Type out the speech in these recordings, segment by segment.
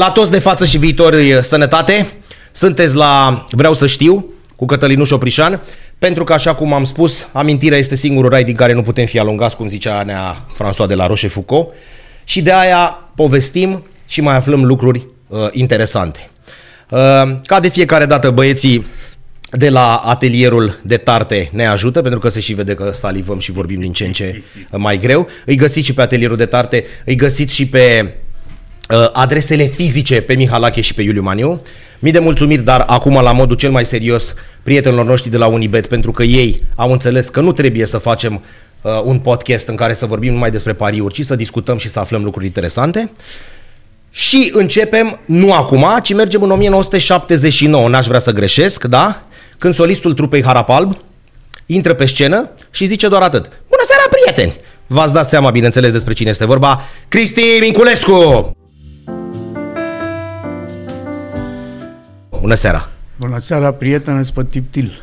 la toți de față și viitori sănătate. Sunteți la Vreau să știu cu Cătălinuș Oprișan, pentru că, așa cum am spus, amintirea este singurul rai din care nu putem fi alungați, cum zicea Nea François de la Rochefoucauld, și de aia povestim și mai aflăm lucruri uh, interesante. Uh, ca de fiecare dată, băieții de la atelierul de tarte ne ajută, pentru că se și vede că salivăm și vorbim din ce în ce mai greu. Îi găsiți și pe atelierul de tarte, îi găsiți și pe uh, adresele fizice pe Mihalache și pe Iuliu Maniu. Mii de mulțumiri, dar acum la modul cel mai serios prietenilor noștri de la Unibet, pentru că ei au înțeles că nu trebuie să facem uh, un podcast în care să vorbim numai despre pariuri, ci să discutăm și să aflăm lucruri interesante. Și începem, nu acum, ci mergem în 1979, n-aș vrea să greșesc, da? Când solistul trupei Harapalb intră pe scenă și zice doar atât. Bună seara, prieteni! V-ați dat seama, bineînțeles, despre cine este vorba. Cristi Minculescu! Bună seara! Bună seara, prieteni, pe Tiptil.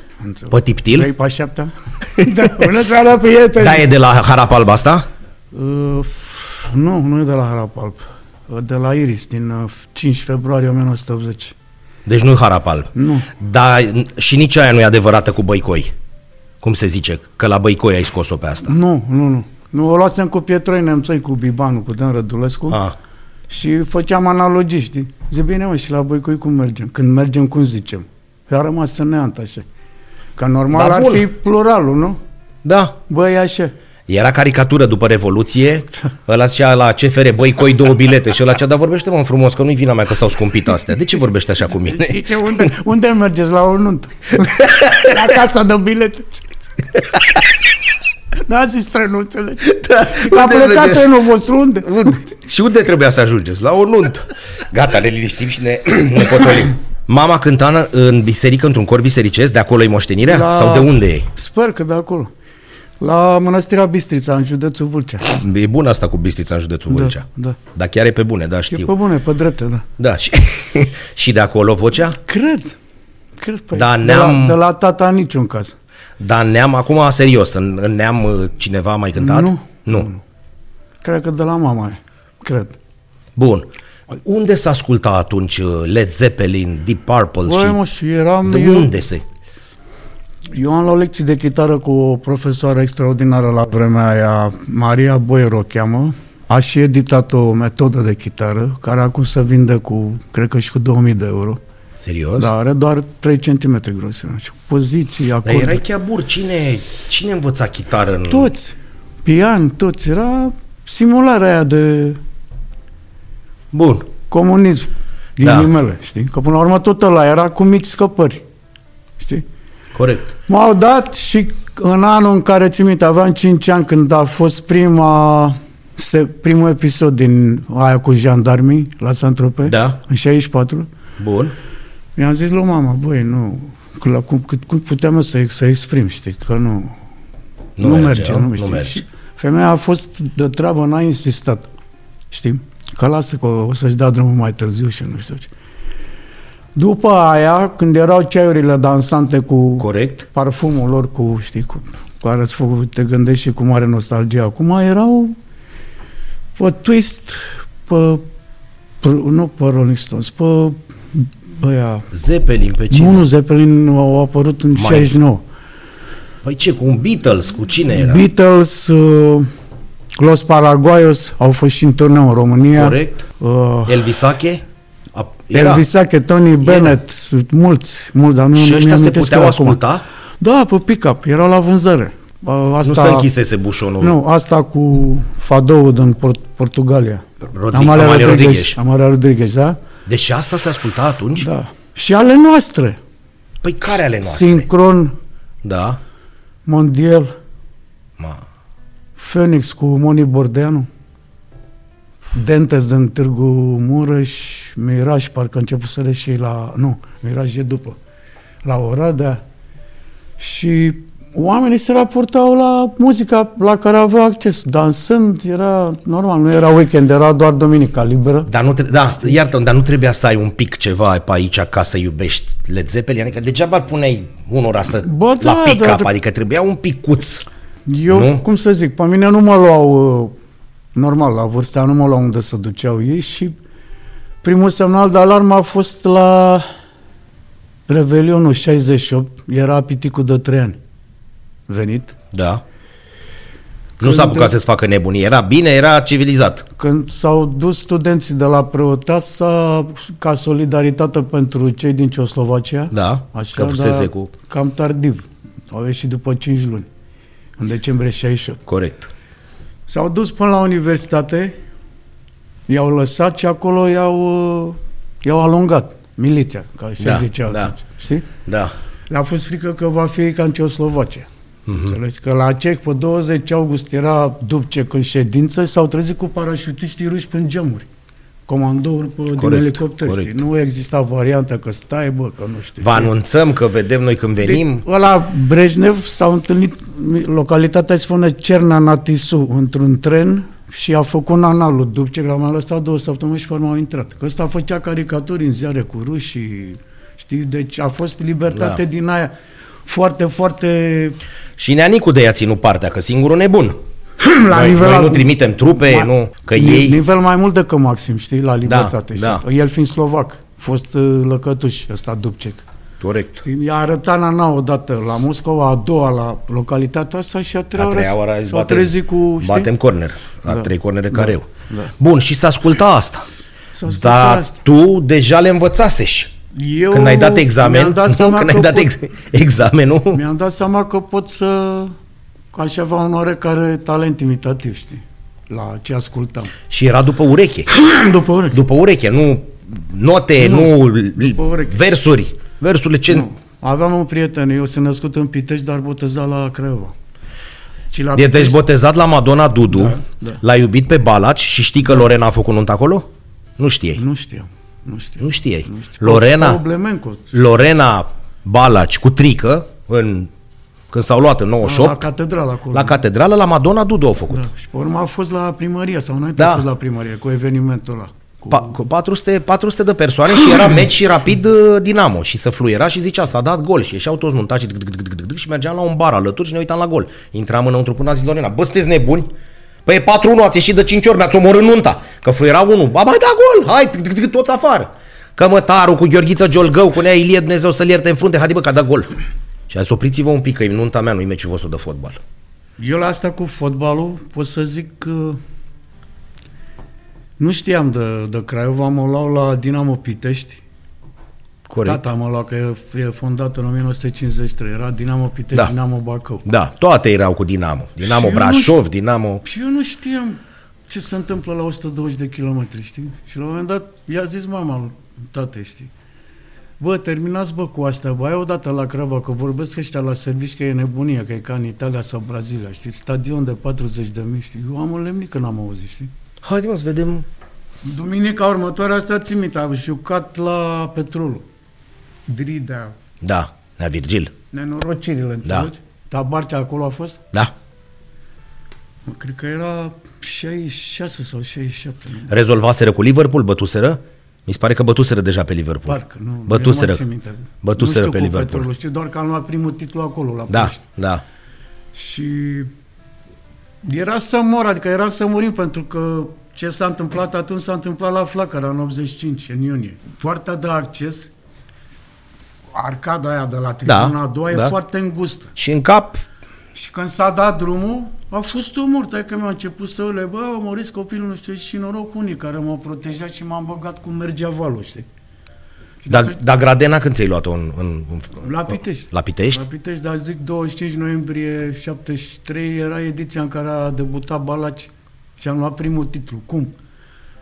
Pe Tiptil? Vrei pe șaptea? da. Bună seara, prieteni! Da, e de la Harapalb asta? Uh, nu, nu e de la Harapalb. Uh, de la Iris, din uh, 5 februarie 1980. Deci nu Harapalb. Nu. Dar și nici aia nu e adevărată cu Băicoi. Cum se zice? Că la Băicoi ai scos-o pe asta. Nu, nu, nu. Nu, o luasem cu Pietroi Nemțoi, cu Bibanu, cu Dan Rădulescu. Ah. Și făceam analogii, știi? Zic, bine mă, și la Băicoi cum mergem? Când mergem, cum zicem? Păi a rămas să neant așa. Că normal Da, ar bun. fi pluralul, nu? Da. Băi, așa. Era caricatură după Revoluție, ăla zicea la CFR, băi, coi două bilete și ăla zicea, dar vorbește mă frumos, că nu-i vina mea că s-au scumpit astea. De ce vorbește așa cu mine? Zice, unde, unde mergeți la o nuntă? la casa de bilete. N-a zis strănuțele. Da, A unde plecat mergeți? trenul vostru, unde? Unde? Și unde trebuia să ajungeți? La o nuntă. Gata, ne liniștim și ne, ne potolim. Mama cânta în biserică, într-un cor bisericesc, de acolo e moștenirea? La- Sau de unde e? Sper că de acolo. La Mănăstirea Bistrița, în județul Vâlcea. E bun asta cu Bistrița în județul Da, Vâlcea. da. Dar chiar e pe bune, da, E știu. pe bune, pe drepte, da. Da, și, și de acolo vocea? Cred. Cred pe Da, de, neam- la, de la tata în niciun caz. Dar neam, acum serios, în, în neam uh, cineva a mai cântat? Nu. Nu. Cred că de la mama e. Cred. Bun. Unde s-a ascultat atunci uh, Led Zeppelin, Deep Purple Băi, și... mă, și eram... De eu, unde se? Eu am luat lecții de chitară cu o profesoară extraordinară la vremea aia, Maria Boiero o cheamă. A și editat o metodă de chitară, care acum se vinde cu, cred că și cu 2000 de euro. Serios? Dar are doar 3 cm grosime. Și poziții, Dar acorduri. erai chiar bur. Cine, cine învăța chitară în... Toți. Pian, toți. Era simularea aia de Bun. comunism din Da. da. ghimele, știi? Că până la urmă tot ăla era cu mici scăpări, știi? Corect. M-au dat și în anul în care, țin minte, aveam 5 ani când a fost prima, se, primul episod din aia cu jandarmii la Saint-Tropez, Da. în 64, Bun. Mi-am zis lui mama, băi, nu, că la, cum, cât, cum puteam eu să, să exprim, știi, că nu, Nu nu, merge, merge, nu? nu, Nu știi? merge. Și femeia a fost de treabă, n-a insistat, știi? Că lasă că o să-și dea drumul mai târziu și nu știu ce. După aia, când erau ceaiurile dansante cu Corect. parfumul lor cu, știi, cu care îți făcut, te gândești și cu mare nostalgie. Acum erau pe twist, pe, pe nu pe Rolling Stones, pe băia, Zeppelin pe cine? Munu Zeppelin au apărut în Mai- 69. Păi ce, cu un Beatles, cu cine era? Beatles, uh, Los Paraguayos au fost și în turneu în România. Corect. Uh, Elvisache? A, era. Elvis Sache, Tony Bennett, mulți, mulți, dar nu și nu ăștia mi-am se amintesc puteau eu acum. asculta? Da, pe pick-up, erau la vânzare. Uh, Asta, Nu se închisese bușonul. Nu, asta cu Fadou din Port- Portugalia. Rodri- Amalia Rodriguez. Rodriguez. Amalia Rodriguez, da? Deci asta se asculta atunci? Da. Și ale noastre. Păi care ale noastre? Sincron, Da. Mondial, Ma. Phoenix cu Moni Bordeanu, Dentes din Târgu Mureș, Miraj, parcă începuseră și ei la... Nu, Miraj e după. La Oradea. Și oamenii se raportau la muzica la care aveau acces. Dansând era normal, nu era weekend, era doar duminica liberă. Dar nu, tre- da, iartă dar nu trebuia să ai un pic ceva pe aici ca să iubești Led Zeppelin? Adică degeaba îl puneai unora să, Bă, la da, pick-up, dar- adică trebuia un picuț. Eu, Nu? nu? cum să zic, pe mine nu mă luau, uh, normal, la vârsta aia nu mă luau unde să duceau ei și Primul semnal de alarmă a fost la Revelionul 68, era piticul de 3 ani venit. Da. Nu s-a apucat să-ți facă nebunii. Era bine, era civilizat. Când s-au dus studenții de la Preoteasa ca solidaritate pentru cei din Ceoslovacia, Da, așa, că fusese dar cu... cam tardiv. Au ieșit după 5 luni, în decembrie 68. Corect. S-au dus până la universitate, i-au lăsat și acolo i-au, uh, i-au alungat. Miliția, ca și Da, da, zicea da. atunci. Știi? Da. Le-a fost frică că va fi ca în Ceoslovacia. Mhm. Mm-hmm. Înțelegi? Că la cec pe 20 august era dupce în ședință și s-au trezit cu parașutiștii ruși prin geamuri. Comandouri pe, din Corect, elicopter, corect. știi? Nu exista varianta că stai, bă, că nu știu Vă ce. anunțăm că vedem noi când venim. De, ăla Brejnev s-au întâlnit, localitatea se spune Cerna Natisu, într-un tren și a făcut analul după ce l-a mai lăsat două săptămâni și pe urmă au intrat. Că ăsta făcea caricaturi în ziare cu ruși, știi, deci a fost libertate Da. din aia foarte, foarte... Și Neanicu de i-a ținut partea, că singurul nebun. La noi, nivel noi al- nu trimitem trupe, Ma- nu, că ni- ei... Nivel mai mult decât Maxim, știi, la libertate. da. știi? El fiind slovac, fost uh, lăcătuș ăsta Dubcek. Corect. Știi? I-a arătat Nana odată la Moscova, a doua la localitatea asta și a A treia, treia oară îți s-au batem, trezit cu... Știi? batem corner. La Da. trei cornere Da. care eu. Da. Bun, și să asculta asta. S-a ascultat Dar asta. tu deja le învățaseși. Eu Când ai dat examen, mi-am dat nu, seama când că ai dat pot, ex- examenul, mi-am dat seama că pot să... că aș avea un oarecare talent imitativ, știi? La ce ascultam. și era după ureche. După urechi. După ureche, nu note, nu, Nu, după ureche. versuri. Versurile ce... Nu. Aveam un prieten, eu sunt născut în Pitești, dar botezat la Craiova. Și la E deci botezat la Madonna Dudu, Da, da. l-a iubit pe Balaci și știi că Lorena a făcut nuntă acolo? Nu știai. Nu știam. Nu știam. Nu știai. Nu știam. Lorena, Problemenco. Lorena Balaci cu trică, în, când s-au luat în La 98, catedrală acolo. la catedrală, la Madonna Dudu au făcut. da. Și pe urmă a fost la primărie, sau înainte Da. a fost la primărie, cu evenimentul ăla. Cu... Pa, cu 400, 400 de persoane și era meci și rapid uh, Dinamo și să fluiera și zicea s-a dat gol și ieșeau toți nuntași și, și mergeam la un bar alături și ne uitam la gol. Intram înăuntru până a zis Lorena, bă, sunteți nebuni? Păi e 4-1, ați ieșit de 5 ori, mi-ați omorât nunta. Că fluiera unul, ba mai da gol, hai, tic, tic, tic, toți afară. Cămătaru cu Gheorghiță Giolgău, cu Nea Ilie Dumnezeu să-l ierte în frunte, hai bă, că a dat gol. Și a zis, opriți-vă un pic, că e nunta mea, nu-i meciul vostru de fotbal. Eu la asta cu fotbalul pot să zic că nu știam de, de Craiova, mă luau la Dinamo Pitești. Corect. Tata mă lua că e, e fondat în 1953, era Dinamo Pitești, Da. Dinamo Bacău. Da, toate erau cu Dinamo. Dinamo Și eu nu Brașov, Dinamo... Și eu nu știam ce se întâmplă la 120 de kilometri, știi? Și la un moment dat i-a zis mama lui tate, știi? Bă, terminați bă cu astea, bă, ai odată la Craiova, că vorbesc ăștia la servici că e nebunie, că e ca în Italia sau Brazilia, știi? Stadion de 40 de mii, știi? Eu am un lemnic că n-am auzit, știi? Haide mă să vedem Duminica următoare asta țin minte, am jucat la Petrolul. Dridea, Da, Nea Virgil. nenorocirile, înțelegi? Da. Tabarcea acolo a fost? Da. Mă, cred că era 66 sau 67, nu? Rezolvaseră cu Liverpool, bătuseră? Mi se pare că bătuseră deja pe Liverpool. Parcă, nu. Bătuseră. eu nu mai țin minte. Bătuseră nu pe știu cu Liverpool. Petrolul, știu doar că am luat primul titlu acolo, la Da, Ploiești. da. Și era să mor, adică era să murim, pentru că ce s-a întâmplat atunci s-a întâmplat la Flacăra în 85, în iunie. Poarta de acces, arcada aia de la tribuna Da, a doua, da. e foarte îngustă. Și în cap, Și când s-a dat drumul, a fost umor, tai că mi-a început să le, bă, am murit copilul, nu știu, și noroc unii care m-au protejat și m-am băgat cum mergea valul, știi? Și dar de da Gradena când ți-ai luat-o în, în, în, La Pitești. La Pitești? La Pitești, dar zic 25 noiembrie 73 era ediția în care a debutat Balaci și am luat primul titlu. Cum?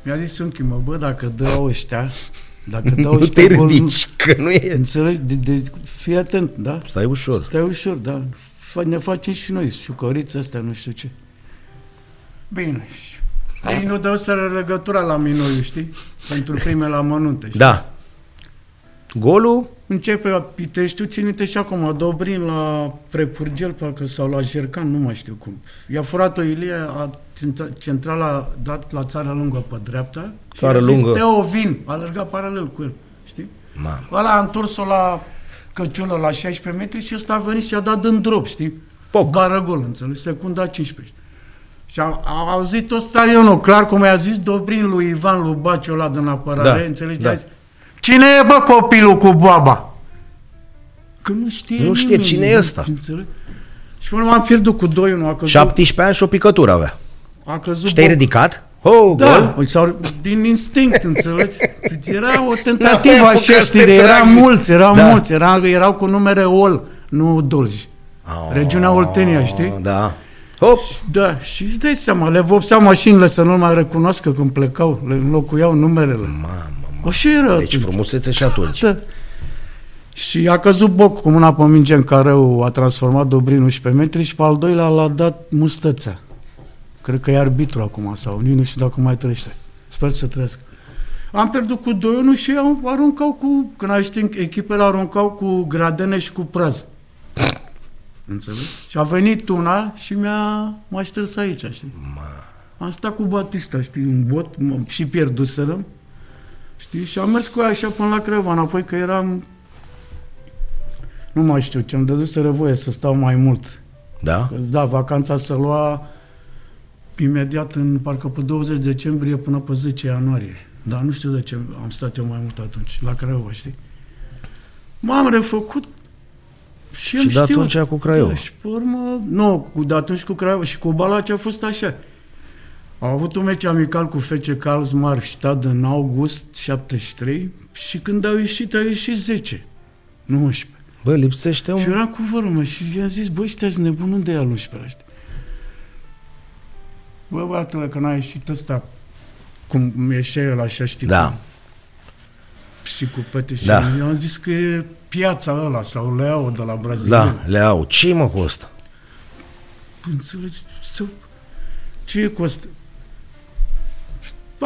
Mi-a zis unchi, mă, bă, dacă dau ăștia, dacă dau Nu ăștia te gol, ridici, că nu e... Înțelegi? De, de, fii atent, da? Stai ușor. Stai ușor, da. Fa- Ne facem și noi șucăriți astea, nu știu ce. Bine. și Ei nu dau să legătura la minoriu, știi? Pentru primele amănunte. știi? Da. Golul? Începe la Piteștiu, ținite și acum, Dobrin la Prepurgel, parcă sau la Jercan, nu mai știu cum. I-a furat o Ilie, a centra- centrala a dat la țară lungă pe dreapta. și Țară i-a zis, lungă. Teo, vin, a alergat paralel cu el, știi? Mamă. Ăla a întors-o la căciulă la 16 metri și ăsta a venit și a dat în drop, știi? Poc. Bară gol, înțelegi? Secunda 15. Și au, au auzit tot stadionul, clar cum i-a zis Dobrin lui Ivan lui Baciu ăla din apărare, Da, înțelegeți? da. Cine e, bă, copilul cu boaba? Că nu știe Nu știe nimeni, cine e ăsta. înțelegi? Și până m-am pierdut cu 2-1, a căzut, 17 ani și o picătură avea. a căzut Și te-ai Bob- ridicat? Oh, Da, gol? uite, sau din instinct, înțelegi? Era o N-aveai tentativă cu așa, care să știi, te de erau tragi. mulți, erau Da. mulți, erau, erau cu numere Ol, nu Dolj. Regiunea Oltenia, știi? Da. Hop. Da, și îți dai seama, le vopseau mașinile să nu mai recunoască când plecau, le înlocuiau numerele. Mamă, Așa era deci atunci. frumusețe și atunci. Da. Și a căzut boc cu mâna pe minge în care a transformat Dobrin 11 metri și pe al doilea l-a dat mustățea. Cred că e arbitru acum sau nici nu știu dacă mai trăiește. Sper să trăiesc. Am pierdut cu 2-1 și au aruncau cu, când ai ști, echipele aruncau cu gradene și cu praz. Înțelegi? Și a venit una și mi-a m-a șters aici, știi? Am stat cu Batista, știi, în bot, mă, și pierduserăm. Știi? Și am mers cu ea așa până la Craiova, înapoi că eram... Nu mai știu ce, îmi dăduseră voie să stau mai mult. Da? Că, da, vacanța se lua imediat în, parcă pe 20 decembrie până pe 10 ianuarie. Dar nu știu de ce am stat eu mai mult atunci, la Craiova, știi? M-am refăcut și, Și am de știut. atunci cu Craiova. Da, și pe urmă, nu, cu, de atunci cu Craiova și cu Balaci a fost așa. Au avut un meci amical cu FC Karlsmark în august 73 și când au ieșit, au ieșit 10, nu 11. Bă, lipsește un... Și era cu vărmă și i-am zis, băi, ăștia sunt nebun, unde e al 11 știi? Bă, băiatule, că n-a ieșit ăsta cum ieșea el așa, știi? Da. Cu, și cu pete și Da. eu am zis că e piața ăla sau Leao de la Brazilia. Da, le au. ce mă costă? Înțelegi? Să... Ce e costă?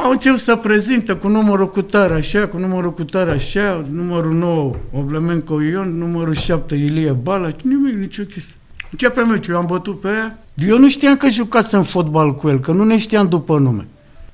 Au început să prezinte cu numărul cu tare așa, cu numărul cu tare așa, numărul 9 Oblemenco Ion, numărul 7 Ilie Bala, nimic, nicio chestie. Începe meciul, eu am bătut pe ea. Eu nu știam că jucasem fotbal cu el, că nu ne știam după nume.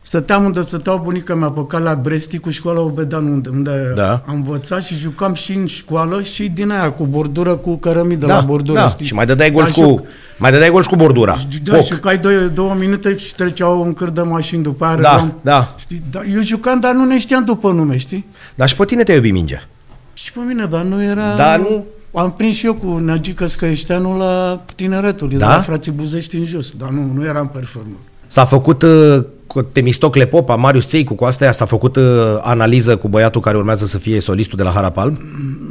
Stăteam unde stăteau bunica mea pe calea Bresti cu școala Obedan, unde, unde Da. am învățat și jucam și în școală și din aia cu bordură, cu cărămidă Da, la bordură. da. știi? Și mai dădeai gol Dar și cu... Mai dădeai gol și cu bordura. da, Foc. și că ai două, două minute și treceau un câr de mașini după aia. Da, reluam. da. Știi? Da, eu jucam, dar nu ne știam după nume, știi? Dar și pe tine te-a iubit mingea. Și pe mine, dar nu era... Dar nu- Am prins și eu cu Neagică Scăieșteanu la tineretul, Da? da? la frații Buzești în jos, dar nu, nu eram performă. S-a făcut uh, cu Temistocle Popa, Marius Țeicu, cu astea, s-a făcut uh, analiză cu băiatul care urmează să fie solistul de la Harapal?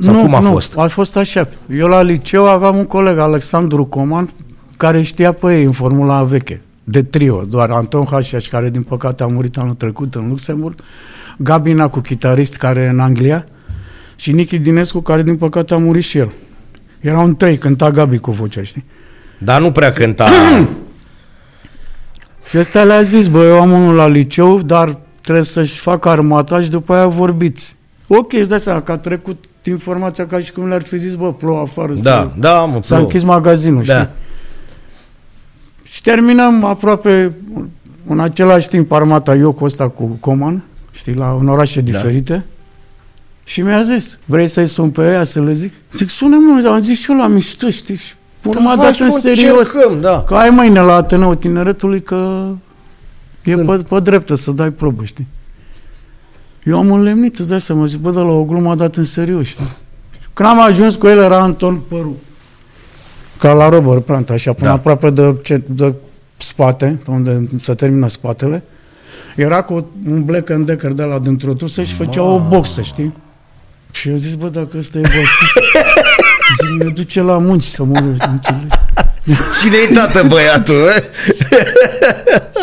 Sau nu, cum a nu, fost? a fost așa. Eu la liceu aveam un coleg, Alexandru Coman, care știa pe ei în formula veche, de trio, doar Anton Hașiaș, care din păcate a murit anul trecut în Luxemburg, Gabina cu chitarist, care e în Anglia, și Nichi Dinescu, care din păcate a murit și el. Erau un trei, cânta Gabi cu vocea, știi? Dar nu prea cânta... Și ăsta le-a zis, bă, eu am unul la liceu, dar trebuie să-și facă armata și după aia vorbiți. Ok, îți dai seama că a trecut informația ca și cum le-ar fi zis, bă, plouă afară. da, să... da, mă, S-a plouă. închis magazinul, Da. știi? Și terminăm aproape în același timp armata eu cu ăsta cu Coman, știi, la în orașe Da. diferite. Și mi-a zis, vrei să-i sun pe ea să le zic? Zic, sună mă, am zis și eu la mișto, știi? Și până m-a Da, hai dat să în o serios. încercăm, da. Că ai mâine la Ateneu Tineretului că e pe, pe dreptă să dai probă, știi? Eu am înlemnit, îți dai seama, zic, bă, de la o glumă a dat în serios, știi? Când am ajuns cu el era Anton Păru. Ca la Robert Plant, așa, până Da. da. aproape de, ce, de spate, unde se termină spatele. Era cu un Black and Decker de la dintr-o tusă și făcea o boxă, știi? Și eu zis, bă, dacă ăsta e basist, zic, ne duce la munci să mă înțelegi? Cine-i tată băiatul? eh?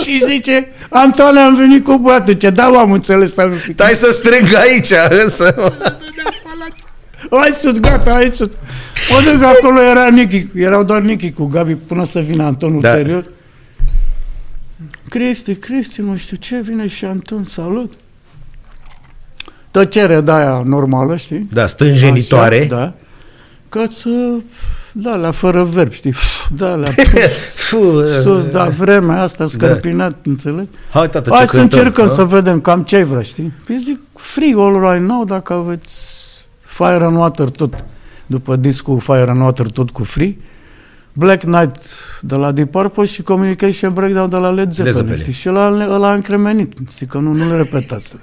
Și zice, Antone, am venit cu băiatul, ce da, am înțeles. Am Stai să strâng aici, însă. Hai sus, gata, hai sus. O duc acolo, era Nichi, erau doar Nichi cu Gabi, până să vină Anton Da. ulterior. Cristi, Cristi, nu știu ce, vine și Anton, salut. Tot cere de aia normală, știi? Da, stânjenitoare. Așa, da. Ca să, da, la fără verb, știi? Da, la Fu, sus, da, vremea asta scărpinat, înțelegi? Hai, tată, Hai ce să cântăm, încercăm da? să vedem cam ce ai vrea, știi? Păi zic, free all right now, dacă aveți Fire and Water tot, după discul Fire and Water tot cu free, Black Knight de la Deep Purple și Communication Breakdown de la Led Zeppelin, Zeppelin. știi? Și ăla, ăla a încremenit, știi, că nu, nu le repetați.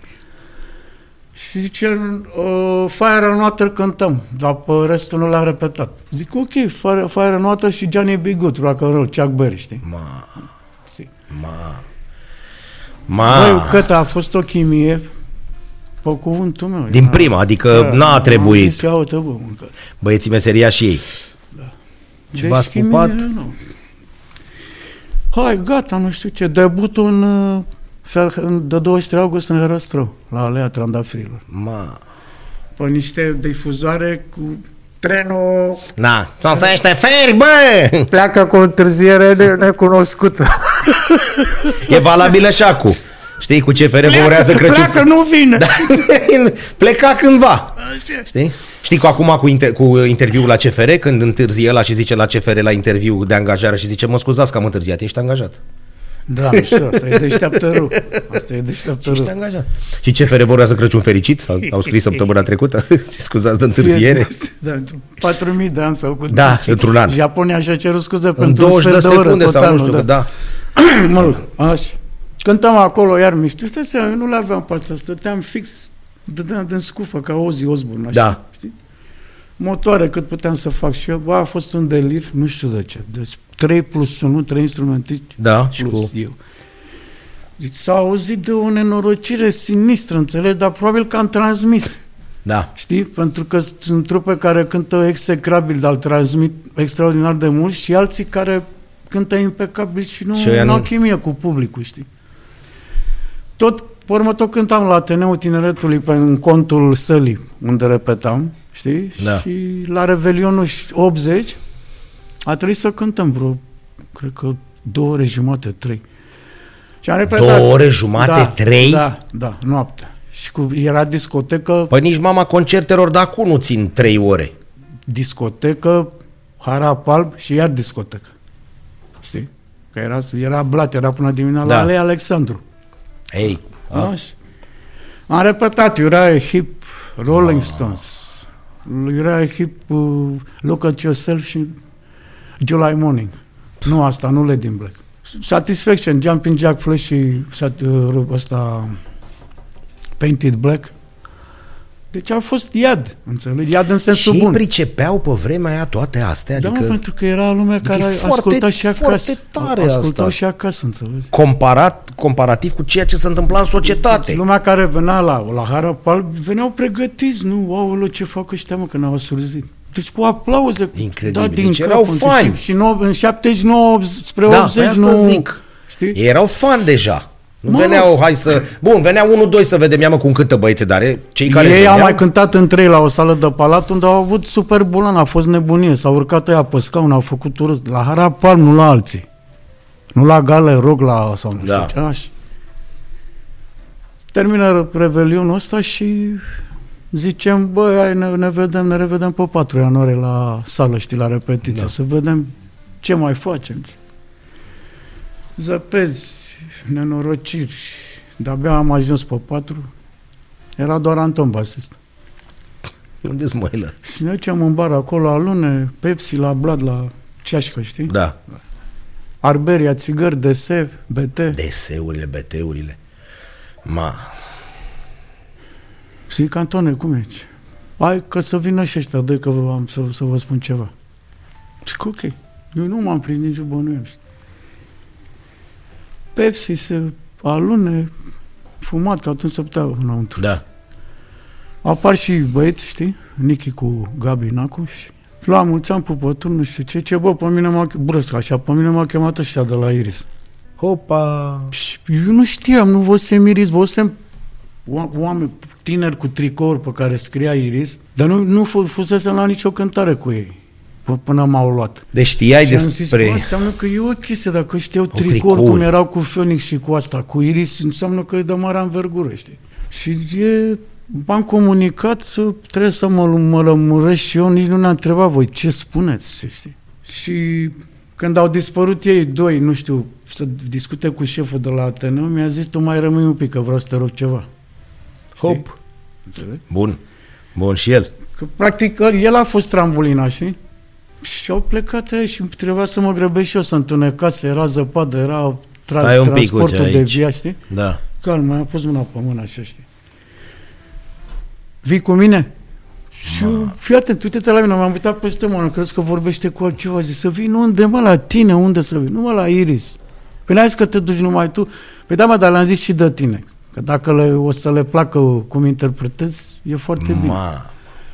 Și zice, uh, Fire and Water cântăm, dar pe restul nu l-am repetat. Zic, ok, Fire, Fire and Water și Johnny B. Good, rock and roll, Chuck Berry, știi? Ma, știi? ma, Băi, ma. cât a fost o chimie, pe cuvântul meu. Din Era- prima, adică Da, n-a am trebuit. Zis, ia uite, bă, mâncă. Băieții meseria și ei. Și v-ați chimie, pupat? nu. Hai, gata, nu știu ce. Debutul în, uh, fel- în de 23 august în Herăstrău, la Alea Trandafirilor. Ma. Pe niște difuzoare cu trenul Na, sunt să niște feri, bă! pleacă cu o întârziere ne- necunoscută. E valabilă și acum. Știi, cu CFR vă urează Crăciun. pleacă, nu vine. Da. Pleca cândva. Așa. Știi? Știi că acum cu, inter- cu interviul la CFR, când întârzie ăla și zice la CFR la interviu de angajare și zice, mă scuzați că am întârziat, ești angajat. Da, nu știu, asta e deșteaptă rău. Asta e deșteaptă Ești rău. angajat. Și CFR vă urează Crăciun fericit? Sau au scris săptămâna trecută? Scuzați de întârziere. Da, 4.000 de ani sau cu Da, într-un an. Japonia și-a cerut scuze În pentru un 20 de sfert de oră secunde tot sau nu anul, știu, da. da. mă rog, așa. Cântam acolo iar mișto. Stai seama, eu nu le aveam pe asta, stăteam fix, dădeam din scufă ca Ozzy Osbourne, așa, Da. știi? Motoare cât puteam să fac și eu, bă, a fost un delir, nu știu de ce. Deci 3 plus 1, 3 instrumentici Da, și plus cu... eu. Deci s-a auzit de o nenorocire sinistră, înțelegi, dar probabil că am transmis. Da. Știi? Pentru că sunt trupe care cântă execrabil, dar îl transmit extraordinar de mult și alții care cântă impecabil și nu, Și ăia nu au nu. chimie cu publicul, știi? Tot, pe urmă, tot cântam la Ateneul Tineretului pe în contul sălii, unde repetam, știi? Da. Și la Revelionul 80 a trebuit să cântăm vreo, cred că două ore jumate, trei. Și am repetat. Două ore jumate, da, trei? Da, da, noaptea. Și cu, era discotecă, Păi nici mama concertelor de acum nu țin trei ore. discotecă, harap alb și iar discotecă. Știi? Că era, era blat, era până dimineața Da. la Alei Alexandru. Ei, Așa. Am repetat, era hip Rolling Stones, era hip uh, Look at Yourself și July Morning. Nu asta, nu Led in Black. Satisfaction, Jumping Jack Flash și sat, uh, ăsta Painted Black. Deci a fost iad, înțelegi? Iad în sensul și ei bun. pricepeau pe vremea aia toate astea? Da, Adică mă, pentru că era lumea care e foarte- asculta și foarte acasă. tare Ascultau asta. și acasă, înțelegi? comparat, comparativ cu ceea ce se întâmpla în societate. Deci lumea care venea la, la Harapal, veneau pregătiți, nu? Aoleu, ce fac ăștia, mă, că ne-au asurzit. Deci cu aplauze. Incredibil. Da, din Deci cap, erau în- fani. Și, și nou, în 79 spre Da, 80 pe asta nu... zic. Știi? Ei erau fan deja. Nu Mă, veneau, hai să... Bun, veneau unul, doi să vedem, ia mă cum cântă băieții, dar e- cei care Ei veneau... au mai cântat în trei la o sală de palat unde au avut super bulan, a fost nebunie, s-au urcat ăia pe scaun, au făcut urât. La Harapal, nu la alții. Nu la Gale Rog, la sau nu Da. știu ce, așa. Termină revelionul ăsta și zicem, băi, hai, ne, ne vedem, ne revedem pe 4 ianuarie la sală, știi, la repetiție, Da. să vedem ce mai facem. Zăpezi, nenorociri, de-abia am ajuns pe 4, era doar Anton basist. Unde-s măilă? Și ne ducem în bar acolo, la lune, Pepsi, la Blad, la ceașcă, știi? Da. Arberia, țigări, dese, BT. Deseurile, BT-urile. Ma, Zic, Antone, cum e? Hai că să vină și ăștia doi, că vă- am să, să vă spun ceva. Zic, ok. Eu nu m-am prins nici bănuiam. știi. Pepsi se alune, fumat, că atunci se putea înăuntru. da. Apar și băieți, știi? Nichi cu Gabi Nacu și la mulți ani pupături, nu știu ce, ce, bă, pe mine m-a, brăsc așa, pe mine m-a chemat ăștia de la Iris. Hopa! Și eu nu știam, nu văzusem Iris, văzusem oa- oameni tineri cu tricouri pe care scria Iris, dar nu, nu fu- fusesem la nicio cântare cu ei p- până m-au luat. Deci știai și am zis, despre... bă, înseamnă că e o chestie, dacă știau tricouri, tricouri. cum erau cu Phoenix și cu asta, cu Iris, înseamnă că e de mare învergură, știi? Și e, m-am comunicat să trebuie să mă, mă lămuresc și eu nici nu ne-am întrebat voi ce spuneți, știi? Și când au dispărut ei doi, nu știu, să discute cu șeful de la Ateneu, mi-a zis, tu mai rămâi un pic, că vreau să te rog ceva. Hop! Înțelegi? Bun. Bun și el. Că, practic, el a fost trambulina, știi? Și au plecat aia și trebuia să mă grăbesc și eu să întunecase, era zăpadă, era tra- Stai un pic, transportul uite, de aici. via, știi? Da. Calm, mai am pus mâna pe mână, așa, știi? Vii cu mine? Și eu, fii atent, uite-te la mine, m-am uitat peste mână, crezi că vorbește cu altceva, zic, să vin unde, mă, la tine, unde să vin? Nu, mă, la Iris. Păi n-ai zis că te duci numai tu? Păi da, mă, dar le-am zis și de tine. Că dacă le, o să le placă cum interpretezi, e foarte bine. Ma.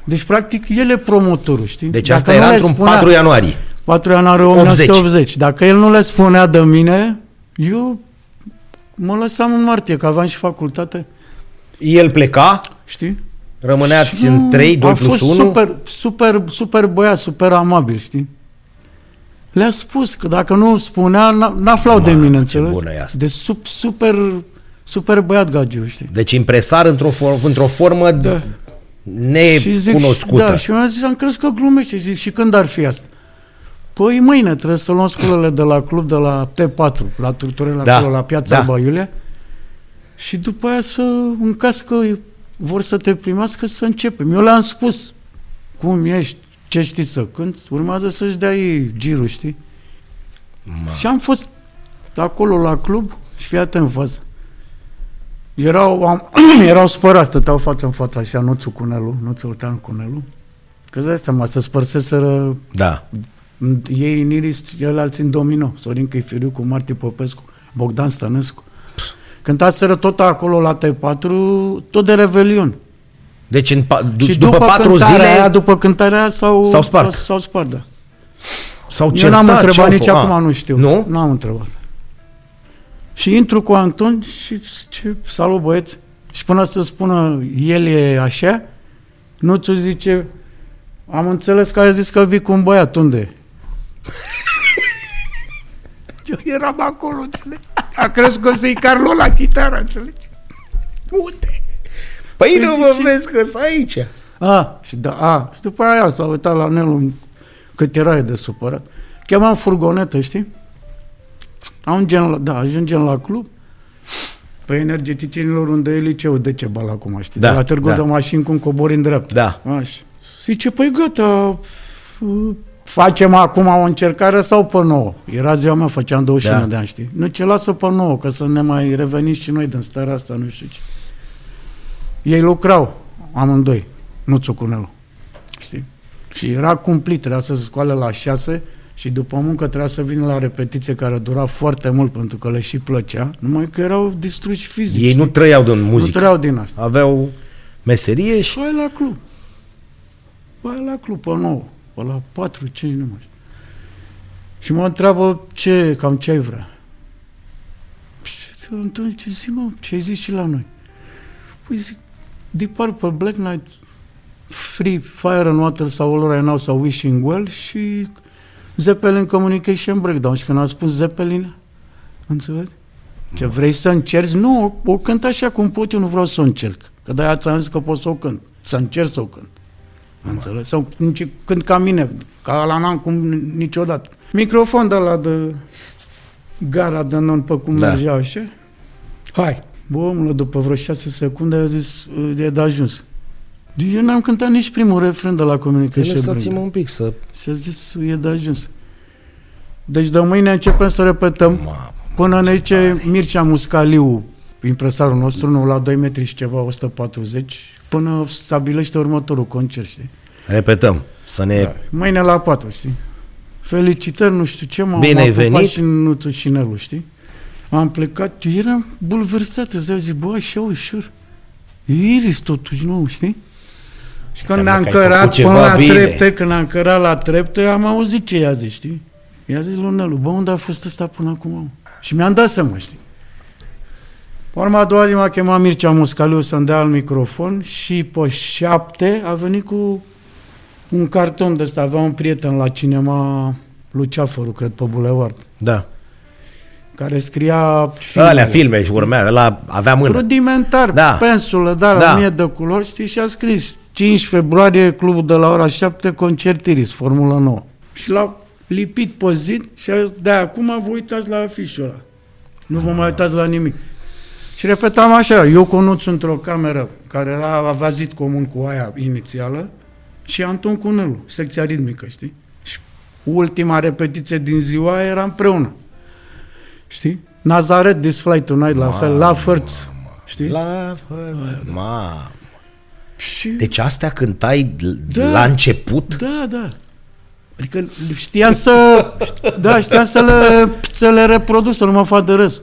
Deci, practic, el e promotorul, știi? Deci Dacă asta nu era le într-un spunea- 4 ianuarie. 4 ianuarie 1980. Dacă el nu le spunea de mine, eu mă lăsam în martie, că aveam și facultate, El pleca, știi? rămâneați Și în nu- 3, 2 a plus fost 1. super, super, super băiat, super amabil, știi? Le-a spus că dacă nu spunea, n- n-aflau de Mamă, mine, ce înțelegi? bună e asta. De sub, super, super băiat Gagiu, știi? Deci impresar într-o, for- într-o formă Da. Și zic, necunoscută. da, și eu am zis, am crezut că glumește. Zic, și când ar fi asta? Păi mâine trebuie să luăm sculele de la club, de la T4, la Turturel, Da, acolo, la piața da. Alba Iulia. Și după aia să, în caz că vor să te primească, să începem. Eu le-am spus cum ești, ce știi să cânti, urmează să-și dea ei girul, știi? Ma. Și am fost acolo la club și fii atent în față. Erau, am, erau spărați, stăteau față în față așa, Nuțu Cunelu, Nuțu Oltean Cunelu. Că îți dai seama, să spărseseră Da. ei în Iris, el alții în Domino, Sorin Căifiriu cu Marti Popescu, Bogdan Stănescu. Cântaseră tot acolo la T4, tot de Revelion. Deci în, pa- și după, după, patru cântarea zile aia, după cântarea aia s-au, S-au spart. S-au, s-au spart, da. s-au Eu certat. n-am ce-au întrebat nici făcut? acum, Ah, nu știu. Nu? N-am întrebat. Și intru cu Anton și ce, salut băieți. Și până să spună el e așa, nu ți zice, am înțeles că ai zis că vii cu un băiat, unde? Eu eram acolo, înțelegi? A crezut că o să-i Carlo la chitară, înțelegi? Unde? Păi nu Păi mă zice- vezi că sunt aici. A, și, da, a, și după aia s-a uitat la Nelu cât era de supărat. Chemam furgonetă, știi? Ajungem la, da, ajungem la club. Pe energeticienilor unde e liceu de ce bal acum, știi? Da, de la târgu da. de mașini cum cobori în dreapta. Da. Așa. Zice, păi gata, f- facem acum o încercare sau pe nouă? Era ziua mea, făceam 21 Da. de ani, știi? Nu, ce lasă pe nouă, că să ne mai reveniți și noi din starea asta, nu știu ce. Ei lucrau, amândoi, nu Țucunelu, știi? Și era cumplit, trebuia să se scoale la 6 și după muncă trebuia să vină la repetiție care dura foarte mult pentru că le și plăcea, numai că erau distruși fizic. Ei nu știi? trăiau din nu muzică. trăiau din asta. Aveau meserie și... Și hai la club. Hai la club, pe nou, pe la 4, 5, nu mai știu. Și mă întreabă ce, cam ce ai vrea. Și eu atunci ce zic, mă, ce ai zis și la noi? Păi zic, Deep Purple, Black Knight, Free, Fire and Water sau All Right Now sau Wishing Well și Zeppelin Communication Breakdown. Și când am spus Zeppelin, înțelegi? Ce vrei să încerci? Nu, o, o cânt așa cum pot, eu nu vreau să o încerc. Că de-aia ți-am zis că pot să o cânt. Să încerc să o cânt. Înțelegi? Sau nici cânt ca mine, ca la n-am cum niciodată. Microfon de la de gara de non pe cum Da. da. mergea așa. Hai. Bă, omule, după vreo șase secunde a zis, e de ajuns. Eu n-am cântat nici primul refren de la Communication Lăsați-mă Breakdown. un pic să... Și a zis, e de ajuns. Deci de mâine începem să repetăm Mamă. Până ne zice Mircea Muscaliu, impresarul nostru, nu la 2 metri și ceva, 140, până stabilește următorul concert, știi? Repetăm. Să ne... Da. Mâine la 4, știi? Felicitări, nu știu ce, m-am Bine ai m-am pupat venit. și în nuțul șinelul, știi? Am plecat, eu eram bulversat, îți dau, zic, bă, așa ușor. E Iris totuși, nu, știi? Și când Înseamnă ne-am că ai făcut cărat ceva până la bine. trepte, când am cărat la trepte, am auzit ce i-a zis, știi? I-a zis lui Nelu, bă, unde a fost ăsta până acum? mă? Și mi-am dat seama, știi? Pe urma a doua zi m-a chemat Mircea Muscaliu să-mi dea al microfon și pe șapte a venit cu un carton de ăsta. Avea un prieten la cinema Luceafărul, cred, pe Bulevard, Da. care scria Filme. Alea filme și urmează. La avea mână. Rudimentar, Da. da. pensulă, da, la Da. da. mie de culori, știi, și a scris 5 februarie, clubul de la ora 7, concert Iris, Formula 9. Și l-a lipit pe zid și a zis, de acum vă uitați la afișul ăla. Nu vă mai uitați la nimic. Și repetam așa, eu cu Nuț într-o cameră care era, avea zid comun cu aia inițială și Anton Cunelu, secția ritmică, știi? Și ultima repetiție din ziua era împreună. Știi? Nazaret, This Flight Tonight, la fel, la Fărț. Știi? La... Ma. Și, Deci astea cântai Da. la început? da, da. Adică știam să, da, știam să le, să le reproduc, să nu mă fac de râs.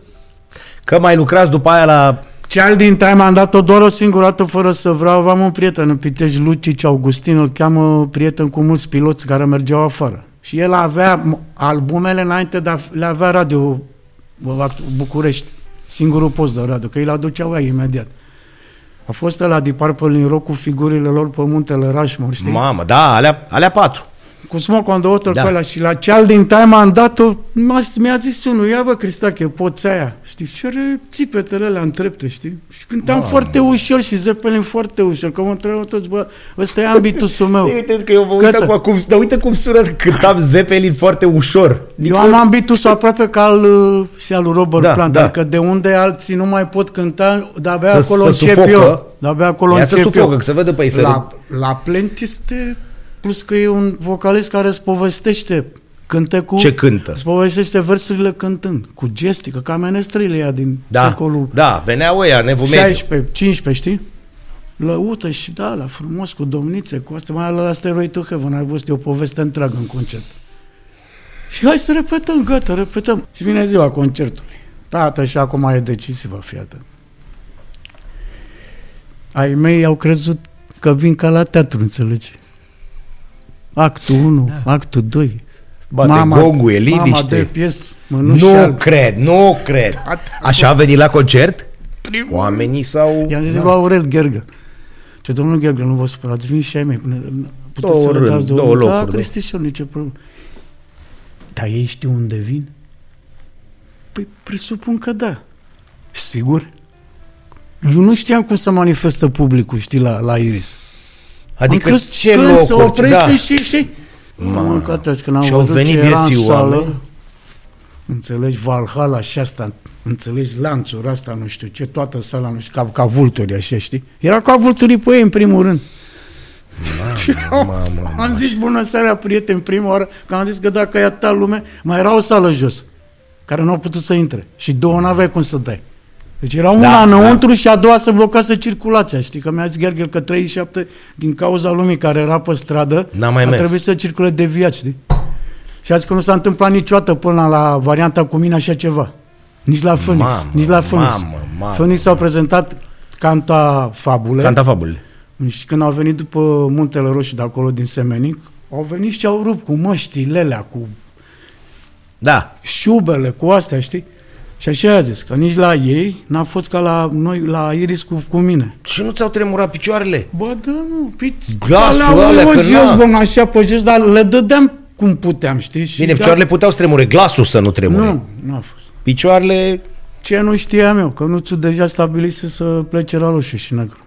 Că mai lucrați după aia la... Cel din time am dat-o doar o singură dată fără să vreau. Aveam un prieten în Pitești, Lucici Augustin, îl cheamă prieten cu mulți piloți care mergeau afară. Și el avea m- albumele înainte, dar le avea radio bă, București. Singurul post de radio, că îi le aduceau ei imediat. A fost la Deep Purple în rock cu figurile lor pe muntele Rushmore, știi? Mamă, da, alea, alea patru. Cu Smoke on the Water Da. da. pe ăla și la ceal din time am dat-o, m-a, mi-a zis unul, ia bă Cristache, poți aia, știi, și are țipetele alea în trepte, știi, și cântam Mamă. foarte ușor și Zeppelin foarte ușor, că mă întrebau toți, bă, ăsta e ambitusul meu. Uite că eu vă uit Gata. acum cum, dar uite cum sună, cântam Zeppelin foarte ușor. Eu am ambitusul aproape ca al uh, și al lui Robert Da, Plant, da. adică de unde alții nu mai pot cânta, de-abia Să- acolo să încep sufocă. eu. De-abia acolo Ia să încep sufocă, eu. că se vede pe ei, să La, la Plant este, plus că e un vocalist care îți povestește cântecul. Ce cântă? Îți povestește versurile cântând, cu gestică, ca menestrăile ea din Da, secolul da, veneau ăia, nevul mediu. 16, 15, știi? Lăută și da, la frumos, cu domnițe, cu asta, mai ales la Stairway to Heaven, ai văzut e o poveste întreagă în concert. Și hai să repetăm, gata, repetăm. Și vine ziua concertului. Tată, și acum e decisivă, fii atent. Ai mei au crezut că vin ca la teatru, înțelegi? Actul 1, da. actul 2. Bate gongul, e Mama de liniște. pies, mănuși Nu alb. cred, nu cred. Așa a venit la concert? Primul Oamenii sau... I-am zis lui Aurel Ghergă. Ce domnul Ghergă, nu vă supărați, vin și ai mei. Pune, puteți Două să le rând, dați două două locuri, Da, da. Cristișor, nicio problemă. Dar ei știu unde vin? Păi presupun că da. Sigur? Eu nu știam cum se manifestă publicul, știi, la, la Iris. Adică Am crezut ce când locuri? se oprește da. și, și... Mă, că atunci când am Și au văzut venit ce era în vieții sală, oameni. Înțelegi, Valhalla și asta, înțelegi, lanțuri asta, nu știu ce, toată sala, nu știu, ca, ca vulturi așa, știi? Era ca vulturii pe ei, în primul rând. Mamă, mamă. Am zis bună seara, prieteni, prima oară, că am zis că dacă e atâta lume, mai era o sală jos, care nu au putut să intre. Și două n-aveai cum să dai. Deci era una Da, înăuntru și a doua să blocase circulația. Știi că mi-a zis Gherghel că 37 din cauza lumii care era pe stradă, N-a mai a mers. trebuit să circule deviat, știi? Și a zis că nu s-a întâmplat niciodată până la varianta cu mine așa ceva. Nici la Phoenix, Mamă, nici la Phoenix. mamă, mamă. Phoenix s-au prezentat canta fabule. Cantafabulele. Și când au venit după Muntele Roșu de acolo din Semenic, au venit și au rupt cu măștile alea, cu Da. șubele, cu astea, știi? Și așa a zis, că nici la ei n-a fost ca la noi, la Iris cu, cu mine. Și nu ți-au tremurat picioarele? Bă, da, nu, piți, Glasul alea, alea, eu că jos, na. bă, așa pe jos, dar le dădeam cum puteam, știi? Și Bine, da- picioarele puteau să tremure, glasul să nu tremure. Nu, nu a fost. Picioarele... Ce nu știam eu, că nu ți deja stabilise să plece la roșu și negru.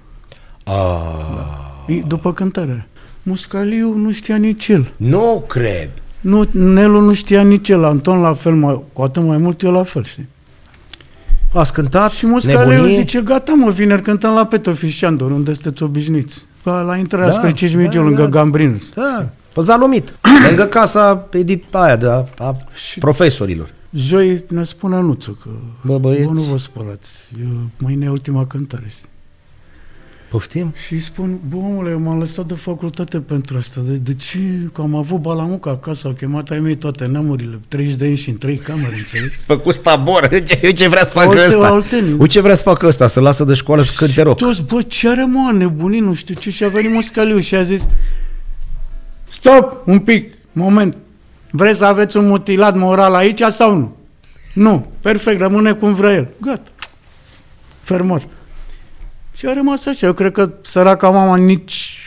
Ah, E, După cântare. Muscaliu nu știa nici el. nu cred. Nu, Nelu nu știa nici el, Anton la fel, mai, cu atât mai mult eu la fel, știi? Ați cântat? Și Muscaliu Nebunie? zice, gata mă, vineri cântăm la Petofi Șandor, unde sunteți obișnuiți. Ca la intrarea Da, spre Cismigiu, da, lângă da. Gambrinus. Da, pe Zalomit. Lângă casa edit aia de a, a profesorilor. Joi ne spune Nuțu că Bă, băieți. bă, nu vă spălați, eu, mâine e ultima cântare, știi? Poftim? Și îi spun, bă, omule, eu m-am lăsat de facultate pentru asta. De, de ce? Că am avut balamuca acasă, au chemat ai mei toate neamurile, 30 de ani și în trei camere, înțelegi? Făcut stabor. Ce, ce vrea să facă Alte- ăsta? alteni. Uite ce vrea să facă ăsta? Să lasă de școală să cânte Și rock. toți, bă, ce are mă, a nebunit, nu știu ce, și a venit Muscaliu și a zis, stop, un pic, moment, vreți să aveți un mutilat moral aici sau nu? Nu, perfect, rămâne cum vrea el. Gata. Fermor. Și a rămas așa. Eu cred că săraca mama nici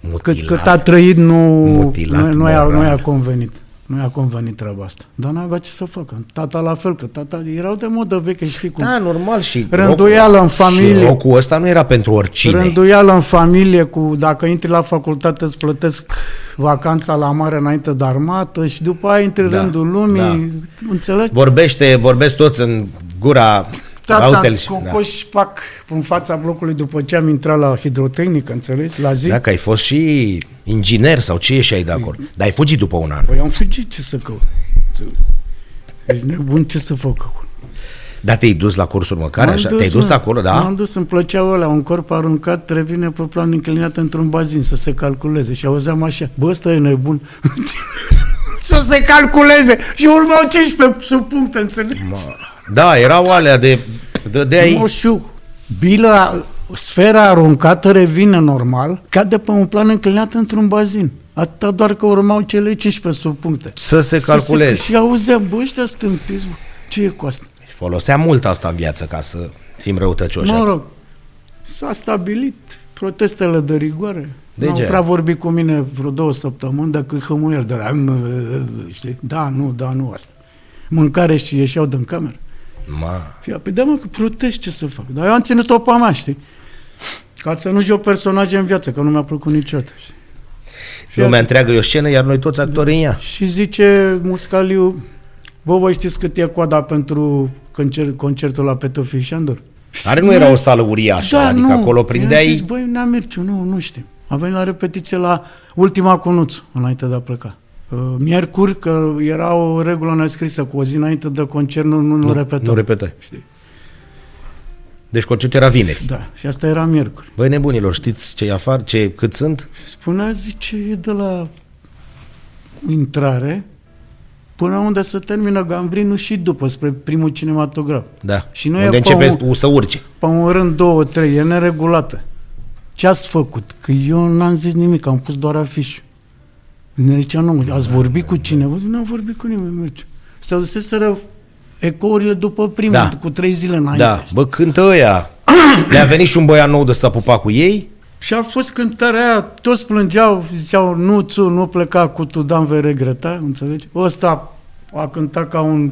cât, Mutilat. cât a trăit nu, Mutilat nu, nu, i-a, nu moral. i-a convenit. Nu i-a convenit treaba asta. Dar n-avea ce să facă. Tata la fel, că tata erau de modă veche, știi cum. Da, normal și Rânduială în Și familie. rockul ăsta nu era pentru oricine. Rânduială în familie cu, dacă intri la facultate îți plătesc vacanța la mare înainte de armată și după aia intri Da, da, rândul lumii, da. înțelegi? Vorbește, vorbesc toți în gura tata Uite-l și- cocoș pac în fața blocului după ce am intrat la hidrotehnică, înțelegi, la zi. Dacă ai fost și inginer sau ce și ai de acolo. Dar ai fugit după un an. Păi am fugit, ce să căut? Înțelegi? Deci nebun, ce să fac acolo? Dar te-ai dus la cursuri măcar? M-am Așa? Te-ai dus mă. acolo, da? M-am dus, îmi plăceau ăla, un corp aruncat revine pe plan înclinat într-un bazin să se calculeze și auzeam așa, bă, ăsta e nebun. să se calculeze și urmau 15 sub puncte, înțelegi? Da, erau alea de... De, de ai... Moșu, bila, sfera aruncată revine normal, cade pe un plan înclinat într-un bazin. Atâta doar că urmau cele 15 sub puncte. Să se Să calculeze. și auzeam, bă, ăștia stâmpiți, bă. Ce e cu asta? Folosea mult asta în viață ca să fim răutăcioși. Mă rog, s-a stabilit protestele de rigoare. De Nu ce? prea vorbi cu mine vreo două săptămâni decât hămuiel de la știi? Da, nu, da, nu asta. Mâncare și ieșeau din cameră. Ma. Fia, păi da, mă, că protest ce să fac? Dar eu am ținut-o pe a mea, știi? Ca să nu joc personaje în viață, că nu mi-a plăcut niciodată, știi? Lumea întreagă e o scenă, iar noi toți actori în ea. Și zice Muscaliu, bă, voi știți cât e coada pentru concert, concertul la Petofii și Andor? Care nu era o sală uriașă, Da, adică nu. acolo I-am prindeai... zis, băi, ne-am Mirciu, nu, nu știm. Am venit la repetiție la ultima cu Nuț, înainte de a pleca. Uh, Miercuri, că era o regulă nescrisă, cu o zi înainte de concert nu, nu, nu, repetăm. Nu repetai. Știi? Deci concertul era vineri. Da, și asta era miercuri. Băi nebunilor, știți ce afară, ce, cât sunt? Spunea, zice, e de la intrare până unde se termină Gambrinul și după, spre primul cinematograf. Da. Și nu e Unde pe începe un- să urce. Pe un rând, două, trei, e neregulată. Ce ați făcut? Că eu n-am zis nimic, am pus doar afiș. Ne zicea, nu, ați vorbit cu cineva? Zic, n-am vorbit cu nimeni, merge. Se duseseră ecourile după primul, Da. cu trei zile înainte. Da, bă, cântă ăia. Le-a venit și un băiat nou de s-a pupat cu ei. Și a fost cântarea aia, toți plângeau, ziceau, nu, țu, nu pleca cu tu, Dan vei regreta, înțelegi? Ăsta a cântat ca un,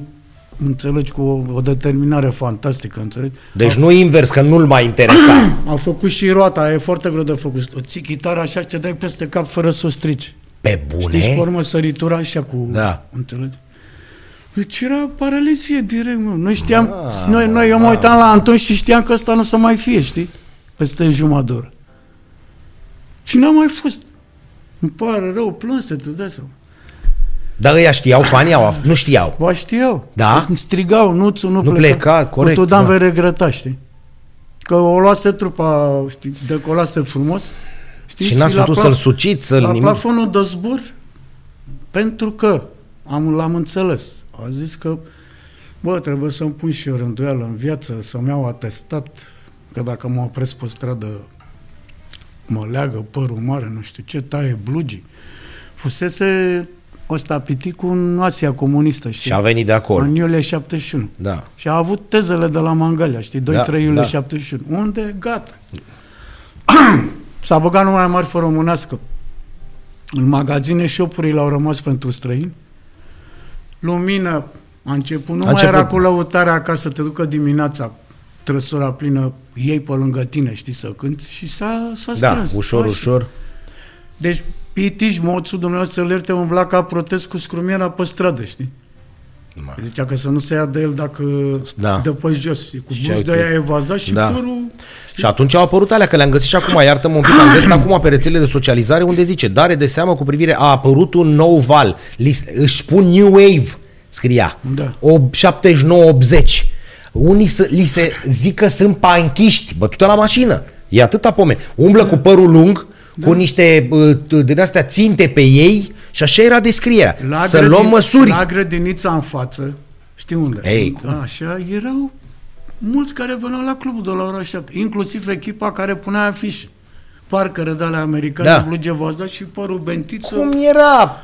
înțelegi, cu o, o determinare fantastică, înțelegi? Deci nu invers, că nu-l mai interesa. A făcut și roata, e foarte greu de făcut. O ții chitară așa, ce dai peste cap fără să o strici. Pe Știți, și pe bune? urmă săritura așa cu... Da. Înțelegi? Deci era paralizie direct, mă. Noi știam, Ah, noi, noi, eu mă da. uitam la Anton și știam că ăsta nu o să mai fie, știi? Peste jumătate de oră. Și n-a mai fost. Îmi pare rău, plânse, tu dai seama. Dar ăia știau, fanii au, af- nu știau. Ba știau. Da? Îmi Strigau, nu, nu, Nu pleca, corect, Cu tu, Dan, da. vei regreta, știi? Că o luase trupa, știi, decolase frumos. Știi? Și n-ați la putut pla- să-l suciți, să-l La nimic. plafonul de zbor, pentru că am, l-am înțeles. A zis că, bă, trebuie să-mi pun și eu rânduială în viață, să-mi iau atestat, că dacă mă opresc pe stradă, mă leagă părul mare, nu știu ce, taie blugii. Fusese ăsta piticul în Asia comunistă, știi? Și a venit de acolo. În iulie 71. Da. Și a avut tezele de la Mangalia, știi? 2-3 Da, iulie da. 71. Unde? Gata. S-a băgat numai marfă românească. În magazine șopurile au rămas pentru străini. Lumină a început. Nu A mai început. era cu lăutarea acasă, te ducă dimineața trăsura plină, ei pe lângă tine, știi, să cânti și s-a, s-a Da, strâns. ușor, Așa. ușor. Deci, Pitiș, moțul Dumnezeu să-l ierte, umbla ca protest cu scrumiera pe stradă, știi? Ma. Zicea că să nu se ia de el dacă Da. dă pe jos, știi? Cu Și buci uite. de aia evazat și Da. părul... Și atunci au apărut alea, că le-am găsit și acum, iartă-mă un pic, am găsit acum pe rețelele de socializare unde zice, dare de seamă cu privire, a apărut un nou val, List, își spun New Wave, scria, Da. o 79-80. Unii să, li se zic că sunt panchiști, bătută la mașină, e atâta pomeni. Umblă cu părul lung, cu niște uh, din astea ținte pe ei și așa era descrierea. să grădin- luăm măsuri. La grădinița în față, știi unde? Ei, Da, Așa, erau mulți care veneau la clubul de la ora 7, inclusiv echipa care punea afișe. Parcăre de ale americane, Da. da. bluge vazat și părul bentiță. Cum era?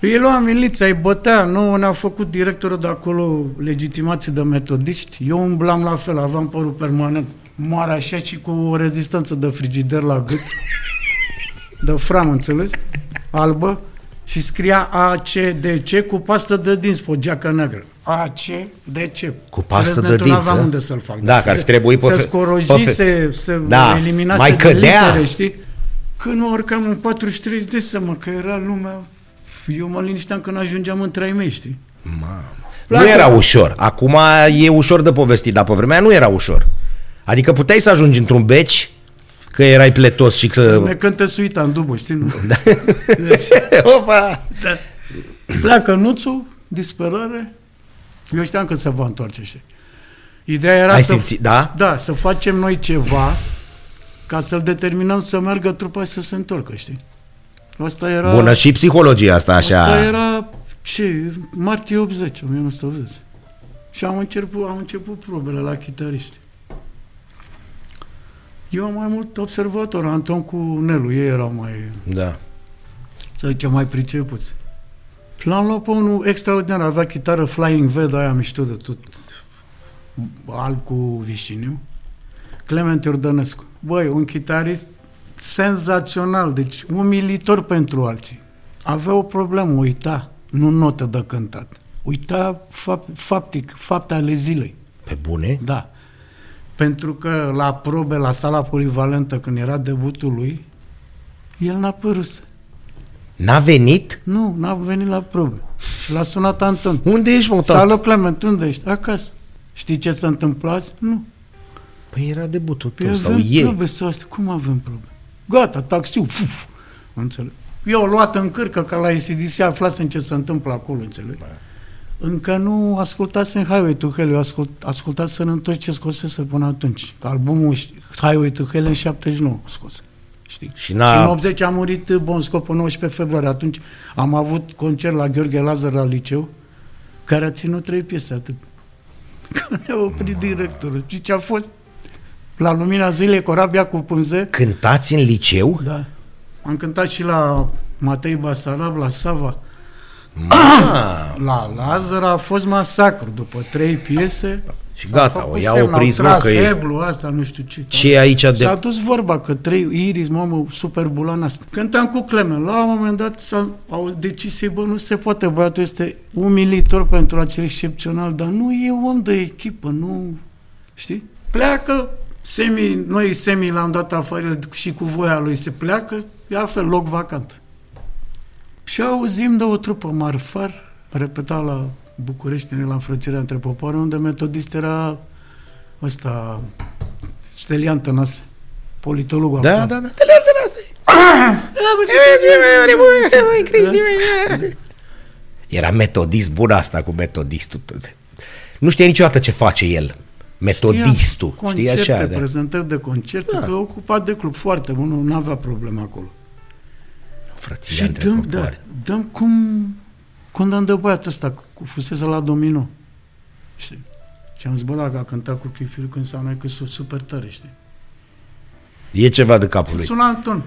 Îi lua miliția, îi bătea, nu ne-a făcut directorul de acolo legitimații de metodiști. Eu umblam la fel, aveam părul permanent mare așa și cu o rezistență de frigider la gât, de fram, înțelegi? Albă și scria ACDC cu pastă de dinți pe o geacă neagră. ACDC. Cu pastă de Reznetul dinți, n-aveam a? unde să-l fac. Da, că ar fi Se- trebuit pe Se fe- scoroji, pe fe- se, se Da, eliminase mai de cădea. litere, știi? Când mă urcam în 43 de seama că era lumea... Eu mă linișteam când ajungeam între ai mei, știi? Mamă. Nu era ușor. Acum e ușor de povestit, dar pe vremea aia nu era ușor. Adică puteai să ajungi într-un beci că erai pletos și că... Ne cântă suita în dubă, știi? Nu? Da. Opa! Da. Pleacă nuțul, disperare. Eu știam că se va întoarce, știi? Ideea era Ai să, simțit, da? da, să facem noi ceva ca să-l determinăm să meargă trupa și să se întorcă, știi? Asta era... Bună și psihologia asta așa. Asta era, ce, martie 80, 1980. Și am început, am început probele la chitariști. Eu am mai mult observator, Anton cu Nelu, ei erau mai, Da. să zicem, mai pricepuți. Și l-am luat pe unul extraordinar, avea chitară Flying V, de aia mișto de tot, alb cu vișiniu. Clement Iordănescu. Băi, un chitarist senzațional, deci umilitor pentru alții. Avea o problemă, uita, nu notă de cântat. Uita fapt, faptic, fapte ale zilei. Pe bune? Da. Pentru că la probe, la sala polivalentă, când era debutul lui, el n-a părut. N-a venit? Nu, n-a venit la probe. Și l-a sunat Anton. Unde ești, mă, tată? Salut, Clement, unde ești? Acasă. Știi ce s-a întâmplat? azi? Nu. Păi era debutul Păi tău, sau avem e. probe sau astea. Cum avem probe? Gata, taxiu, fuf. Înțeleg. Eu o luat în cârcă ca la ACDC, aflasem ce se întâmplă acolo, înțeleg? Încă nu ascultasem Highway to Hell, eu ascult, ascultasem tot ce scosese până atunci. Că albumul Highway to Hell în 79 scos. Știi? Și Și n-a... în 80 a murit Bon Scop în 19 februarie. Atunci am avut concert la Gheorghe Lazar la liceu, care a ținut trei piese atât. Că ne-a oprit directorul. Și ce a fost? La lumina zilei, corabia cu pânze. Cântați în liceu? Da. Am cântat și la Matei Basarab, la Sava. Ma, La Lazar a fost masacru. După trei piese... și s-a gata, făcut o iau semn, au oprit, mă, tras că e... Heblu, asta, nu știu ce. Ce e aici S-a de... dus vorba că trei Iris, mamă, super bulan asta. Cântam cu Clement. La un moment dat s-a, au decis ei, bă, nu se poate, băiatul este umilitor pentru acel excepțional, dar nu e om de echipă, nu... Știi? Pleacă, semi, noi semi l-am dat afară și cu voia lui se pleacă, e altfel loc vacant. Și auzim de o trupă marfar, repeta la București, la înfrățirea între popoare, unde metodist era ăsta, Stelian Tănase, politologul Da, actual. da, da. Te le Era metodist bun asta cu metodistul. Nu știe niciodată ce face el. Metodistul. Știa Știi concerte, așa? De... prezentări de concerte, Da. că ocupat de club foarte bun, nu avea probleme acolo. Frăția Și între dăm, da, popoare. dăm cum condamn de băiatul ăsta, cu fusese la domino. Știi? Și am zis, bă, dacă a cântat cu Chifiru, când înseamnă că sunt super tare, știi? E ceva de capul Se lui. sună Anton.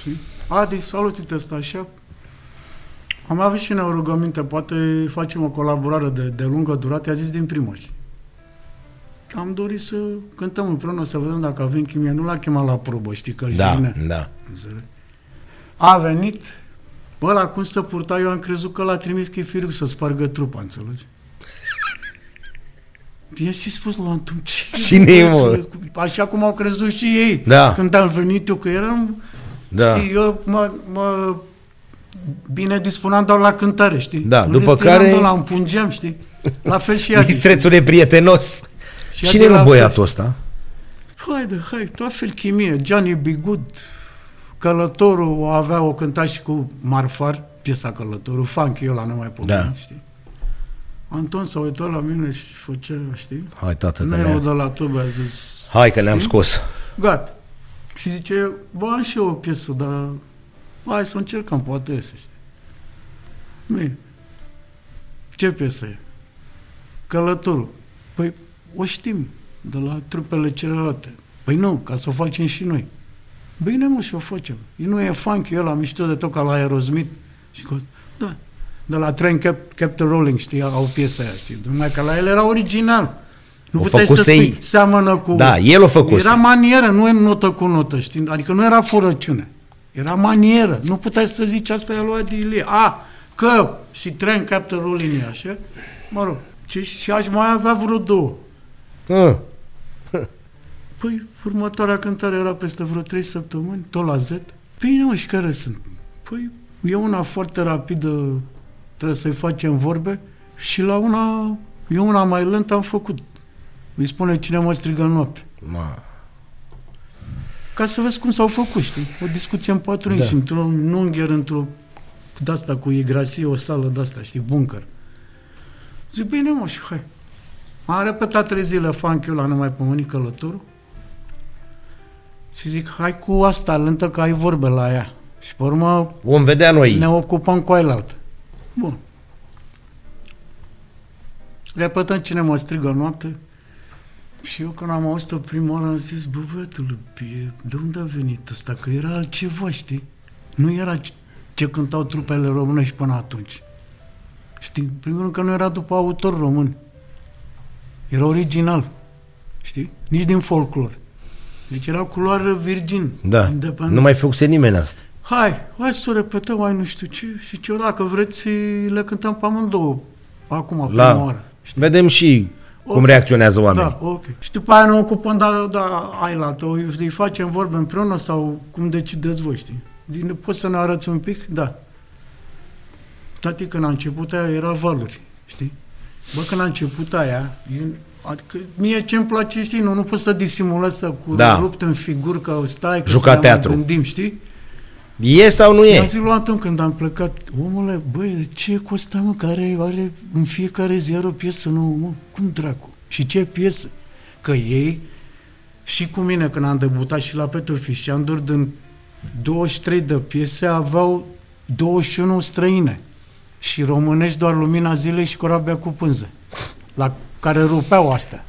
Știi? Adi, salut, uite ăsta așa. Am avut și noi o rugăminte, poate facem o colaborare de, de lungă durată, i-a zis din prima, știi? Am dorit să cântăm împreună, să vedem dacă avem chimie. Nu l-a chemat la probă, știi, că Da, vine. da. Înțeleg? A venit, bă, la cum să purta, eu am crezut că l-a trimis Chifiriu să spargă trupa, înțelegi? I-a și spus la Anton, ce Cine e, mă? Așa cum au crezut și ei. Da. Când am venit eu, că eram, Da. știi, eu mă, mă bine dispuneam doar la cântare, știi? Da, În după rest care- eram de la împungeam, știi? La fel și Adi. Mistrețule prietenos. Și Cine Adi e la mă fel, băiatul știi? ăsta? Hai de, hai, tot fel chimie. Gianni Bigood, Călătorul avea o cânta și cu Marfar, piesa Călătorul, funky eu la nu mai pomeni, Da. știi? Anton s-a uitat la mine și făcea, știi? Hai, tată, că Nerul ne de la tube a zis, Hai că ne-am Știi? scos. gata. Și zice, bă, am și eu o piesă, dar hai să o încercăm, poate iese, știi? Bine. Ce piesă e? Călătorul. Păi, o știm, de la trupele celelalte. Păi nu, ca să o facem și noi. Bine, mă, și o facem. Nu e funk, eu la mișto de tot ca la Aerosmith. Și că, da, de la Train Cap, Captain Rolling, știi, au piesa aia, știi? Numai că la el era original. Nu O puteai să făcuse spui, ei. seamănă cu... Da, el o făcuse. Era manieră, nu e notă cu notă, știi? Adică nu era furăciune. Era manieră. Nu puteai să zici asta e lui Adi Ilie. A, că și Train Captain Rolling e așa. Mă rog, și, și aș mai avea vreo două. Ah, Păi, următoarea cântare era peste vreo trei săptămâni, tot la Z. Bine, mă, și care sunt? Păi, e una foarte rapidă, trebuie să-i facem vorbe, Și la una, eu una mai lent am făcut. Îi spune cine mă strigă în noapte. Ma. Ca să vezi cum s-au făcut, știi? O discuție în patru Da. inși, într-un ungher, într-o de-asta cu igrasie, o sală de-asta, știi, bunker. Zic, bine mă, și hai. Am repetat trei zile funk la numai pe mâini călătorul. Și zic, hai cu asta lentă, că ai vorbe la ea. Și pe urmă Vom vedea noi. ne ocupăm cu ailaltă. Bun. Repetăm cine mă strigă noapte. Și eu când am auzit-o prima oară am zis, bă, băiatul, e- de unde a venit ăsta? Că era altceva, știi? Nu era ce- ce cântau trupele românești până atunci. Știi? În primul rând că nu era după autor român. Era original. Știi? Nici din folclor. Deci era culoare virgin. Da. Independent. Nu mai făcuse nimeni asta. Hai, hai să o repetăm, hai nu știu ce. Și ce, dacă vreți, le cântăm pe amândouă. Acum, La- prima oară. Știi? Vedem și cum Ok. reacționează oamenii. Da, ok. Și după aia ne ocupăm, da, da, ai la altă, îi îi facem vorbe împreună sau cum decideți voi, știi? Din, poți să ne arăți un pic? Da. Tati, când a început aia, era valuri, știi? Bă, când a început aia, eu, adică mie ce-mi place, știi, nu, nu pot să disimulez să cu Da. rupt în figur că stai, că Juca să ne mai teatru. gândim, știi? E sau nu I-am e? zis lui Anton când am plecat, omule, băi, ce e cu ăsta, mă, care are în fiecare ziar o piesă nouă, mă? Cum dracu? Și ce piesă? Că ei, și cu mine când am debutat și la Petrofiș și am din 23 de piese aveau 21 străine și românești doar Lumina Zilei și Corabia cu pânză, la care rupeau astea.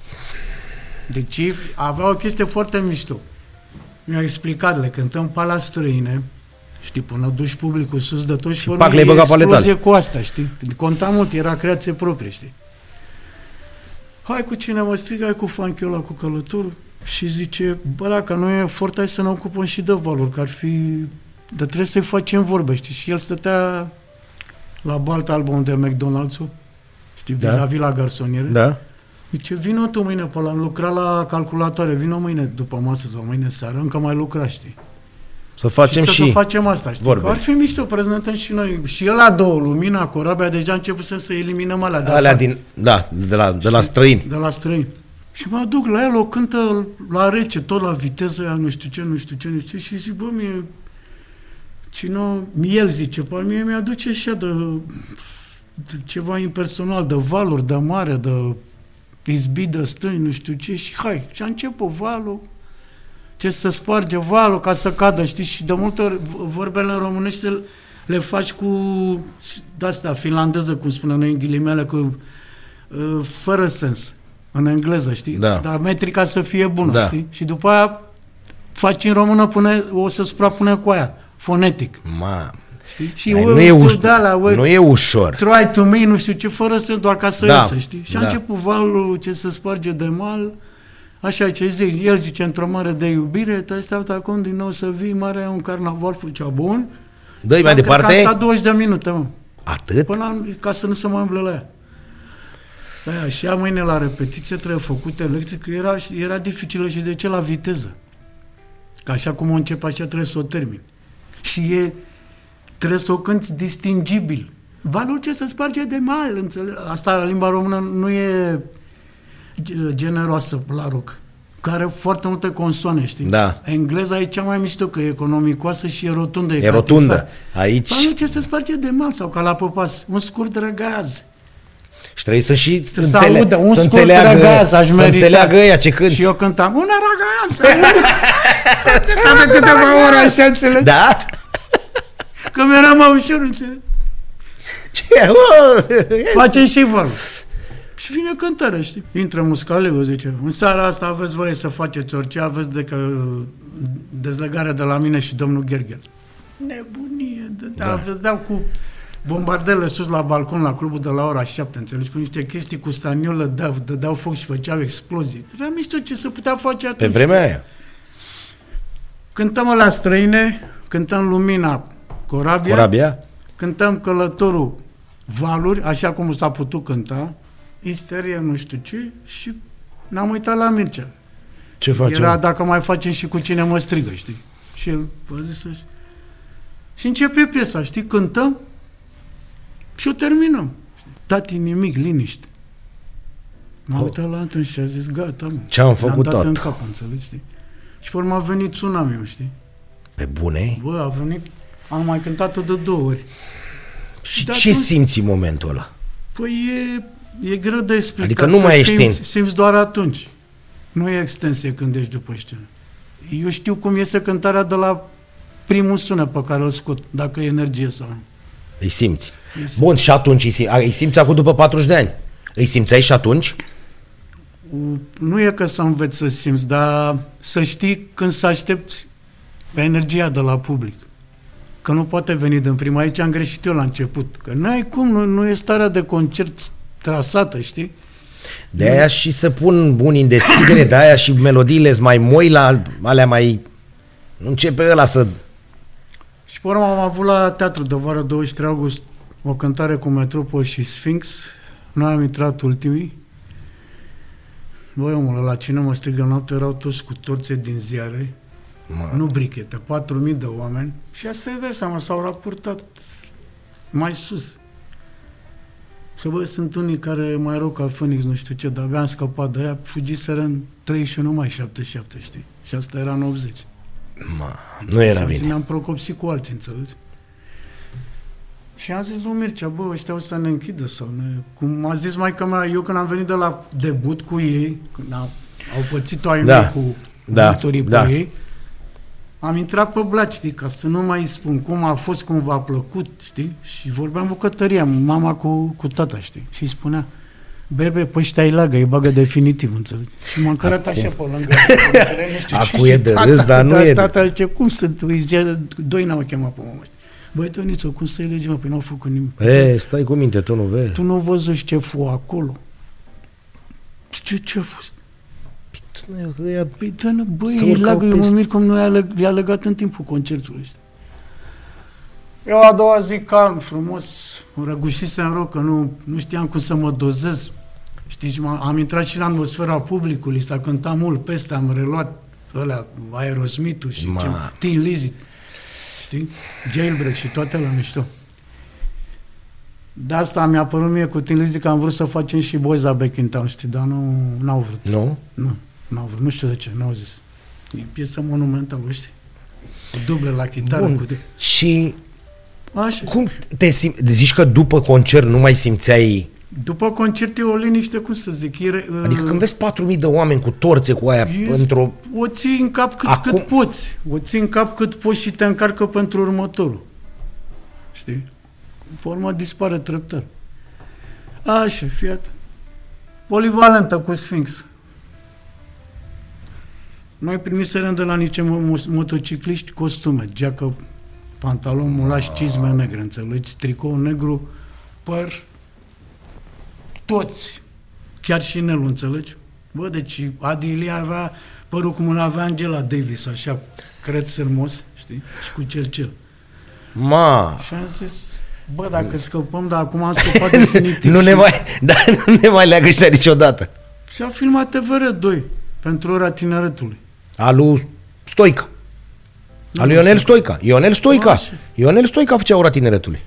Deci ei aveau o chestie foarte mișto. Mi-au explicat, le cântăm pe alea străine, știi, până duci publicul sus de tot și, pac, le-ai băgat pe ale tale. explozie cu asta, știi? Conta mult, era creație proprie, știi? Hai cu cine mă strigă, hai cu funky ăla, cu călătorul. Și zice, bă, dacă nu e efort, hai să ne ocupăm și de valuri, că ar fi... Dar trebuie să-i facem vorbe, știi? Și el stătea la balta album de McDonald's-ul, știi, Da. vis-a-vis la garsoniere. Da? Zice, vină tu mâine pe la, am lucrat la calculatoare, vină mâine după masă sau mâine seară, încă mai lucra, știi? Să facem și, și... să, să facem asta, știi? vorbe. Că ar fi mișto, prezentăm și noi. Și el la două, Lumina, Corabia, deja început să eliminăm alea de Alea afară, din... Da, de la, de la străini. de la străini. Și mă duc la el, o cântă la rece, tot la viteză, aia, nu știu ce, nu știu ce, nu știu ce, și zic, bă, mie, cine, el zice, pe mie mi-aduce așa de, de ceva impersonal, de valuri, de mare, de izbit de stâni, nu știu ce, și hai, și a început valul, ce să sparge valul ca să cadă, știți, și de multe ori v- vorbele în românește le faci cu de-asta finlandeză, cum spunem noi în ghilimele, cu uh, fără sens, în engleză, știi? Da. Dar metrica să fie bună, Da. știi? Și după aia faci în română, pune, o să suprapune cu aia, fonetic, Ma, știi? Și Ai, eu nu, e știu ușor, de alea, ui, nu e ușor. try to me, nu știu ce, fără să doar ca să Da, iasă, știi? Și a da. început valul ce se sparge de mal, așa ce zic, el zice într-o mare de iubire, te așteaptă acum din nou să vii, mare e un carnaval, făcea bun. Dă-i Și mai am- cred că departe. Am stat 20 de minute, mă, Atât? până am, ca să nu se mai umble la ea. Stai așa, mâine la repetiție trebuie făcute lecții, că era, era dificilă și de ce la viteză. Că așa cum o încep, așa trebuie să o termin. Și e, trebuie să o cânti distingibil. Valul ce se sparge de mal, înțeleg? Asta în limba română nu e ge- generoasă la rock. Care are foarte multe consoane, știi? Da. Engleza e cea mai mișto, că e economicoasă și e rotundă. E ca rotundă. tifel. Aici... Valul ce se sparge de mal, sau ca la popas, un scurt drăgaz. Și trebuie să și Să înțele- audă, un să scurt înțeleagă, răgaz aș să merita. înțeleagă ăia ce cânti. Și eu cântam, una răgaz, una... de câteva ore așa, înțelegi? Da? Că mi-era mai ușor, înțelegi? Ce? Mă, Facem și valul. Și vine cântarea, știi? Intră muscaleu, zice, în seara asta aveți voie să faceți orice, aveți de că dezlegare de la mine și domnul Ghergher. Nebunie, de, da. Da. Vă dau cu bombardele sus la balcon la clubul de la ora 7, înțelegi? Cu niște chestii cu staniolă, dădeau, dădeau foc și făceau explozii. Era mișto ce se putea face atunci. Pe vremea aia. Cântăm la străine, cântăm Lumina Corabia, Corabia? cântăm Călătorul Valuri, așa cum s-a putut cânta, Isterie nu știu ce, și ne-am uitat la Mircea. Ce facem? Era dacă mai facem și cu cine mă strigă, știi? Și el a zis așa. Și începe piesa, știi? Cântăm și o terminăm. Știi? Tati, nimic, liniște. M-a Oh. uitat la Anton și a zis, gata, mă. Ce am Mi-am făcut dat tot? în cap, înțelegi, știi? Și pe urmă a venit tsunami știi? Pe bune? Bă, a venit, am mai cântat-o de două ori. Și De ce atunci- simți în momentul ăla? Păi e, e greu de explicat. Adică nu că mai ești simți, în- simți doar atunci. Nu e extensie când ești după scenă. Eu știu cum iese cântarea de la primul sunet pe care îl scot, dacă e energie sau nu. Îi simți. Îi simți. Bun, și atunci îi simți, îi simți acum după 40 de ani. Îi simțeai și atunci? U- Nu e că să înveți să simți, dar să știi când să aștepți energia de la public. Că nu poate veni din prima. Aici am greșit eu la început. Că n-ai cum, nu, nu e starea de concert trasată, știi? De aia și se pun unii în deschidere, de aia și melodiile sunt mai moi la alea mai... Nu începe ăla să... Și pe urmă am avut la teatru de vară 23 august o cântare cu Metropol și Sphinx. Noi am intrat ultimii. Băi, omule, la cine mă strigă noapte erau toți cu torțe din ziare, Mă, nu brichete, 4.000 de oameni. Și asta îți dai seama, s-au raportat mai sus. Și bă, sunt unii care mai rău ca Phoenix, nu știu ce, dar abia am scăpat de aia, fugiseră în 31 mai 77, știi? Și asta era în 80. mă, nu era Și bine. Ne-am procopsit cu alții, înțelegi? Și am zis lui Mircea, bă, ăștia o să ne închidă sau ne... Cum a zis mai mea, eu când am venit de la debut cu ei, când au, au pățit-o ai Da, mei cu da, victorii da. pe ei, am intrat pe blac, știi, ca să nu mai spun cum a fost, cum v-a plăcut, știi? Și vorbeam bucătăria, mama cu, cu tata, știi? Și îi spunea, Bebe, păi ăștia îi lagă, îi bagă definitiv, înțelegi? Și m-am cărat așa pe lângă. înțelegi? Nu știu ce. Acu e Și de tata- râs, dar nu tata- e de- Tata zice, cum sunt? Îi zicea, doi n-au chemat pe mama. Băi, Tonițo, cum să-i legi, mă? Păi n-au făcut nimic. E, stai cu minte, tu nu vezi. Tu nu văzuși ce fu acolo? Ce, ce a fost? Ăia- Păi da, nă, băi, Să îi urcau leagă, eu mă peste- mir cum nu i-a, leg- i-a legat în timpul concertului ăsta. Eu a doua zi, calm, frumos, răgușisem rău că nu, nu știam cum să mă dozez. Știți, și m-am- am intrat și în atmosfera publicului, s-a cântat mult peste, am reluat ăla, Aerosmith-ul și Ma. ce, Teen Lizzy, știi? Jailbreak și toate la mișto. De asta mi-a părut mie cu Teen Lizzy că am vrut să facem și Boys Are Back in Town, știi, dar nu n-au vrut. Nu? Nu, n-au vrut, nu știu de ce, n-au zis. E piesă monumentală, știi? Cu duble la chitară, Bun. cu de... Și Așa. cum te simți? Zici că după concert nu mai simțeai... După concert e o liniște, cum să zic, e, re- Adică când vezi 4.000 de oameni cu torțe cu aia Yes. într-o... o ții în cap cât, Acum- cât poți. O ții în cap cât poți și te încarcă pentru următorul. Știi? Pe urmă dispare treptat. Așa, fii atent. Polivalentă cu Sphinx. Noi primiserăm de la niște mo- mo- motocicliști costume, geacă, pantalon mulaș, cizme negre, înțelegi? Tricou negru, păr, toți, chiar și Nelu, înțelegi? Bă, deci Adi Ilie avea părul cum îl avea Angela Davis, așa, cred sărmos, știi? Și cu cercel. Ma, Și am zis, bă, dacă scăpăm, dar acum am scăpat definitiv. nu ne Și- mai, da, nu ne mai leagă ăștia niciodată. Și a filmat TVR2 pentru ora tineretului. Al lui Stoica. Nu Al lui știu. Ionel Stoica. Ionel Stoica. Așa. Ionel Stoica făcea ora tineretului.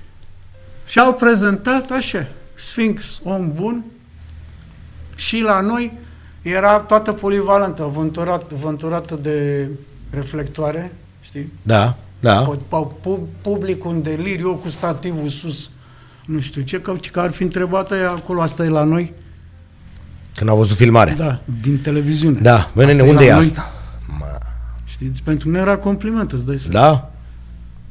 Și au prezentat așa, Sphinx, om bun, și la noi era toată polivalentă, vânturat, vânturată de reflectoare, știi? Da, da. Pu- pu- pu- Public un deliriu, eu cu stativul sus, nu știu ce, că, că ar fi întrebat aia acolo, asta e la noi? Când au văzut filmarea. Da, din televiziune. Da, bă, nene, Asta e unde la e noi? asta? Ma, Știți, pentru noi era compliment, îți dai seama. da?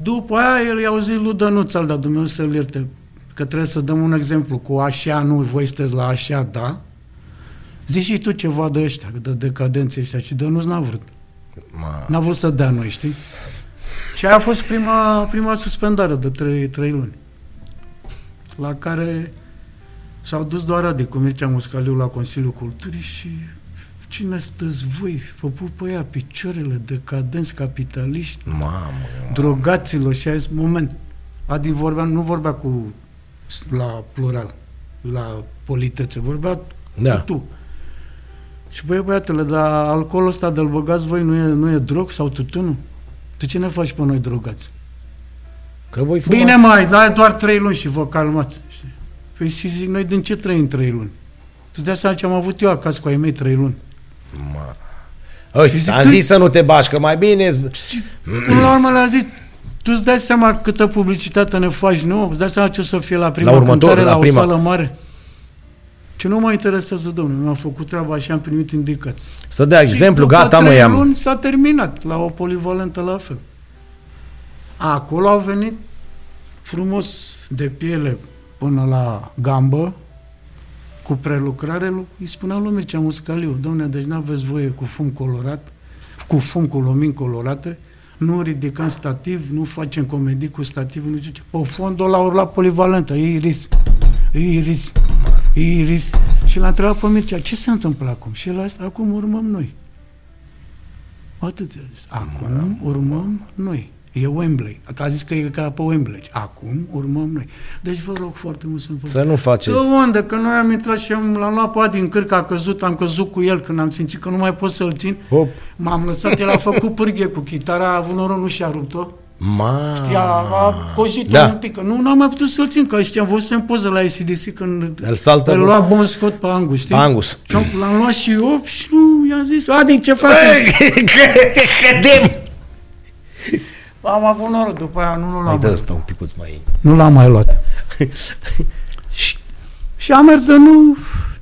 După aia el i-au zis lui Dănuț al, dar Dumnezeu să-l ierte, că trebuie să dăm un exemplu cu așa, nu, voi sunteți la așa, da? Zici și tu ceva de ăștia, de decadențe ăștia, și Dănuț n-a vrut. Ma. N-a vrut să dea noi, știi? Și aia a fost prima, prima suspendare de trei, trei luni, la care s-au dus doar Adi cu Mircea Muscaliu la Consiliul Culturii și cine sunteți voi? Vă pupă ea picioarele, decadenți, capitaliști, Mamă. drogaților și a zis, moment, Adi vorbea, nu vorbea cu la plural, la politețe, vorbea Da. cu tu. Și băi, băiatele, dar alcoolul ăsta de-l băgați voi nu e, nu e drog sau tutunul? De ce ne faci pe noi drogați? Că voi fumați. Bine mai, dai doar trei luni și vă calmați. Știi? Păi și zic, noi din ce trăim trei luni? Tu dai seama ce am avut eu acasă cu ai mei trei luni. Oi, Și zic, am tu- zis să nu te bași, că mai bine... Și până la urmă le-a zis, tu îți dai seama câtă publicitate ne faci nouă? Îți dai seama ce o să fie la prima La următor, cântare, la la, prima. o sală mare? Ce nu mă interesează, domnule, mi-am făcut treaba și am primit indicații. Să dea exemplu, și după gata, mă, trei i-am... luni s-a terminat la o polivalentă la fel. Acolo au venit frumos de piele până la gambă, cu prelucrare, lu- îi spunea lui Mircea Muscaliu, domne, deci n-aveți voie cu fum colorat, cu fum cu lumini colorate, nu ridicăm stativ, nu facem comedii cu stativ, nu știu ce. Pe fondul la urlat polivalentă, e iris, e iris, e iris. Și l-a întrebat pe Mircea, ce se întâmplă acum? Și el a zis, acum urmăm noi. Atât. i-a zis. Acum urmăm noi. E Wembley. Că a zis că e ca pe Wembley. Acum urmăm noi. Deci vă rog foarte mult să-mi Să nu faceți... de unde? Că noi am intrat și am, l-am luat pe ăla din cârcă, a căzut, am căzut cu el când am simțit că nu mai pot să-l țin. Hop. M-am lăsat, el a făcut pârghie cu chitara, a avut noroc, nu și-a rupt-o. Ma... Ea a coșit Da. un pic, că nu n-am mai putut să-l țin, că știam, văzut în poză la ACDC când El saltă, îl bă. lua Bon Scott pe Angus, știi? Angus. Și am- l-am luat și eu și nu, i-am zis, Adi, ce faci? Cădem! Am avut noroc, după aia nu, nu Mai l-am dă mai, ăsta un picuț mai... nu l-am mai luat. Și- Și am mers de nu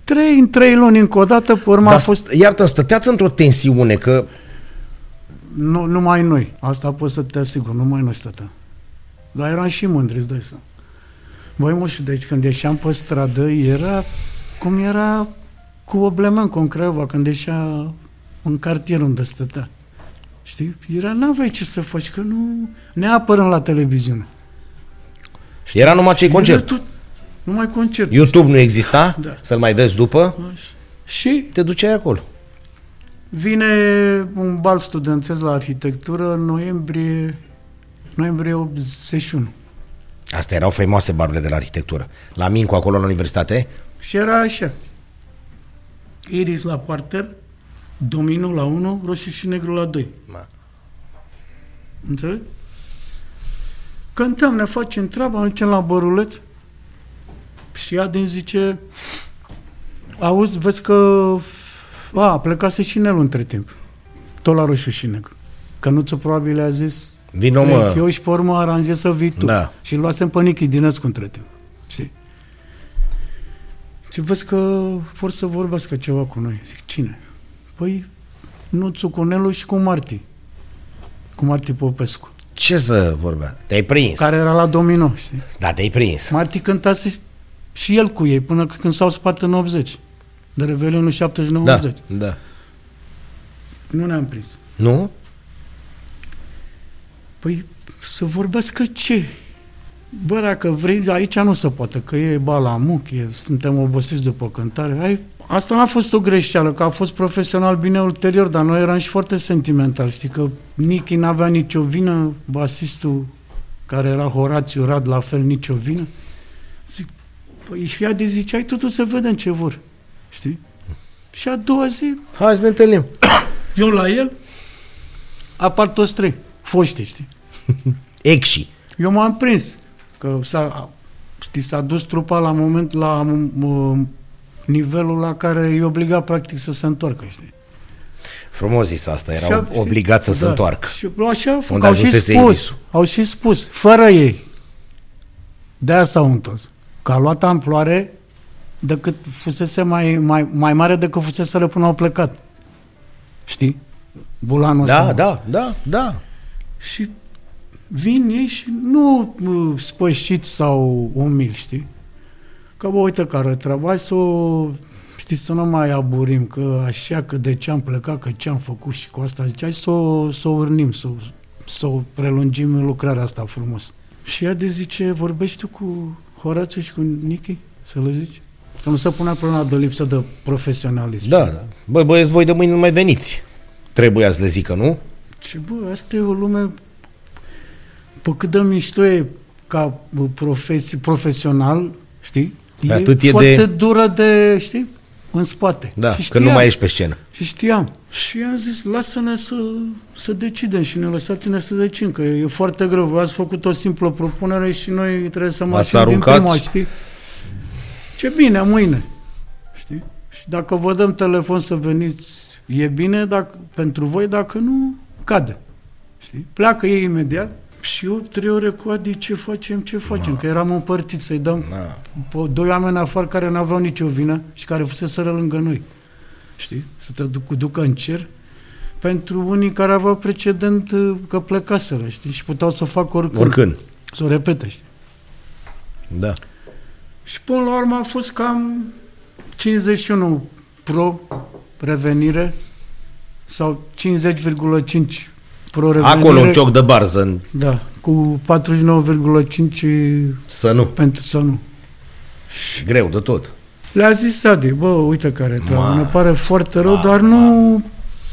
trei în trei luni încă o dată, pe urmă a Dar fost iartă stăteați într-o tensiune, că Nu, numai noi. Asta pot să te asigur, numai noi stăteam. Dar eram și mândri, îți dai seama. Băi, moșu, deci când ieșeam pe stradă, era cum era cu Oblemen, în Craiova, când ieșea în cartier unde stătea. Știi? Era, n-aveai ce să faci, că nu... Ne apărăm la televiziune. era numai cei concert. Era tot, numai concert. YouTube nu exista, Da. să-l mai vezi după, Și te duceai acolo. vine un bal studențesc la arhitectură în noiembrie, noiembrie 81. Astea erau faimoase barurile de la arhitectură. La Mincu, acolo la universitate, Și era așa. Iris la parter, Domino la 1, roșu și negru la 2. Ma. Înțelegi? Cântăm, ne facem treaba, ne ducem la băruleț și Adin zice auzi, vezi că a, plecase și Nelu între timp. Tot la roșu și negru. Că nu ți probabil a zis Vino, mă. "Trec eu și pe urmă aranjez să vii tu. Da. Și îl luasem pe Nichi Dinescu între timp. Știi? Și vezi că vor să vorbească ceva cu noi. Zic, cine? Păi, Nuțu cu Nelu și cu Marti. Cu Marti Popescu. ce să vorbea? Te-ai prins. Care era la Domino, știi? Da, te-ai prins. Marti cântase și el cu ei până când s-au spart în 80. De Revelionul 79-80. Da, da. Nu ne-am prins. Nu? Păi să vorbească ce? Bă, dacă vrei, aici nu se poate, că e balamuc, e, suntem obosiți după cântare. Ai, asta n-a fost o greșeală, că a fost profesional bine ulterior, dar noi eram și foarte sentimental. Știi că Nichi n-avea nicio vină, basistul care era Horațiu Rad, la fel nicio vină. Zic, păi și ea de ziceai, totul să vedem ce vor. Știi? Și a doua zi, Hai să ne întâlnim. eu la el, apar toți trei, foști, știi? Exi. Eu m-am prins că s-a, știi, s-a dus trupa la moment la m- nivelul la care e obligat practic să se întoarcă, știi? Frumos zis asta, Și erau a- știi? obligați să se Da. întoarcă. Și așa au făcut, Unde au și ajunsese spus, Irisu. au și spus, fără ei. De-aia s-au întors. Că a luat amploare decât fusese mai, mai, mai mare decât fusese până au plecat. Știi? Bulanul Da, ăsta. da, da, da. Și vin ei și nu uh, spășiți sau umili, știi? Că, bă, uite care treaba, hai să o, știți, să nu mai aburim, că așa, că de ce am plecat, că ce am făcut și cu asta, zice, hai să o, să o urnim, să, o- să o prelungim lucrarea asta frumos. Și ea de zice, vorbești tu cu Horațiu și cu Nichi, să le zici? Că nu se punea problema de lipsă de profesionalism. Da, da. Băi, băieți, voi de mâine nu mai veniți. Trebuia să le zică, nu? Și bă, asta e o lume pe cât de mișto e ca bă, profesi, profesional, știi? E Atât e foarte de- dură de, știi, în spate. Da, și că nu mai ești pe scenă. Și știam. Și am zis, lasă-ne să, să decidem și ne lăsați-ne să decidem, că e foarte greu. Voi ați făcut o simplă propunere și noi trebuie să V-ați mașini din aruncat? prima, știi? Ce bine, mâine. Știi? Și dacă vă dăm telefon să veniți, e bine dacă, pentru voi, dacă nu, cade. Știi? Pleacă ei imediat și eu trei ore cu Adi, ce facem, ce facem? Ma. Că eram împărțiți să-i dăm Na. pe doi oameni afară care nu aveau nicio vină și care fuseseră lângă noi. Știi? Să te duc, ducă în cer pentru unii care aveau precedent uh, că plecaseră, știi? Și puteau să o facă oricând. Oricând. Să o repete, știi? Da. Și până la urmă a fost cam 51 pro revenire sau 50,5 pro revenire. Acolo un cioc de barză, în- Da, cu 49,5 să nu. pentru să nu. Greu de tot. Le-a zis Sadi, bă, uite care treabă, Ma. ne pare foarte rău, Ma, dar nu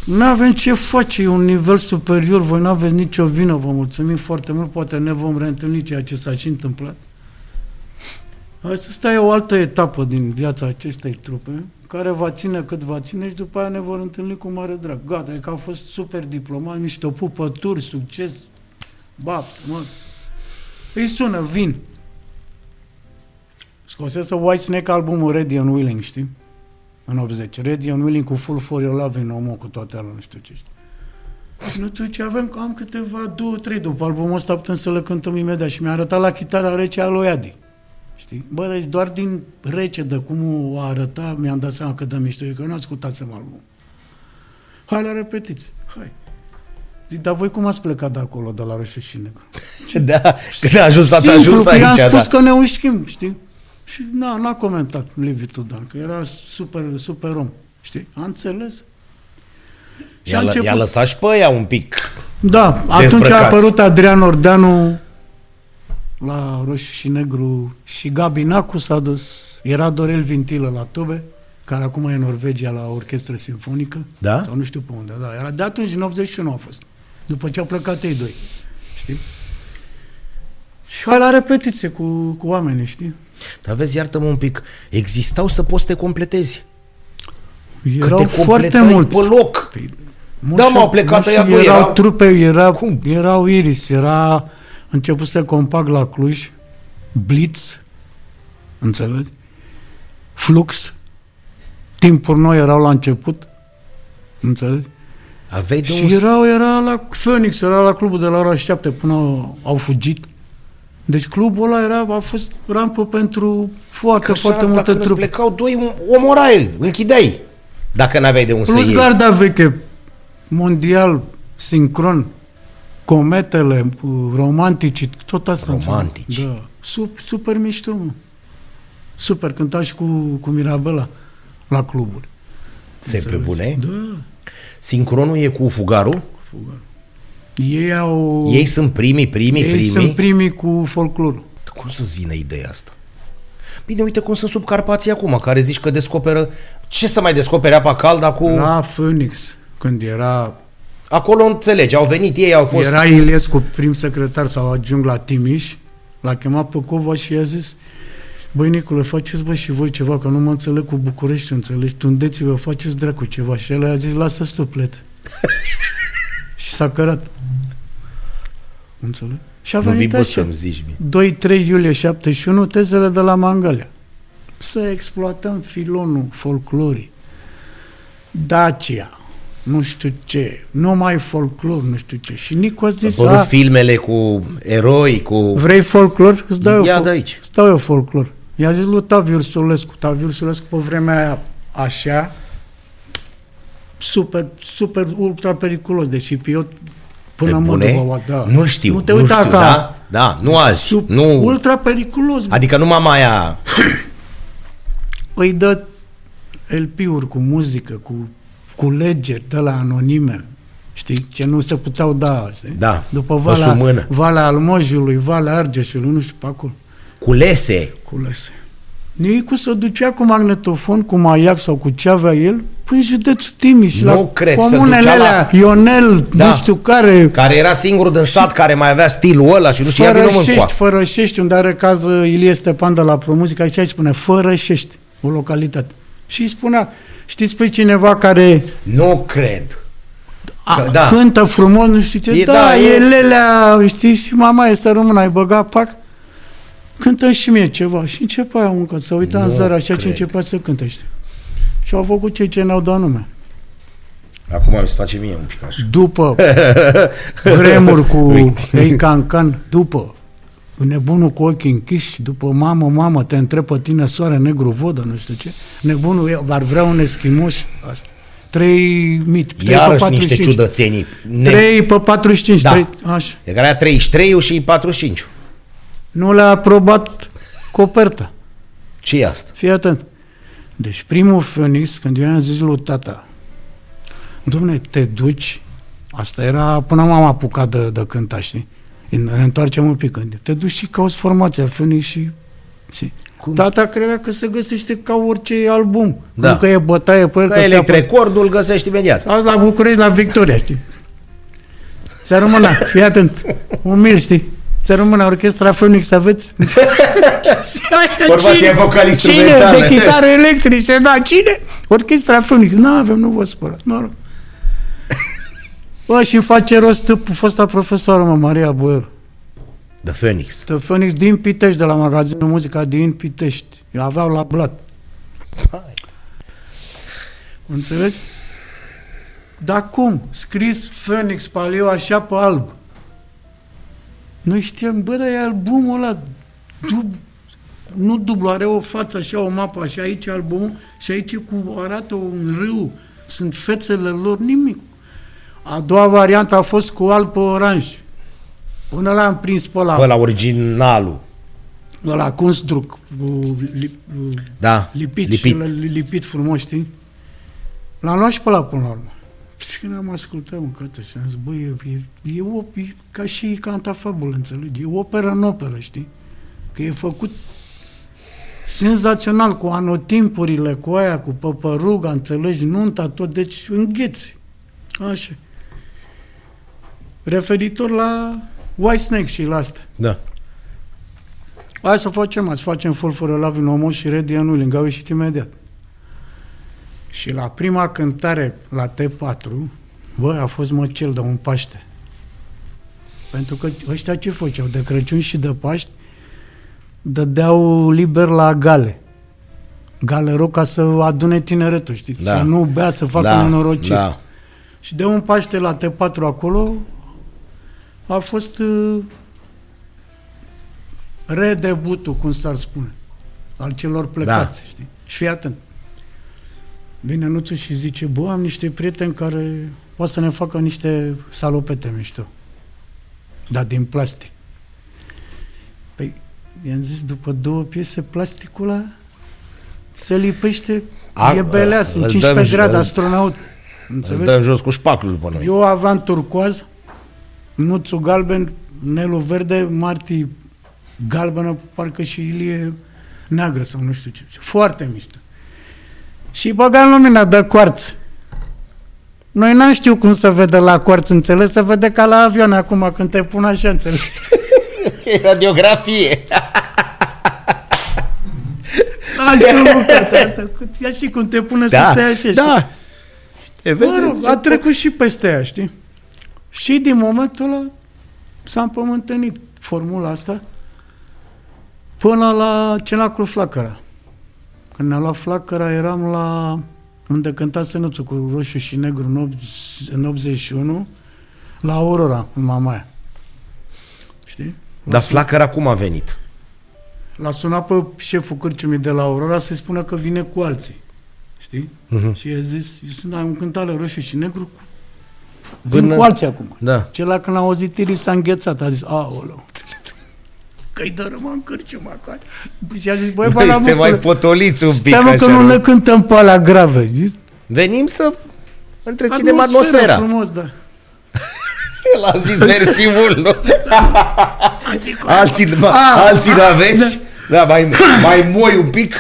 nu avem ce face, e un nivel superior, voi nu aveți nicio vină, vă mulțumim foarte mult, poate ne vom reîntâlni ceea ce s-a și întâmplat. Asta e o altă etapă din viața acestei trupe, care va ține cât va ține și după aia ne vor întâlni cu mare drag. Gata, e că au fost super diplomat, niște pupături, succes, baftă, mă. Îi sună, vin. Scosese Whitesnake albumul Ready and Willing, știi? În 80. Ready and Willing cu Full for Your Love în omul cu toate alea, nu știu ce știi. Și nu știu ce avem, că am câteva, două, trei după albumul ăsta putem să le cântăm imediat. Și mi-a arătat la chitara rece a lui Adi. Știi? Bă, deci doar din rece de cum o arăta, mi-am dat seama că de mișto e, că nu ascultați albumul. Hai la repetiți, hai. Zic, dar voi cum ați plecat de acolo, de la Roșu și Negru? Da, când a ajuns, ați Simplu, ajuns că aici, i-am spus da. că ne ușchim, știi? Și na, n-a comentat Livi Tudan, că era super, super om, știi? A înțeles. Și a I-a, lă- început... i-a lăsat și pe ea un pic. Da, atunci dezbrăcați. a apărut Adrian Ordeanu la Roșu și Negru și Gabi Nacu s-a dus, era Dorel Vintilă la Tobe, care acum e în Norvegia la orchestră simfonică, Da? sau nu știu pe unde, da, era de atunci, în 81 a fost, după ce au plecat ei doi, știi? Și hai la repetiție cu, cu oamenii, știi? Dar vezi, iartă-mă un pic, existau să poți să te completezi. Că Erau te foarte completai mulți. pe loc. Mulți Da, m-au plecat și ăia doi, erau erau- trupe, era, Cum? erau Iris, era început să compact la Cluj, Blitz, înțelegi? Flux, timpuri noi erau la început, înțelegi? Aveai de Și un... erau, era la Phoenix, era la clubul de la ora 7 până au, au fugit. Deci clubul ăla era, a fost rampă pentru foarte, Că foarte așa, multe dacă îți trupe. plecau doi, om- omorai, închideai. Dacă n-aveai de un să Plus iei. garda veche, mondial, sincron, cometele, romantici, tot asta. Romantici. înțeleg. Da. Sup, super mișto, mă. Super, cânta și cu, cu Mirabela la cluburi. Ți pe Înțelegi? bune. Da. Sincronul e cu fugarul. Ei au... Ei sunt primii, primii, ei primii. sunt primii cu folclorul. Cum să-ți vină ideea asta? Bine, uite cum sunt sub Carpații acum, care zici că descoperă... Ce să mai descopere apa caldă cu... La Phoenix, când era, Acolo înțelegi, au venit ei, au fost... era Iliescu prim secretar sau adjunct la Timiș, l-a chemat pe Cova și i-a zis Băi, Nicule, faceți bă și voi ceva, că nu mă înțeleg cu București, înțelegi? Tundeți-vă, faceți dracu ceva. Și el a zis, lasă stuplet. și s-a cărat. Înțeleg? Și a nu vii venit bă așa. să-mi zici mie. 2-3 iulie 71, tezele de la Mangalia. Să exploatăm filonul folclorii. Dacia, nu știu ce, numai folclor, nu știu ce. Și Nicu a Au zis, apărut a, filmele cu eroi, cu... vrei folclor? Îți dau eu, Ia fol- de aici. îți dau eu folclor. I-a zis lui Taviu Ursulescu. Taviu Ursulescu pe vremea aia așa, super, super, ultra periculos. Deci eu până Pe în bune? Moldova, da. Nu-l știu, Nu te nu uita știu, ca da? Da, nu azi, sub, nu... ultra periculos. Adică numai mai aia... îi dă LP-uri cu muzică, cu, cu legeri de la anonime, știi, ce nu se puteau da, știi? Da, După pe sub Valea, mână. Valea Almojului, Valea Argeșului, nu știu pe acolo, Culese. cu lese. Nicu se ducea cu magnetofon, cu maiac sau cu ce avea el, până în județul Timiș, Nu la cred, se comunele ducea la- alea, Ionel, Da. nu știu care, Care era singurul din sat care mai avea stilul ăla și nu știa vină Fărășești, mâncoa. Fărășești, unde are cază Ilie Stepan de la Promuzică, aici îi spune Fărășești, o localitate. Și îi spunea, știți pe cineva care Nu cred. a, Da. da. cântă frumos, nu știu ce, E- e, da, da, e, e- Lelea, știți, și mama este română, ai băgat pac? cântă și mie ceva. Și începe aia încă, să uita în Nu zăra așa ce cred. începea să cânte, știi? Și au făcut cei ce ne-au dat nume. Acum mi se face mie un pic așa. După vremuri cu Uite. Ei Can Can, după nebunul cu ochii închiși, după mamă, mamă, te întreb pe tine soare negru vodă, nu știu ce, nebunul e- ar vrea un eschimoș, asta. 3 mit, 3 pe Iarăși niște 45. ciudățenii. Ne... 3 pe 45, Da. 3, așa. De care era 33 și 45. Nu le-a aprobat coperta. ce e asta? Fii atent. Deci primul Phoenix, când eu i-am zis lui tata, Dom'le, te duci, asta era până m-am apucat de, de cânta, știi? Ne întoarcem un pic când te duci și cauți formația Phoenix și... și Cum? Tata credea că se găsește ca orice album. Da. Da. Că e bătaie pe el, Că că se elect apă... recordul găsești imediat. Azi la București, la Victoria, știi? Să rămână, fii atent, umil, știi? Să rămână orchestra Phoenix, aveți? Formația Cine? vocal-instrumentală. Cine? De chitară electrice, da, cine? Orchestra Phoenix. Nu avem, nu vă spărați, mă rog. Bă, și îmi face rost fosta profesoară, mă, Maria Boier. The Phoenix. The Phoenix din Pitești, de la magazinul Muzica din Pitești. Eu aveau la blat. Înțelegi? Dar cum? Scris Phoenix Paliu așa pe alb. Noi știam, bă, dar e albumul ăla. Dub, nu dublu, are o față așa, o mapă așa, aici e albumul și aici cu, arată un râu. Sunt fețele lor, nimic. A doua variantă a fost cu alb pe oranj. Până l-am prins pe ăla, Bă, la originalul. ăla Kunstdruck, cu li, Da, lipit, lipit. lipit. Și lipit frumos, știi? L-am luat și pe ăla până la urmă. Și când am ascultat un cătă și am zis, băi, e, e, e, o, e ca și cantafabul, înțelegi? E operă în operă, știi? Că e făcut senzațional, cu anotimpurile, cu aia, cu păpăruga, înțelegi, nunta, tot, deci îngheți. Așa. Referitor la White Snake și la asta. Da. Hai să facem, azi facem Full for a Love in Omo și Ready Anuling, au ieșit imediat. Și la prima cântare la T4, bă, a fost măcel de un Paște. Pentru că ăștia ce făceau? De Crăciun și de Paști dădeau liber la gale. Gale rog ca să adune tineretul, știi? Da. Să nu bea, să facă da, nenorocire. da. Și de un Paște la T4 acolo a fost uh, redebutul, cum s-ar spune, al celor plecați, da. știi? Și fii atent. Vine Nuțu și zice, bă, am niște prieteni care o să ne facă niște salopete mișto. Dar din plastic. Păi, i-am zis, după două piese, plasticul ăla se lipește, A- e beleas, în îl 15 dăm- grade, îl- astronaut. Îl Înțelegi? dăm jos cu șpaclul după noi. Eu aveam turcoaz, Nuțu galben, Nelu verde, Marti galbenă, parcă și Ilie neagră sau nu știu ce. Foarte mișto. Și băgam lumina de coarț. Noi n-am știut cum să vede la coarț, înțeles? Se vede ca la avion acum când te pun așa, înțeles? Radiografie. Ia și cum te pune să stai așa. știi? da. Te vede? Mă rog, a trecut și peste aia, știi? Și din momentul ăla s-a împământenit formula asta până la Cenacul Flacăra. Când ne-a luat Flacăra, eram la unde cânta Sănățul cu roșu și negru în, 80, în 81, la Aurora, în Mamaia. Știi? Dar flacăra cum a venit? L-a sunat pe șeful cârciumii de la Aurora să-i spună că vine cu alții. Știi? Mhm. Și i-a zis, eu sunt am cântat la roșu și negru cu Vin Vin cu alții acum. Da. Celălalt când a auzit Iri s-a înghețat, a zis, aoleu, înțeles? Că-i dărâmă în cârciumă acolo. Și a zis, băi, Băi, bă, suntem mai potoliți un pic Stai mă că așa. nu nu? le cântăm pe alea grave. Venim să întreținem atmosfera. frumos, da. El a zis mersi mult, nu? Zic, Alții, ma, Ah, alții n-aveți? Da, mai, mai moi un pic?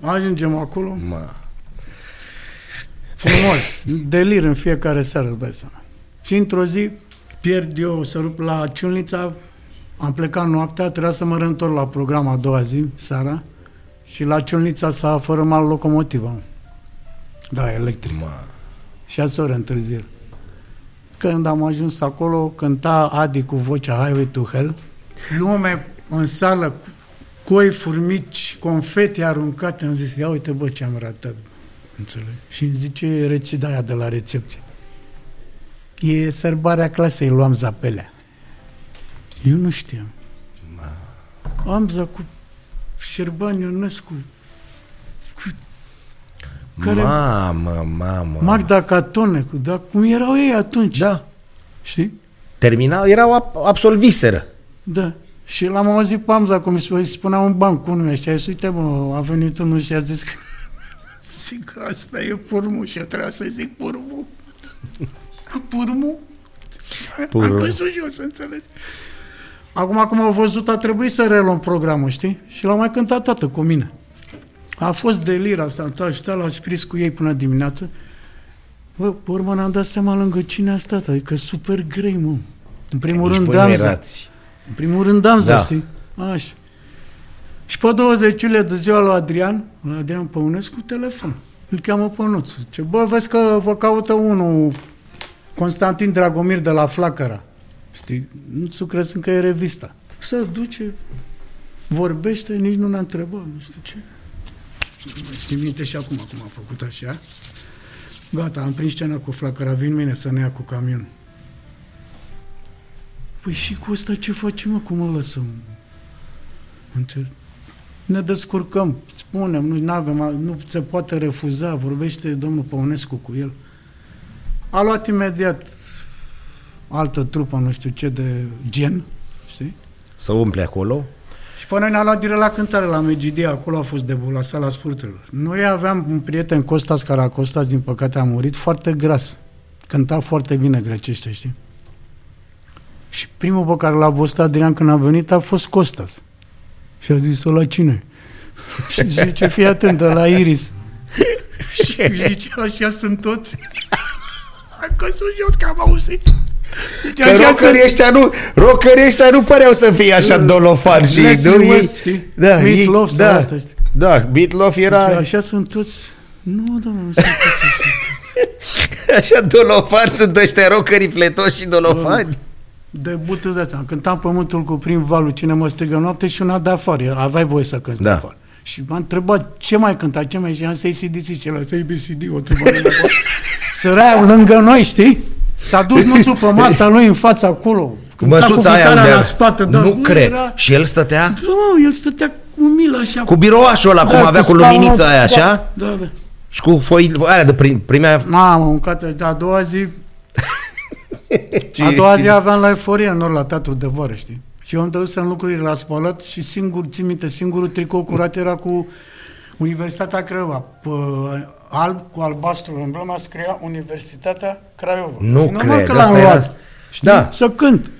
Ajungem acolo, Ma. Frumos, delir în fiecare seară, îți dai seama. Și într-o zi pierd eu să rup la Ciunlița, am plecat noaptea, trebuia să mă reîntorc la program a doua zi, seara, și la Ciunlița s-a fărâmat locomotiva. mă. Da, electric. Ma. șase ore întârziere. Când am ajuns acolo, cânta Adi cu vocea Highway to Hell, lume în sală, cu coi furmici, confete aruncate, am zis, ia uite bă ce am ratat. Înțeleg? Și îmi zice recida aia de la recepție. E sărbarea clasei, luam zapelea. Eu nu știam. Amza cu Șerban Ionescu, cu care- Mamă, mamă. Magda Catonecu, dar cum erau ei atunci? Da. Știi? Terminau, erau ap- absolviseră. Da. Și l-am auzit pe Amza cum îi spunea un banc cu unul și a zis, uite mă, a venit unul și a zis că zic că asta e purmu și eu trebuia să zic purmu. Purmu? Purmu. Am căzut jos, înțelegi? Acum, cum au văzut, a trebuit să reluăm programul, știi? Și l-au mai cântat toată cu mine. A fost delir asta, am stat și stat la șpris cu ei până dimineață. Bă, pe urmă ne-am dat seama lângă cine a stat, adică super grei, mă. În primul Nici rând, voi nu Damza. erați. În primul rând Damza, Da. da. știi? Așa. Și pe 20 iulie de ziua lui Adrian, la Adrian Păunescu, telefon. Îl cheamă pe Nuțu. Ce, bă, vezi că vă caută unul, Constantin Dragomir de la Flacăra. Știi? Nuțu crezi că e revista. Să duce, vorbește, nici nu ne-a întrebat, nu știu ce. Știi minte și acum, cum a făcut așa. Gata, am prins scena cu Flacăra, vin mine să ne ia cu camionul. Păi și cu ăsta ce facem, mă? Cum îl lăsăm? Înțeleg? Ne descurcăm, spunem, nu avem, nu se poate refuza, vorbește domnul Păunescu cu el. A luat imediat altă trupă, nu știu ce, de gen, știi? Să umple acolo. Și până ne-a luat direct la cântare, la Megidia, acolo a fost debut, la sala spurtelor. Noi aveam un prieten, Costas Caracostas, din păcate a murit, foarte gras. Cânta foarte bine grecește, știi? Și primul pe care l-a bostat Adrian când a venit a fost Costas. Și a zis-o la cine? și zice, fii atent, de la Iris. și zice, așa sunt toți. A căzut jos că am auzit. Zice, Că așa rockerii sunt ăștia nu, rockerii ăștia nu păreau să fie așa dolofani și Leslie nu, ei, West, știi? da, Meat ei, Loaf sau da, asta, știi? da, Beatloaf Zice, era așa sunt toți. Nu, domnule, nu sunt toți așa. așa dolofani, sunt ăștia rockerii fletoși și dolofani. Debut îți dați seama, cântam pământul cu prim valul, cine mă strigă noapte și una de afară. Aveai voie să cânti Da. de afară. Și m-a întrebat ce mai cânta, ce mai și am să ACDC, celălalt ABCD, o trupă de acolo. Săreau lângă noi, știi? S-a dus nuțul pe masa lui în fața acolo. Cânta cu Măsuța aia gitara unde la era. spate. Da, nu Bă, cred. Era, Și el stătea da, mă, el stătea umil așa. cu birouașul ăla, cum avea cu scaunul, luminița aia, da, așa? Da, da. Și cu foi, aia de prim, primea... Mamă, mâncată, de a doua zi A doua zi aveam la euforie în nord la teatru de vară, știi? Și eu îmi dădusem lucruri la spălat și singur, țin minte, singurul tricou curat era cu Universitatea Craiova. Pe alb, cu albastru emblema, scria Universitatea Craiova. Nu și normal cred, că l-am asta era- luat. Știi? Da. Să cânt.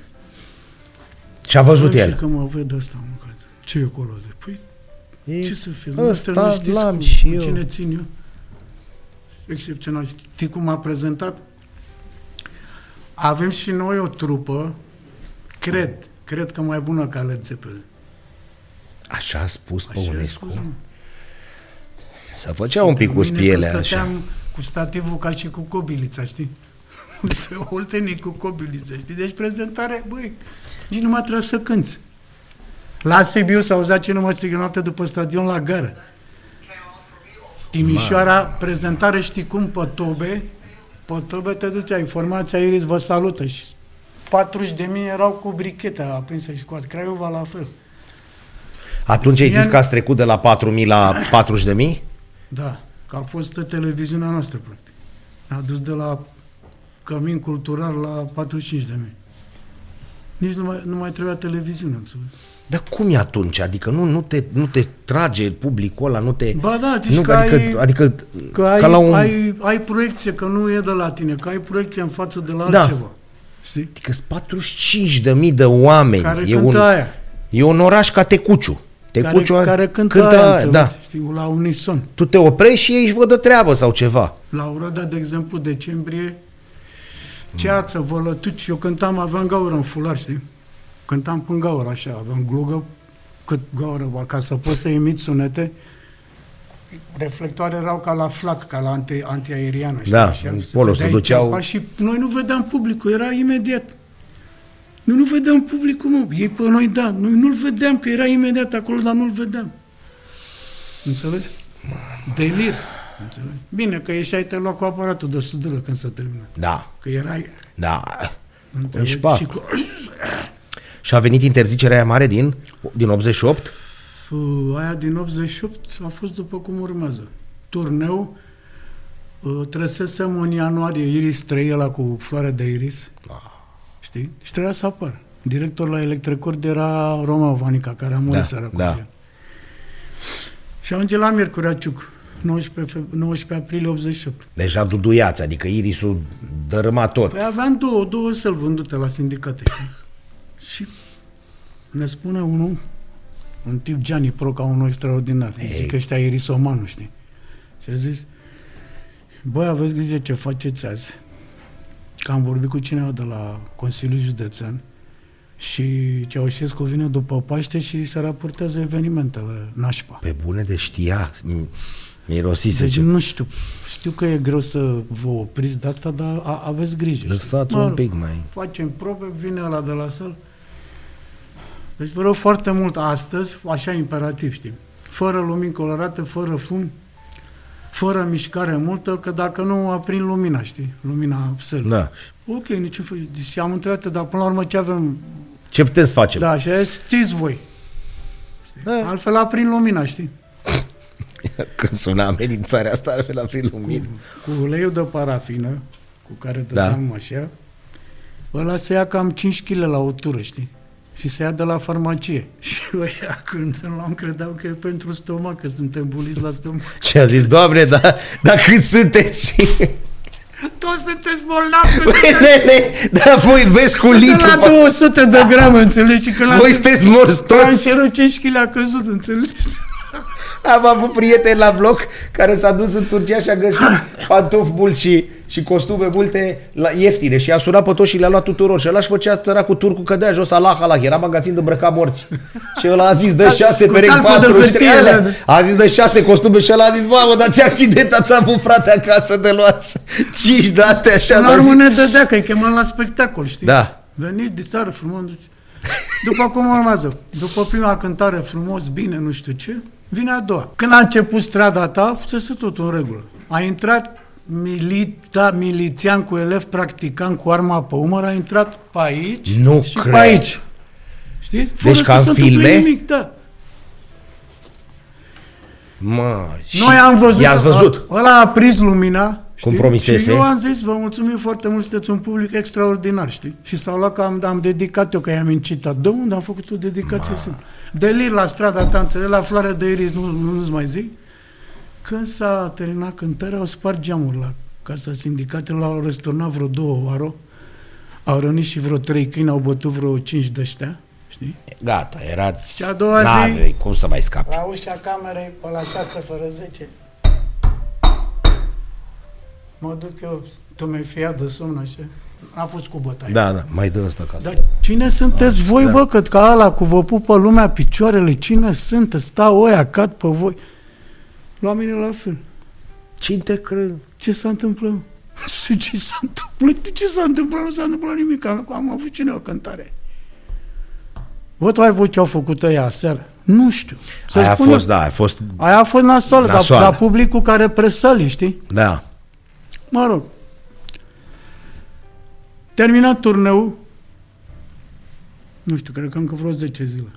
Și a văzut Și el. că mă vede ăsta, mă, ce e acolo? Zic, Păi, E ce să fie? ăsta Nu știți l-am cu, și cu eu. cine țin eu? Excepțional. Știi cum a prezentat? Avem și noi o trupă, cred, cred că mai bună ca Led Zeppelin. Așa a spus Așa a Păunescu. spus, mă. Să făcea un pic cu Mine că spielea așa. stăteam cu stativul ca și cu cobilița, știi? Niște oltenii cu cobilița, știi? Deci prezentare, băi, nici nu mai trebuie să cânți. La Sibiu s-a auzat ce nu mă strigă noapte după stadion la gară. Timișoara, prezentare, știi cum, pe tobe, pe tobe te ducea, informația Iris vă salută și 40 de mii erau cu brichete aprinse și cu azi. Craiova la fel. Atunci ai zis Iar- că ați trecut de la 4.000 la 40.000? Da, că a fost televiziunea noastră, practic. A dus de la cămin cultural la 45 de mii. Nici nu mai, nu mai trebuia televiziune, înțeleg. Dar cum e atunci? Adică nu, nu, te, nu te trage publicul ăla, nu te... Ba da, zici nu, că adică, ai- adică Că ai, ca la un... ai, ai proiecție, că nu e de la tine, că ai proiecție în față de la Da. altceva. Știi? Adică sunt 45.000 de oameni. Care e, cântă un, aia. e un oraș ca Tecuciu. Care, Tecuciu care cântă, cântă aia, aia, înțelegi? da. Știi, la unison. Tu te oprești și ei își văd de treabă sau ceva. La Oradea, de exemplu, decembrie, ceață, vălătuci, eu cântam, aveam gaură în fular, știi? Cântam până gaură, așa, aveam glugă, cât gaură, bă, ca să poți să emit sunete, reflectoare erau ca la flac, ca la anti, antiaeriană, știi? Da, Așa, în se polo vedea se duceau- ceapa Și noi nu vedeam publicul, era imediat. Noi nu vedeam publicul, mă. Ei pe noi, da. Noi nu-l vedeam, că era imediat acolo, dar nu-l vedeam. Înțelegi? Delir. Înțelegi? Bine, că ieșai, te lua cu aparatul de sudură când se termină. Da, Că erai... da. Înțelegi? șpac. Și cu... Și a venit interzicerea aia mare din, din 88? Uh, Aia din 88 a fost după cum urmează. Turneu, uh, trăsesem în ianuarie Iris 3, ăla cu floare de iris, știi? Și trebuia să apară. Director la Electrocord era Roma Vanica, care a murit Da, seara cu da. el. Și ajunge la Miercurea Ciuc, 19, feb- 19 aprilie 88. Deja duduiați, adică irisul dărâmat tot. Păi aveam două, două săl vândute la sindicate. știi? și ne spune unul, un tip Gianni Proca, unul extraordinar. Ei. Zic că ăștia e risomanul, știi? Și a zis, băi, aveți grijă ce faceți azi. Că am vorbit cu cineva de la Consiliul Județean și Ceaușescu vine după Paște și se raportează evenimentele nașpa. Pe bune de știa, m- mirosise Deci ce... nu știu. Știu că e greu să vă opriți de asta, dar a, aveți grijă. Lăsați Mă un rog, pic mai... Facem probe, vine ăla de la sală. Deci vă rog foarte mult astăzi, așa imperativ, știi, fără lumini colorate, fără fum, fără mișcare multă, că dacă nu aprind lumina, știi, lumina sălii. Da. Ok, nici fel. Deci am întrebat, dar până la urmă ce avem? Ce putem să facem? Da, și a zis, știți voi. Da. Altfel aprind lumina, știi? Când suna amenințarea asta, ar fi la prin lumină. Cu uleiul de parafină, cu care Da. dădeam așa, ăla se ia cam 5 kg la o tură, știi? Și se ia de la farmacie. Și ăia când îl luam credeau că e pentru stomac, că suntem buliți la stomac. Și a zis, Doamne, dar da, cât sunteți? Toți sunteți bolnavi, că Băi, nene, dar voi vezi cu de litru. la 200 de grame, înțelegi? Și că la Voi sunteți morți toți. Cancerul 5 kg a căzut, înțelegi? Am avut prieteni la bloc care s-a dus în Turcia și a găsit pantofi mulți și, și costume multe la, ieftine și a sunat pe toți și le-a luat tuturor și ăla își făcea cu turcul cădea jos, Allah, Allah, era magazin de îmbrăcat morți. Și ăla a zis, dă șase Cu perechi, talpă de patru, și hârtie, trei, alea. da. a zis, dă șase costume și ăla a zis, mamă, dar ce accident ați avut, frate, acasă de luați. Cinci de astea așa, La dar urmă zic, ne dădea, că îi chemam la spectacol, știi? Da. Veniți de țară frumos. După cum urmează, după prima cântare frumos, bine, nu știu ce, vine a doua. Când a început strada ta, fusese totul în regulă. A intrat milita, milițian cu elev practicant cu arma pe umăr, a intrat pe aici Nu și cred. pe aici. Știi? Fără Deci să ca în se întâmple filme? Nimic, da. Mă, și Noi am văzut. I-ați văzut. Ăla a prins lumina. Știi? Cum promisese. Și eu am zis, vă mulțumim foarte mult, sunteți un public extraordinar, știi? Și s-au luat că am, am dedicat eu, că i-am incitat. De unde am făcut o dedicație simplă? Delir la strada ta, înțeleg, la floare de iris, nu, nu, nu-ți mai zic. Când s-a terminat cântarea, au spart geamul la Casa Sindicatelor, au răsturnat vreo două oară, au rănit și vreo trei câini, au bătut vreo cinci de ăștia, știi? gata, erați... Și a doua zi- N-avei cum să mai scapi. La ușa camerei, pe la 6 fără 10. Mă duc eu, tu mi-ai fiat de somn așa. A fost cu bătaie. Da, da, mai dă ăsta ca Dar să... cine sunteți voi, bă, cât ca ala cu vă pupă lumea picioarele? Cine sunteți? Stau oia, cad pe voi. La mine la fel. Cine te crede? Ce s-a întâmplat? Și ce s-a întâmplat? Ce s-a întâmplat? Nu s-a întâmplat nimic. Am, am avut cine o cântare. Bă, tu ai văzut ce au făcut ăia aseară? Nu știu. Să Aia a spun eu- fost, da, a fost, Aia a fost nasoală, dar Nasoală. la publicul care presăli, știi? da. Mă rog. Terminat turneul, nu știu, cred că încă vreo 10 zile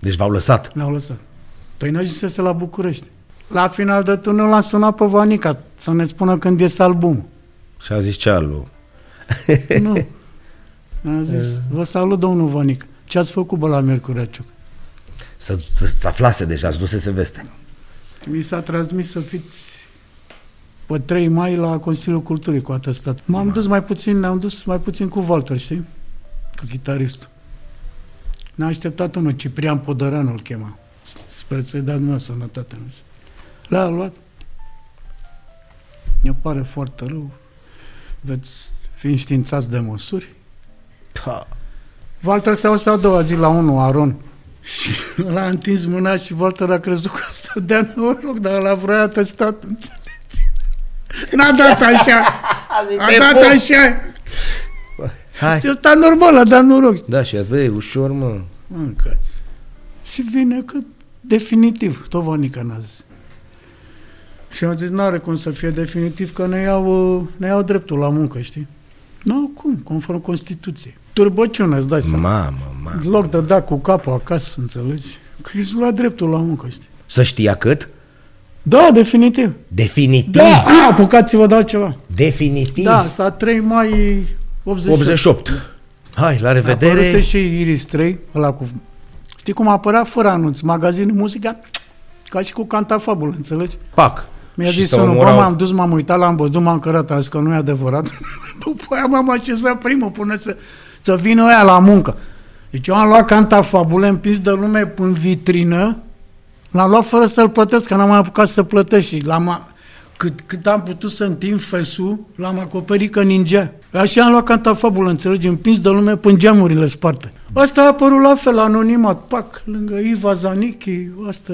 Deci v-au lăsat. l-au lăsat. Păi noi ajunsese la București. La final de turneu l-am sunat pe Vanica să ne spună când ies albumul. Și a zis ce alu. nu. A zis, vă salut, domnul Vanica. Ce ați făcut, bă, la Mercurea Ciuc? Să, să, să aflase deja, să dusese veste. Mi s-a transmis să fiți pe 3 mai la Consiliul Culturii cu atestat. M-am dus mai puțin, ne-am dus mai puțin cu Walter, știi? Cu chitaristul. Ne-a așteptat unul, Ciprian Podăranu îl chema. Sper să-i dați dumneavoastră sănătate. Nu știu. L-a luat. Ne pare foarte rău. Veți fi înștiințați de măsuri. Da. Walter se auzea a doua zi la unul, Aron. Și l-a întins mâna și Walter a crezut că să dea noroc, dar la vrea atestat, înțelegi? N-a dat așa. A dat așa. Hai. Și ăsta normal, a dat noroc. Da, și azi, băi, ușor, mă. Mâncați. Și vine că definitiv, tot Vanica n-a zis. Și am zis, n-are cum să fie definitiv, că ne iau, uh, ne iau dreptul la muncă, știi? Nu, cum? Conform Constituției. Turbăciune, îți dai seama. Mamă, mamă. În loc de da cu capul acasă, înțelegi? Că îți lua dreptul la muncă, știi? Să știa cât? Da, definitiv. Definitiv. Da, apucați-vă de altceva. Definitiv. Da, asta 3 mai 88. 88. Hai, la revedere. Apăruse și Iris 3, ăla cu... Știi cum apărea fără anunț? Magazinul muzica, ca și cu cantafabul, înțelegi? Pac. Mi-a Și zis se unul, bă, omorau. m-am dus, m-am uitat, l-am văzut, m-am cărat, am zis că nu e adevărat. După aia m-am așezat primul până să, să vină ăia la muncă. Deci eu am luat cantafabule împins de lume în vitrină, l-am luat fără să-l plătesc, că n-am mai apucat să plătesc și l-am, a- cât, cât am putut să întind fesul, l-am acoperit că ningea. Așa am luat cantafabul, înțelegi, împins de lume până geamurile sparte. Asta a apărut la fel, anonimat, pac, lângă Iva Zanichi, asta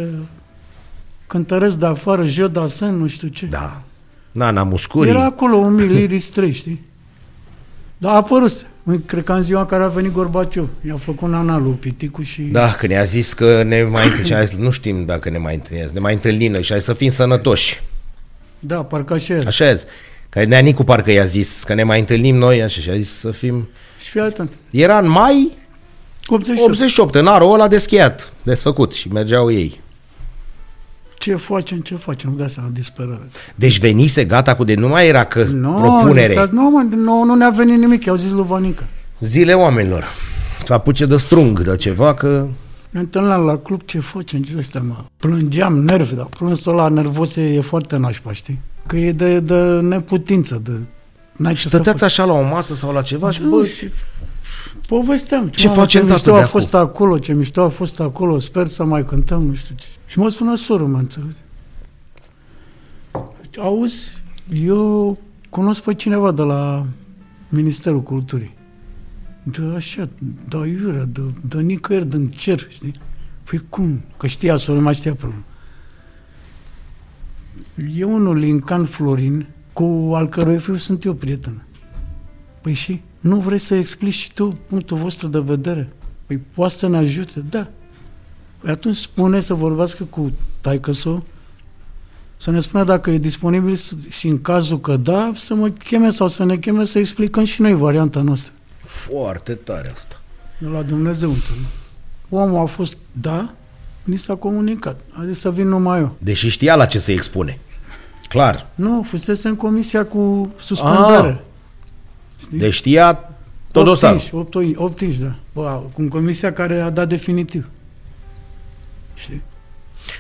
cântăresc de afară, Jeu Dasen, nu știu ce. Da. Nana Muscuri. Era acolo un mil Iris 3, știi? Dar a apărut. Cred că în ziua în care a venit Gorbaciov. I-a făcut nana lui Piticu și... Da, că ne-a zis că ne mai întâlnim. și a zis, nu știm dacă ne mai întâlnim. Ne mai întâlnim noi și a zis să fim sănătoși. Da, parcă așa era. Așa a zis. Că Neanicu parcă i-a zis că ne mai întâlnim noi așa și a zis să fim... Și fii atent. Era în mai 88. 88, în arul ăla deschiat, desfăcut și mergeau ei. Ce facem, ce facem? Nu dai seama, disperare. Deci venise gata cu de... Nu mai era că Nu, propunere. s-a- nu, mă, nu, nu ne-a venit nimic, i-au zis lui Vanica. Zile oamenilor. Să apuce de strung, de ceva, că... Ne întâlneam la club, ce facem, ce ăsta, mă? Plângeam nervi, dar plânsul ăla nervos e, e foarte nașpa, știi? Că e de, de neputință, de... N-ai ce să Stăteați așa la o masă sau la ceva și, Da, bă, și povesteam. Ce mamă, facem, ce tată, mișto de a acum? fost acolo, ce mișto a fost acolo, sper să mai cântăm, nu știu ce. Și mă sună sorul, mă înțelegi? Auzi, eu cunosc pe cineva de la Ministerul Culturii. De așa, de aiurea, de, de nicăieri, din cer, știi? Păi cum? Că știa sorul, nu mai știa problema. E unul Lincan Florin, cu al cărui fiu sunt eu prieten. Păi și? Nu vrei să explici și tu punctul vostru de vedere? Păi poate să ne ajute? Da. Păi atunci spune să vorbească cu taică să ne spună dacă e disponibil să- și în cazul că da, să mă cheme sau să ne cheme să explicăm și noi varianta noastră. foarte tare asta. De la Dumnezeu întâlnit. Omul a fost da, ni s-a comunicat. A zis să vin numai eu. Deși știa la ce se expune. Clar. Nu, fusese în comisia cu suspendare. Ah. Deci știa tot 8 dosarul. inși, 8, 8 inși, da. Bă, cu comisia care a dat definitiv. Știi?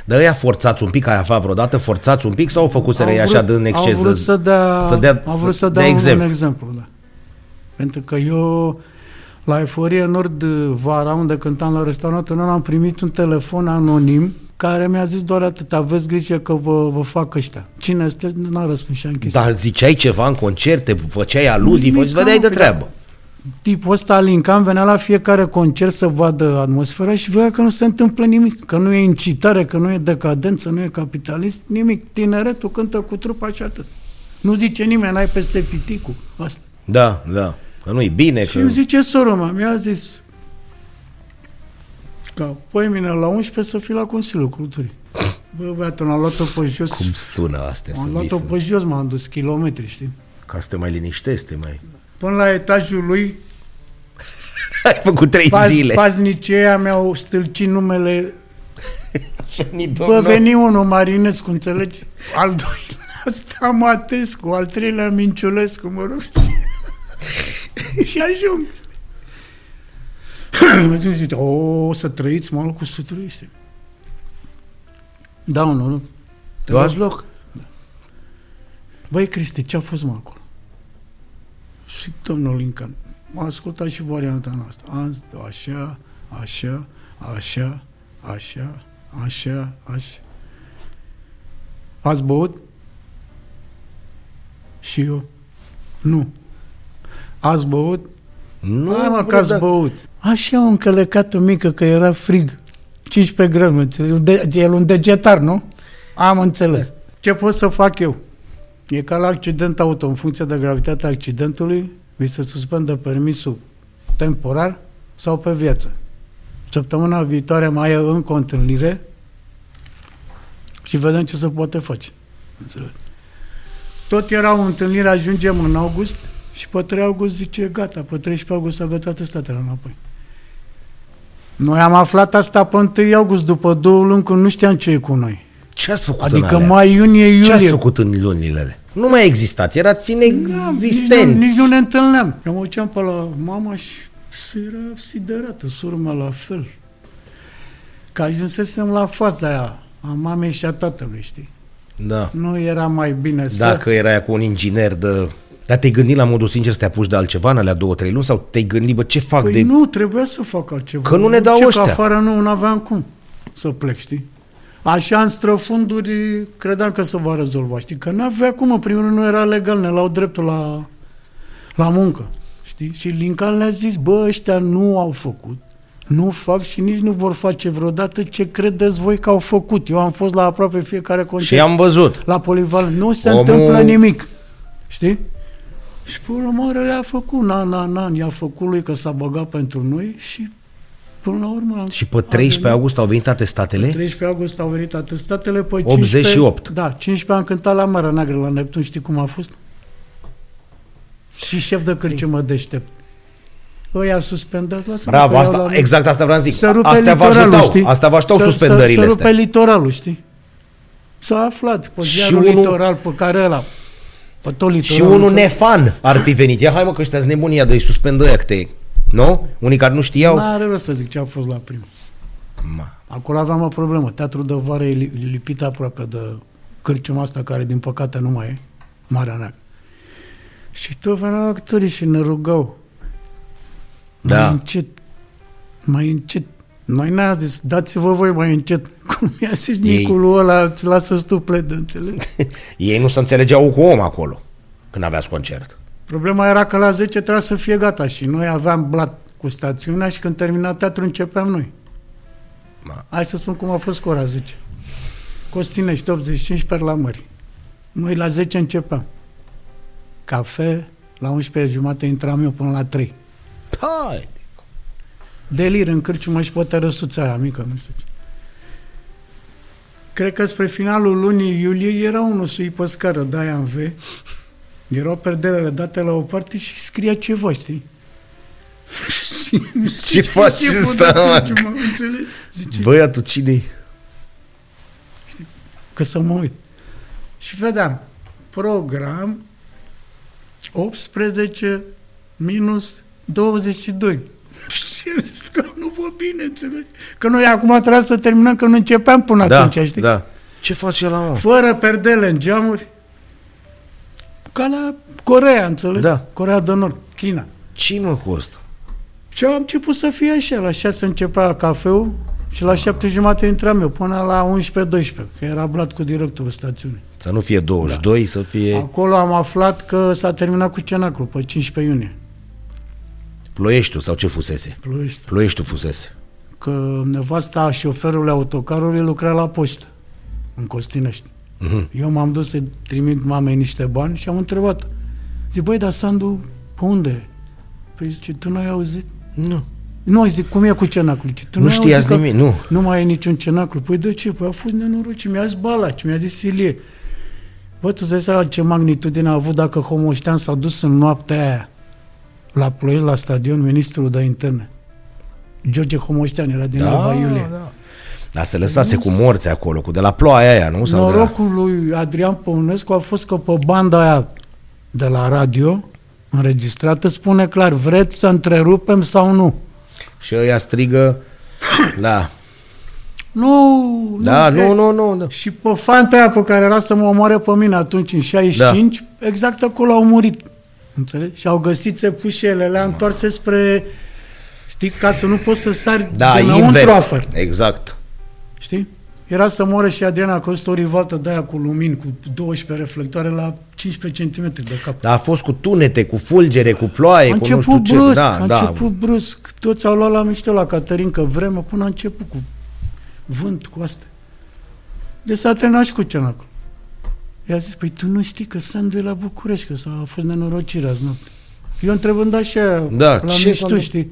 Dar ăia forțați un pic, ai aflat vreodată, forțați un pic sau au făcut să Au așa vrut- din exces? Au vrut de... să dea, să dea- au vrut să să dea dea un exemplu. exemplu. da. Pentru că eu la Eforie Nord vara, unde cântam la restaurantul lor, am primit un telefon anonim care mi-a zis doar atât, aveți grijă că vă, vă fac ăștia. Cine este? N-a răspuns și a închis. Dar ziceai ceva în concerte, făceai aluzii, Nimic, făceai, vedeai de mă, treabă. Tipul ăsta, Lincan, venea la fiecare concert să vadă atmosfera și vedea că nu se întâmplă nimic, că nu e incitare, că nu e decadență, nu e capitalist, nimic. Tineretul cântă cu trupa și atât. Nu zice nimeni, n-ai peste piticul. Asta. Da, da. Că nu-i bine, Și că... îmi zice soră mea, mi-a zis că păi mine la 11 să fii la Consiliul Culturii. Bă, băiatul, am luat-o pe jos. Cum sună astea să am luat-o visă? pe jos, m-am dus kilometri, știi? Ca să te mai liniștești, te mai... Până la etajul lui, Ai făcut trei paz, zile. paznicii ăia mi-au stâlcit numele Venit Bă, domnul. veni unul Marinescu, înțelegi? Al doilea Stamatescu, al treilea Minciulescu, mă rog. și ajung. Atunci zice, o, o să trăiți, mă, cu să trăiește. Da, unul, nu? Tu azi loc? Băi, Cristi, ce a fost, mă, acolo? Și domnul Lincoln, m-a ascultat și varianta noastră. Am zis, așa, așa, așa, așa, așa, așa. Ați băut? Și eu, nu. Ați băut? Nu, Hai mă, bă, că ați dar- băut. Așa o încălecată mică, că era frig. 15 grame, înțelegi? Un de- El un degetar, nu? Am înțeles. Ce pot să fac eu? E ca la accident auto, în funcție de gravitatea accidentului, vi se suspendă permisul temporar sau pe viață. Săptămâna viitoare mai e încă o întâlnire și vedem ce se poate face. Înțeleg. Tot era o întâlnire, ajungem în august și pe 3 august zice, gata, pe 13 august aveți toate statele înapoi. Noi am aflat asta pe 1 august, după două luni, când nu știam ce e cu noi. Ce ați făcut Adică în alea? mai iunie, iulie. Ce ați făcut în lunile alea? Nu mai existați, erați Da, nici, nu, inexistenți. nici nu ne întâlneam. Eu mă duceam pe la mama și se era siderată, sora mea la fel. Că ajunsesem la faza aia a mamei și a tatălui, știi? Da. Nu era mai bine să... Dacă erai cu un inginer de... Dar te-ai gândit la modul sincer să te apuci de altceva în alea două, trei luni? Sau te-ai gândit, bă, ce fac Păi de... nu, trebuia să fac altceva. Că nu ne dau Ce, ăștia. Că afară nu, nu aveam cum să plec, știi? Așa în străfunduri credeam că se va rezolva, știi? Că nu avea cum, în primul rând nu era legal, ne luau dreptul la, la muncă, știi? Și Lincoln le-a zis, bă, ăștia nu au făcut, nu fac și nici nu vor face vreodată ce credeți voi că au făcut. Eu am fost la aproape fiecare concert Și am văzut. la polivalent. Nu se Omul- întâmplă nimic. Știi? Și până la urmă le-a făcut, na, na, na, i-a făcut lui că s-a băgat pentru noi și până la urmă... Și pe 13 august au venit atestatele? 13 august au venit atestatele, pe 88. Da, 15 am cântat la Marea Neagră, la Neptun, știi cum a fost? Și șef de cârciumă deștept. Ăia suspendați, lasă Bravo, asta, exact asta vreau să zic. Se rupe Astea vă litoralul, ajutau, știi? astea vă ajutau Se- suspendările se, se rupe astea. litoralul, știi? S-a aflat pe Și ziarul unul- litoral pe care ăla, pe tot Și litoralul. unul înțelegi? nefan ar fi venit. Ia hai mă că ăștia nebunia de-i suspendă ăia că te... Nu? Unii care nu știau? N-are rost să zic ce a fost la primul. Ma. Acolo aveam o problemă. Teatrul de vară e li- lipit aproape de cârciuma asta, care din păcate nu mai e, Marea Neagră. Și tot veneau actorii și ne rugau. Mai Da. încet, mai încet. Noi ne-a zis, dați-vă voi mai încet. Cum i-a zis Ei- Niculul ăla, îți lasă stuple de înțeleg. Ei nu se înțelegeau cu om acolo când aveați concert. Problema era că la 10 trebuia să fie gata și noi aveam blat cu stațiunea și când termina teatrul începeam noi. Ma. Hai să spun cum a fost cu ora 10. Costinești 85 per la mări. Noi la 10 începeam. Cafe, la 11 jumate intram eu până la 3. Hai! Delir în cârciumă și pe tărăsuța aia mică, nu știu ce. Cred că spre finalul lunii iulie era unul sui pe scară de aia în V. Erau perdelele date la o parte și scria ceva, știi? Ce faci șeful ăsta, de mă? cârciumă, înțelegi? Zice, Băiatul cine că să mă uit. Și vedeam, program 18 minus 22. Și am zis că nu vă bine, înțelegi? Că noi acum trebuie să terminăm, că nu începeam până Da, atunci, știi? da. Ce face la mă? Fără perdele în geamuri, ca la Corea, înțelegi? Da. Corea de Nord, China. Ce mă cu asta? Și am început să fie așa, la 6 începea cafeul și la 7 jumate intram eu, până la 11-12, că era blat cu directorul stațiunii. Să nu fie 22, da. să fie Acolo am aflat că s-a terminat cu cenaclul pe 15 iunie, Ploieștiul sau ce fusese? Ploiești. Ploieștiul fusese. Că nevasta șoferului autocarului lucra la poștă, în Costinești. Mhm. Eu m-am dus să trimit mamei niște bani și am întrebat. Zic, băi, dar Sandu, pe unde e? Păi zice, tu n-ai auzit? Nu. Nu, zic, cum e cu cenaclul? Zice, tu Nu n-ai știați auzit că nimic, nu. Nu mai e niciun cenaclu. Păi de ce? Păi a fost nenorocit. Mi-a zis Balaci, mi-a zis Silie. Bă, tu îți dai seama ce magnitudine a avut dacă Homoștean s-a dus în noaptea aia la Ploiești, la stadion, ministrul de interne. George Homoștean era din Alba Iulie. da. Dar se lăsase cu morți acolo, cu de la ploaia aia, nu? Sau de la... Norocul lui Adrian Păunescu a fost că pe banda aia de la radio înregistrată spune clar, vreți să întrerupem sau nu? Și ăia strigă, da, Nu, da, e- nu, nu, nu, da. Și pe fanta aia pe care era să mă omoare pe mine atunci, în 65, da. exact acolo au murit. Înțelegi? Și au găsit țepușele, le-a întoarse spre... Știi, ca să nu poți să sari Da, dinăuntru invers. afară. Exact. Știi? Era să moară și Adriana, că o rivaltă de aia cu lumini, cu 12 reflectoare la 15 cm de cap. Dar a fost cu tunete, cu fulgere, cu ploaie, A cu nu început știu ce. brusc, Da, a da. început brusc. Toți au luat la mișto la Caterinca vreme până a început cu vânt, cu astea. De s-a terminat și cu cenacul. I-a zis, păi tu nu știi că Sandu e la București, că s-a a fost nenorocire azi noapte. Eu întrebând așa, Da, la ce mișto, să- știi?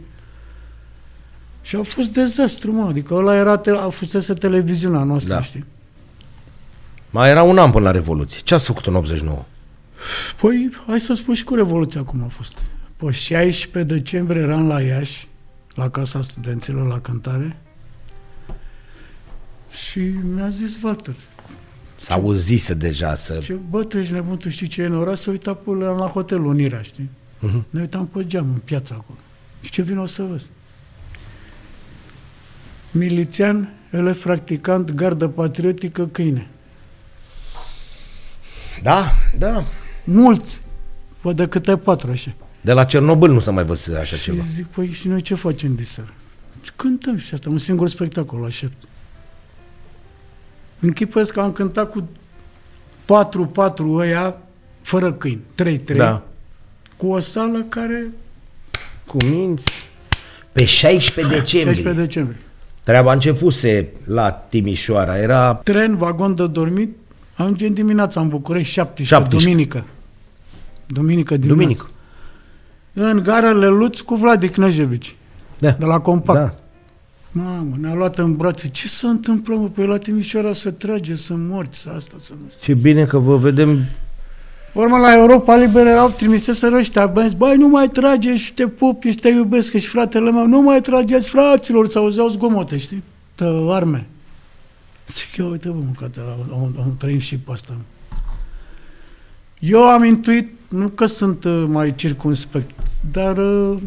Și a fost dezastru, mă. Adică ăla era, te- a fusese televiziunea noastră, Da. știi? Mai era un an până la Revoluție. Ce ați făcut în 89? Păi, hai să spun și cu Revoluția cum a fost. Pe 16 decembrie eram la Iași, la Casa Studenților, la cântare. Și mi-a zis Walter, S-a auzise deja să... ce bă, tu ești nebun, tu știi ce e în oraș? Să uita pe la, la hotelul Unirea, știi? Mhm. Ne uitam pe geam în piața acolo. Și ce vin o să văd? Milițian, elev practicant, gardă patriotică, câine. Da, da. Mulți. Văd de câte patru așa. De la Cernobâl nu s-a mai văzut așa Și ceva. zic, păi și noi ce facem diseară? Și cântăm și asta, un singur spectacol aștept. Închipuiesc că am cântat cu 4-4 ăia, fără câini, 3-3, Da. cu o sală care, Cu minți. Pe 16 decembrie. 16 decembrie. Treaba începuse la Timișoara. Era... Tren, vagon de dormit, ajungem dimineața în București, 17, 17. duminică. Duminică dimineața. Duminică. În gara Leluț cu Vladi Cnejevici, Da. de la Compact. Da. Mamă, ne-a luat în brațe. Ce se întâmplă, mă? Păi la Timișoara să trage, să morți, să asta, să nu Ce bine că vă vedem... Urmă la Europa Liberă erau trimiseseră ăștia bănți, băi, nu mai trage și te pup și te iubesc și fratele meu, nu mai trageți fraților, să auzeau zgomote, știi? Tă, arme. Zic eu, uite, bă, mâncate, am, am trăim și pe asta. Eu am intuit, nu că sunt uh, mai circunspect, dar uh,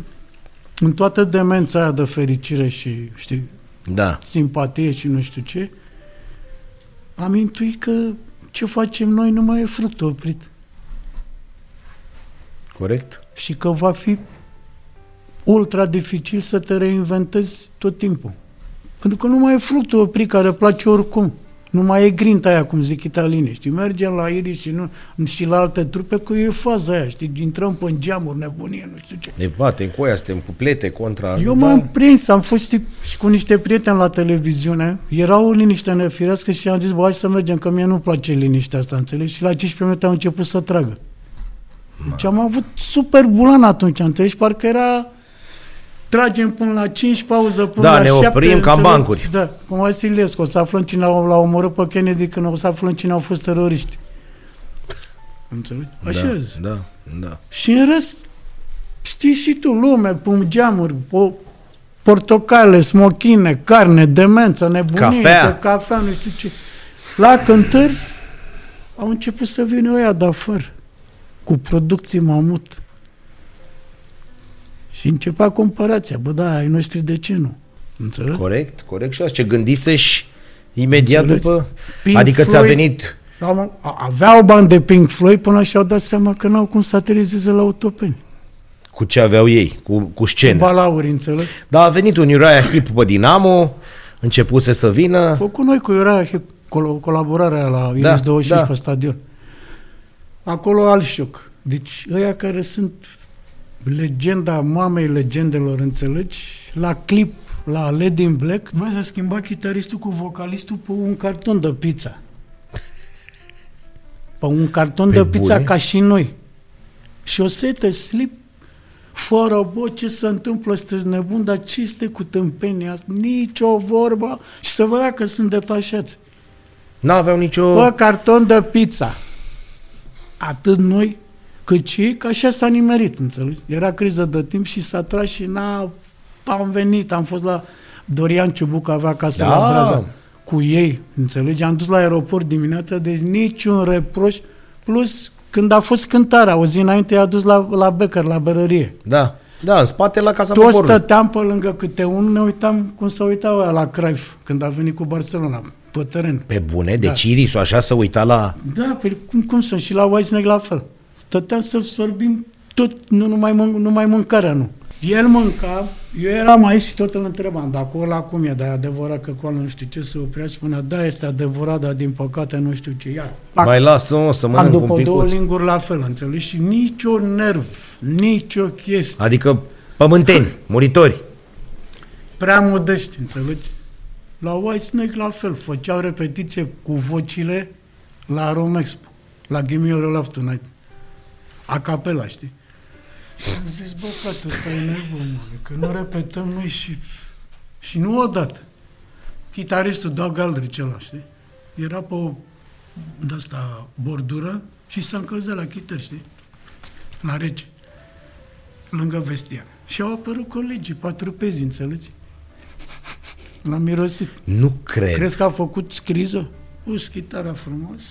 în toată demența aia de fericire și, știi, Da. simpatie și nu știu ce, am intuit că ce facem noi nu mai e fruct oprit Corect? și că va fi ultra dificil să te reinventezi tot timpul. Pentru că nu mai e fructul oprit care place oricum. Nu mai e grinta aia, cum zic italienii, știi? Mergem la Iris și, nu, și la alte trupe, că e faza aia, știi? Intrăm pe geamuri, nebunie, nu știu ce. De vate, în coia, suntem cuplete contra... Eu da. m-am prins, am fost știi, și cu niște prieteni la televiziune, erau o liniște nefirească și am zis, bă, hai să mergem, că mie nu place liniștea asta, înțelegi? Și la 15 minute au început să tragă. Deci am avut super bulan atunci, înțelegi? Parcă era tragem până la 5, pauză până Da, la ne 7. oprim ca înțelegi? bancuri. Da, cum Vasilescu, o să aflăm cine au, l-au omorât pe Kennedy când o să aflăm cine au fost teroriști. Înțelegi? Așa da, zis. da, da. Și în rest, știi și tu, lume, pum geamuri, po, portocale, smochine, carne, demență, nebunie, Cafea. cafea, nu știu ce. La cântări au început să vină ăia de afară, cu producții mamut. Și începea comparația. Bă, da, ai noștri de ce nu? Înțelegi? Corect, corect. Și asta ce gândiseși imediat Înțelegi? după... Pink adică ți-a Floyd- venit... La un moment- a- Aveau bani de Pink Floyd până și-au dat seama că n-au cum să aterizeze la Autopeni. cu ce aveau ei, cu, cu Cu scenă. balauri, înțelegi? Dar a venit un Uriah Hip pe Dinamo, începuse să vină. Făcut noi cu Iurea și col- colaborarea la Iris Da, 25 da. pe stadion. Acolo alt șoc. Deci ăia care sunt legenda mamei legendelor, înțelegi? La clip, la Led in Black, mai s-a schimbat chitaristul cu vocalistul pe un carton de pizza. Pe un carton Pe de pizza bune? ca și noi. Și o sete slip fără, bă, ce se întâmplă, sunteți nebun, dar ce este cu tâmpenia asta? Nici o vorbă. Și să vedea că sunt detașați. N-aveau nicio... Bă, carton de pizza. Atât noi, cât și ei, că așa s-a nimerit, înțelegi? Era criză de timp și s-a tras și n-a... Am venit, am fost la Dorian Ciubuc, avea casă Da. la Braza cu ei, înțelegi? Am dus la aeroport dimineața, deci niciun reproș. Plus, când a fost cântarea, o zi înainte i-a dus la, la Becker, la berărie. Da, da, în spate la Casa Toți Poporului. stăteam pe lângă câte unul, ne uitam cum se uitau ăia la Cruyff, când a venit cu Barcelona, pe teren. Pe bune, Da. deci Irisu așa să uita la... Da, păi cum, cum sunt? Și la Whitesnake la fel. Stăteam să sorbim tot, nu numai, mân- numai mâncarea, nu. El mânca, eu eram aici și tot îl întrebam, dacă ăla cum e, dar e adevărat că acolo nu știu ce se oprea, spunea, da, este adevărat, dar din păcate nu știu ce, iar. Pac, Mai lasă-mă să am mănânc după un două picuț. linguri la fel, înțelegi? Și nicio nerv, nicio chestie. Adică pământeni, muritori. prea modești, înțelegi? La Whitesnake la fel, făceau repetiție cu vocile la Romexpo, la Give Me Your Love Tonight. A capela, știi? Și am zis, bă, frate, ăsta e nebun, mă, că nu repetăm noi și, și nu odată. Chitaristul Doug Aldrich ăla, știi? Era pe o de asta bordură și s-a încălzit la chitar, știi? La rece. Lângă vestiar. Și au apărut colegii, patru pezi, înțelegi? L-am mirosit. Nu cred. Crezi că a făcut scriză? Pus chitara frumos.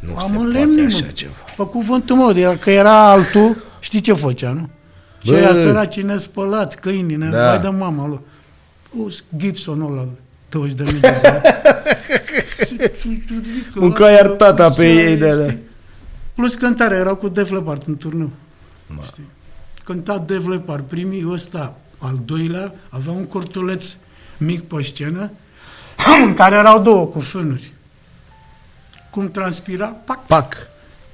Nu Am se poate înlemnit, așa mă. ceva. Pe cuvântul meu, de că era altul, știi ce făcea, nu? Și Bă. aia săraci nespălați, câinii, ne Da. vai de mama lui. Pus Gibson ăla, 20 de mii de dolari. Mânca Asta, iar tata așa, pe ei, da, știi? da. Plus cântare, erau cu Def Leppard în turneu. Știi? Cânta Def Leppard, primii ăsta, al doilea, avea un cortuleț mic pe scenă, în care erau două cu fânuri. Cum transpira, pac, Pac.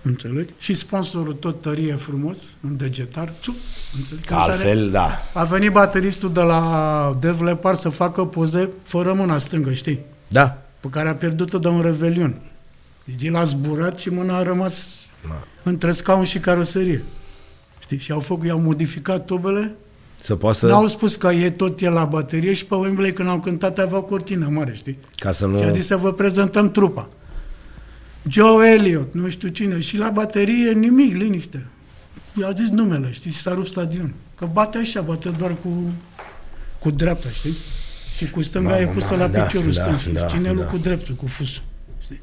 Înțelegi? Și sponsorul tot tărie frumos, în degetar, țup, înțelegi? Că altfel, da. A venit bateristul de la Dev Leppard să facă poze fără mâna stângă, știi? Da. Pe care a pierdut-o de un revelion. Deci el a zburat și mâna a rămas Ma. între scaun și caroserie. Știi? Și au făcut, i-au modificat tubele, Să poată să... n-au spus că e tot el la baterie și pe Wembley când au cântat avea o cortină mare, știi? Ca să nu... Și a zis să vă prezentăm trupa. Joe Elliot, nu știu cine, și la baterie nimic, liniște. I-a zis numele, știi, și s-a rupt stadion. Că bate așa, bate doar cu, cu dreapta, știi? Și cu stânga Mamă, e pusă mamă, la da, piciorul da, stâng, știi? da, Cinelul da. cu dreptul, cu fusul. Știi?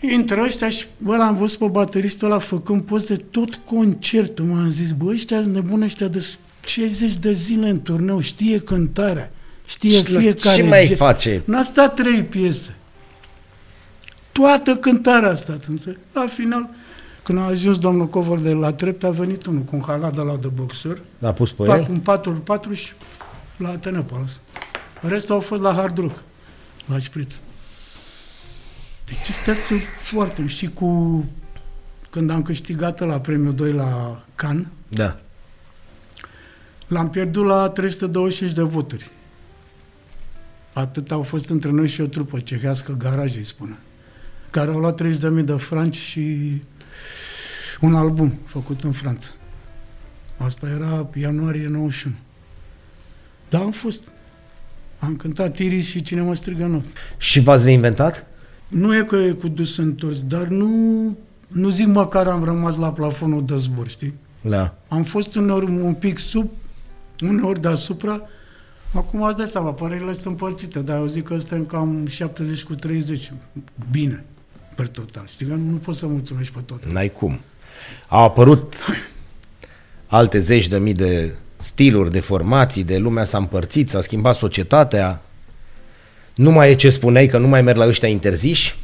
Intră ăștia și, bă, l-am văzut pe bateristul ăla făcând poze tot concertul. M-am zis, bă, ăștia sunt nebuni ăștia de 60 de zile în turneu, știe cântarea, știe Și la fiecare ce mai gen- face? N-a stat trei piese. Toată cântarea asta, îți înțelegi? La final, când a ajuns domnul Covor de la trept, a venit unul cu un halat de la de boxer, L-a pus pe pac, el? un 4 și la Ateneu pe ăsta. Restul au fost la hard rock, la șpriț. Deci astea sunt foarte... Și cu... Când am câștigat la premiul 2 la Cannes, Da. L-am pierdut la 325 de voturi. Atât au fost între noi și o trupă cehească, garaj îi spune, care au luat 30.000 de franci și un album făcut în Franța. Asta era ianuarie 91. Da, am fost. Am cântat Iris și Cine mă strigă în noapte. Și v-ați reinventat? Nu e că e cu dus întors, dar nu, nu zic măcar am rămas la plafonul de zbor, știi? Da. Am fost uneori un pic sub, uneori deasupra. Acum ați dat seama, părerile sunt împărțite, dar eu zic că suntem cam 70 cu 30. Bine, pe total. Știi că nu poți să mulțumești pe total. N-ai cum. Au apărut alte zeci de mii de stiluri, de formații, de lumea s-a împărțit, s-a schimbat societatea. Nu mai e ce spuneai, că nu mai merg la ăștia interziși?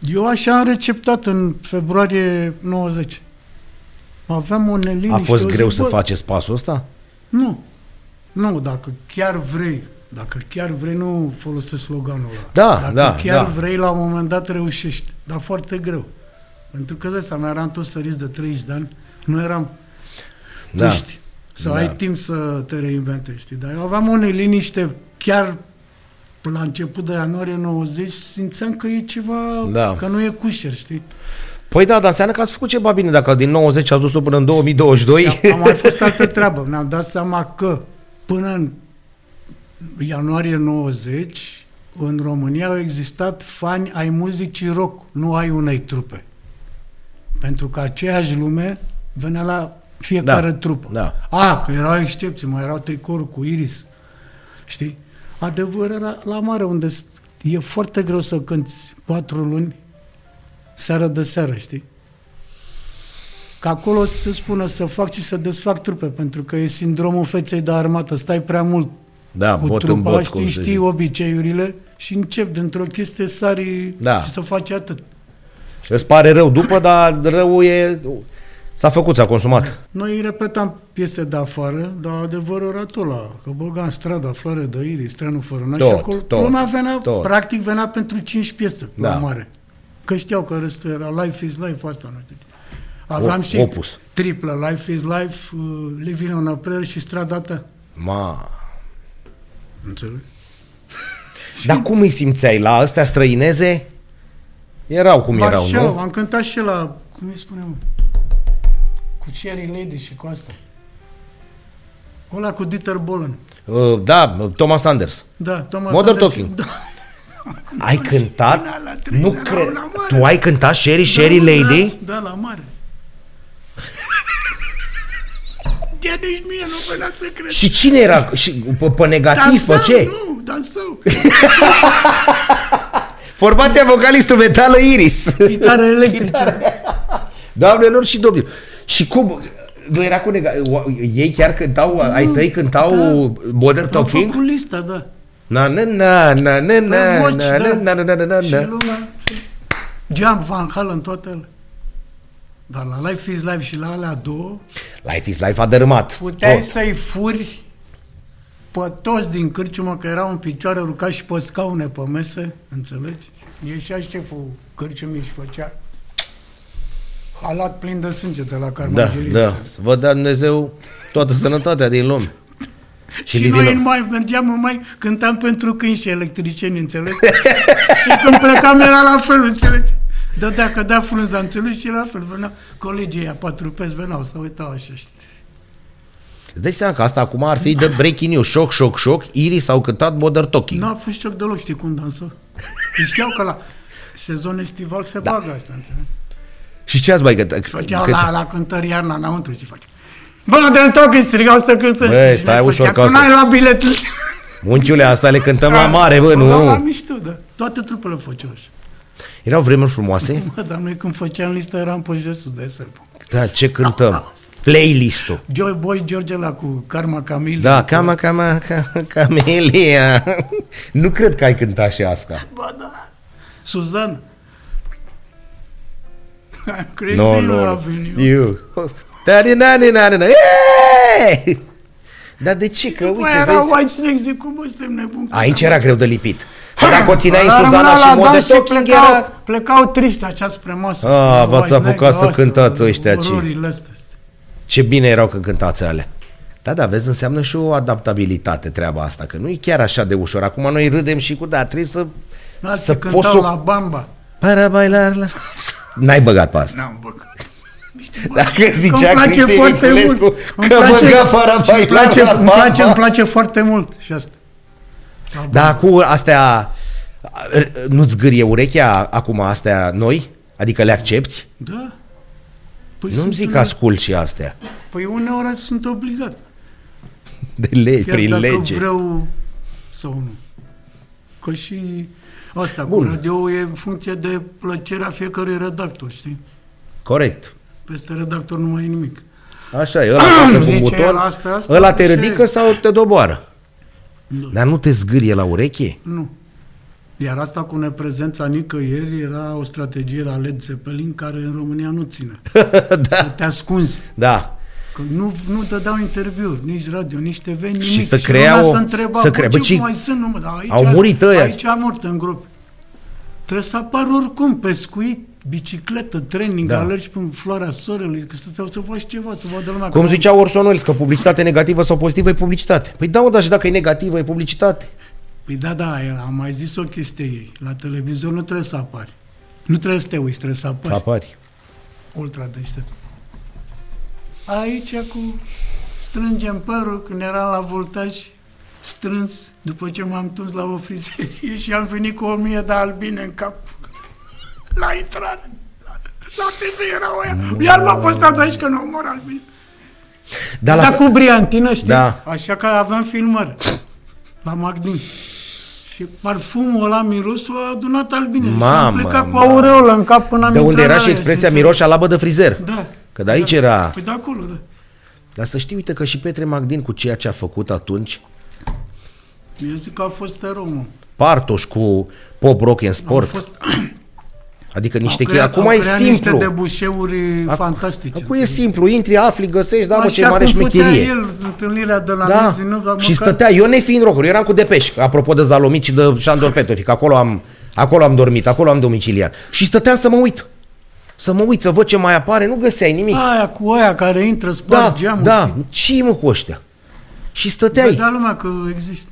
Eu așa am receptat în februarie 90. Aveam o neliniște. A fost o greu zic, să bă, faceți pasul ăsta? Nu. Nu, dacă chiar vrei, dacă chiar vrei, nu folosesc sloganul ăla. Da, dacă da, chiar da. vrei, la un moment dat reușești. Dar foarte greu. Pentru că ăsta mea eram toți săriți de 30 de ani, nu eram Da. puști. Să Da. ai timp să te reinventezi, știi? Dar eu aveam o neliniște chiar la început de ianuarie 90, simțeam că e ceva, Da. că nu e cușer, știi? Păi da, dar înseamnă că ați făcut ceva bine dacă din 90 ați dus-o până în 2022. A mai fost altă treabă. Ne-am dat seama că până în ianuarie 90, în România au existat fani ai muzicii rock, nu ai unei trupe. Pentru că aceeași lume venea la fiecare Da, trupă. da. A, că erau excepții, mai erau tricouri cu iris. Știi? Adevăr era la mare, unde s- e foarte greu să cânti patru luni seară de seară, știi? Că acolo se spune să fac și să desfac trupe, pentru că e sindromul feței de armată, stai prea mult Da, cu bot în trupa, bot, știi, cum se știi zice. obiceiurile și încep dintr-o chestie sari Da. și să faci atât. Îți pare rău după, dar răul e... S-a făcut, s-a consumat. Noi repetam piese de afară, dar adevărul era tot la, că băgam strada, floare de iris, trenul fără naș, Tot, și acolo tot, lumea venea, tot. practic venea pentru 5 piese Da. la mare. Că știau că restul era Life is Life, asta nu știu. Aveam O- și opus. triplă, Life is Life, uh, Living on a Prayer și strada ta. Ma. Înțelegi? Dar cum îi simțeai la astea străineze? Erau cum erau, Marșau, nu? am cântat și la, cum îi spunem, cu Cherry Lady și cu asta. Ăla cu Dieter Bohlen. Uh, da, Thomas Sanders. Da, Thomas Modern Sanders. Talking. Da. Ai cântat? Până la trei, Nu la cred. una mare. Tu ai cântat Sherry, Sherry Da, Lady? Da, da, la mare. De nici mie nu venea să cred. Și cine era? Și pe, pe negativ, pe Dansau, ce? nu, dansau. Formația vocalistul metală Iris. Gitară electrice. Doamnelor și domnilor. Și cum? Nu era cu nega... Ei chiar cântau, ai tăi cântau Modern Au Talking? făcut lista, da. Na na na na na Pe na voci, na da. na na na na na Și na lumea... Jump, Van Halen, toate ele. Dar la Life is Life și la alea două, Life is Life a dărâmat. puteai Tot. să-i furi pe toți din cârciumă, că erau în picioare, ruca și pe scaune pe mese, înțelegi? Ieșea șeful cârciumii și făcea halat plin de sânge de la Da, Carmagerie. da. Să vă dea Dumnezeu toată sănătatea din lume. Și, Și Livino. noi mai mergeam, mai cântam pentru câini și electricieni, înțelegi? și când plecam era la fel, înțelegi? Dădea că dea frunza, înțelegi? Și la fel, veneau colegii ăia, patru pezi, veneau să uitau așa, știți? Îți dai seama că asta acum ar fi de breaking news. Șoc, șoc, șoc. Iris au cântat Modern Talking. Nu a fost șoc deloc, știi cum dansă? Ei știau că la sezon estival se da. bagă asta, înțelegi? Și ce ați mai cântat? Făceau Cât- la, la cântări iarna înăuntru și face. Bă, de tot că strigau să cântăm. Băi, Și stai noi ușor făceam, că că asta- n-ai la bilet. Unchiule, asta le cântăm la mare, bă, Bă, La nu? mișto, da. Toate trupele făceau așa. Erau vremuri frumoase? Mă, dar noi când făceam listă eram pe jos, îți dai seama. Da, ce cântăm? Playlist-ul. Joy Boy George la cu Karma Camille. Da, cama, cama, ca- camelia. Nu cred că ai cântat și asta. Ba da. Suzan. I'm crazy Nu, in nu, love nu. in you. Eu. Da, da, da, da, da, da. Ei! Dar de ce? Că, După uite, aia era vezi... White Snake, zic, cum bă, suntem nebuni? Aici era greu de lipit. Că dacă o țineai în Ăla Suzana rămânea și la Modern dans și Talking plecau, era... plecau triști așa spre masă. Ah, știi, v-ați White apucat Snake, să astea, cântați ăștia ce. ororile astea. Ce bine erau când cântați alea. Da, da, vezi, înseamnă și o adaptabilitate treaba asta, că nu e chiar așa de ușor. Acum noi râdem și cu, da, trebuie să, Alții să cântau poți să... la bamba. Para bailar la... N-ai băgat pe asta. N-am băgat. Dacă zicea Îmi place Cristi foarte Niculescu mult. Îmi că place- băga para și îmi bailar place, la îmi place, îmi bamba. place foarte mult și asta. Dar cu astea... Nu-ți gârie urechea acum astea noi? Adică le accepti? Da. Păi Nu-mi sunt zic în- ascult și astea. Păi uneori sunt obligat. De lege, Chiar prin dacă lege. vreau sau nu. Că și asta Bun. cu radio e în funcție de plăcerea fiecărui redactor, știi? Corect. Peste redactor nu mai e nimic. Așa e, ăla apasă cu Zice buton, el asta, asta, ăla te și- ridică sau te doboară. Da. Dar nu te zgârie la ureche? Nu. Iar asta cu neprezența nicăieri era o strategie la Led Zeppelin care în România nu ține. da. Să te ascunzi. Da. Că nu, nu dădeau interviuri, nici radio, nici TV, nimic. Și să lumea crea o- să întreba, să bă, crea- ce bă, ci- mai sunt, nu, mă, dar aici, au murit ăia. Aici a mort în gropi. Trebuie să apară oricum, pescuit, bicicletă, training, Da. da. alergi pe floarea soarelui, că să, să faci ceva, să vadă lumea. Cum că- zicea Orson Welles, că publicitate negativă sau pozitivă e publicitate. Păi da, mă, dar și dacă e negativă, e publicitate. Păi da, da, el am mai zis o chestie ei. La televizor nu trebuie să apari. Nu trebuie să te uiți, trebuie să apari. Apari. Ultra deștept. Aici cu strângem părul când eram la voltaj strâns după ce m-am tuns la o frizerie și am venit cu o mie de albine în cap la intrare. La, la TV erau aia. Iar m-a postat aici că nu omor albine. Dar Dar la... cu briantină, știi? Da. Așa că aveam filmări la Magdin. Și parfumul ăla, mirosul, a adunat albine. și Mamă, am plecat cu mamă. aureolă în cap până am De unde intrat era la și aia, expresia simțeam. miroșa labă de frizer. Da. Că de aici da. era... Păi de acolo, da. Dar să știi, uite că și Petre Magdin cu ceea ce a făcut atunci, Eu zic că a fost erou, mă. Partoș cu pop rock în sport, Au fost, adică niște au chestii. creat, Acum au e creat niște simplu. debușeuri fantastice. Acum e înțelegi? simplu, intri, afli, găsești, da, mă, ce Așa mare cum putea șmecherie. el, întâlnirea de la Da, Nezi, nu, dar și măcar- stătea, eu nefiind rocker, eu eram cu Depeș, apropo de Zalomici și de Șandor Petrovic, acolo am, acolo am dormit, acolo am domiciliat. Și stăteam să mă uit. Să mă uit, să văd ce mai apare, nu găseai nimic. Aia cu aia care intră, sparg da, geamul, da, știi? ce mă cu ăștia? Și stăteai, Vedea lumea că există.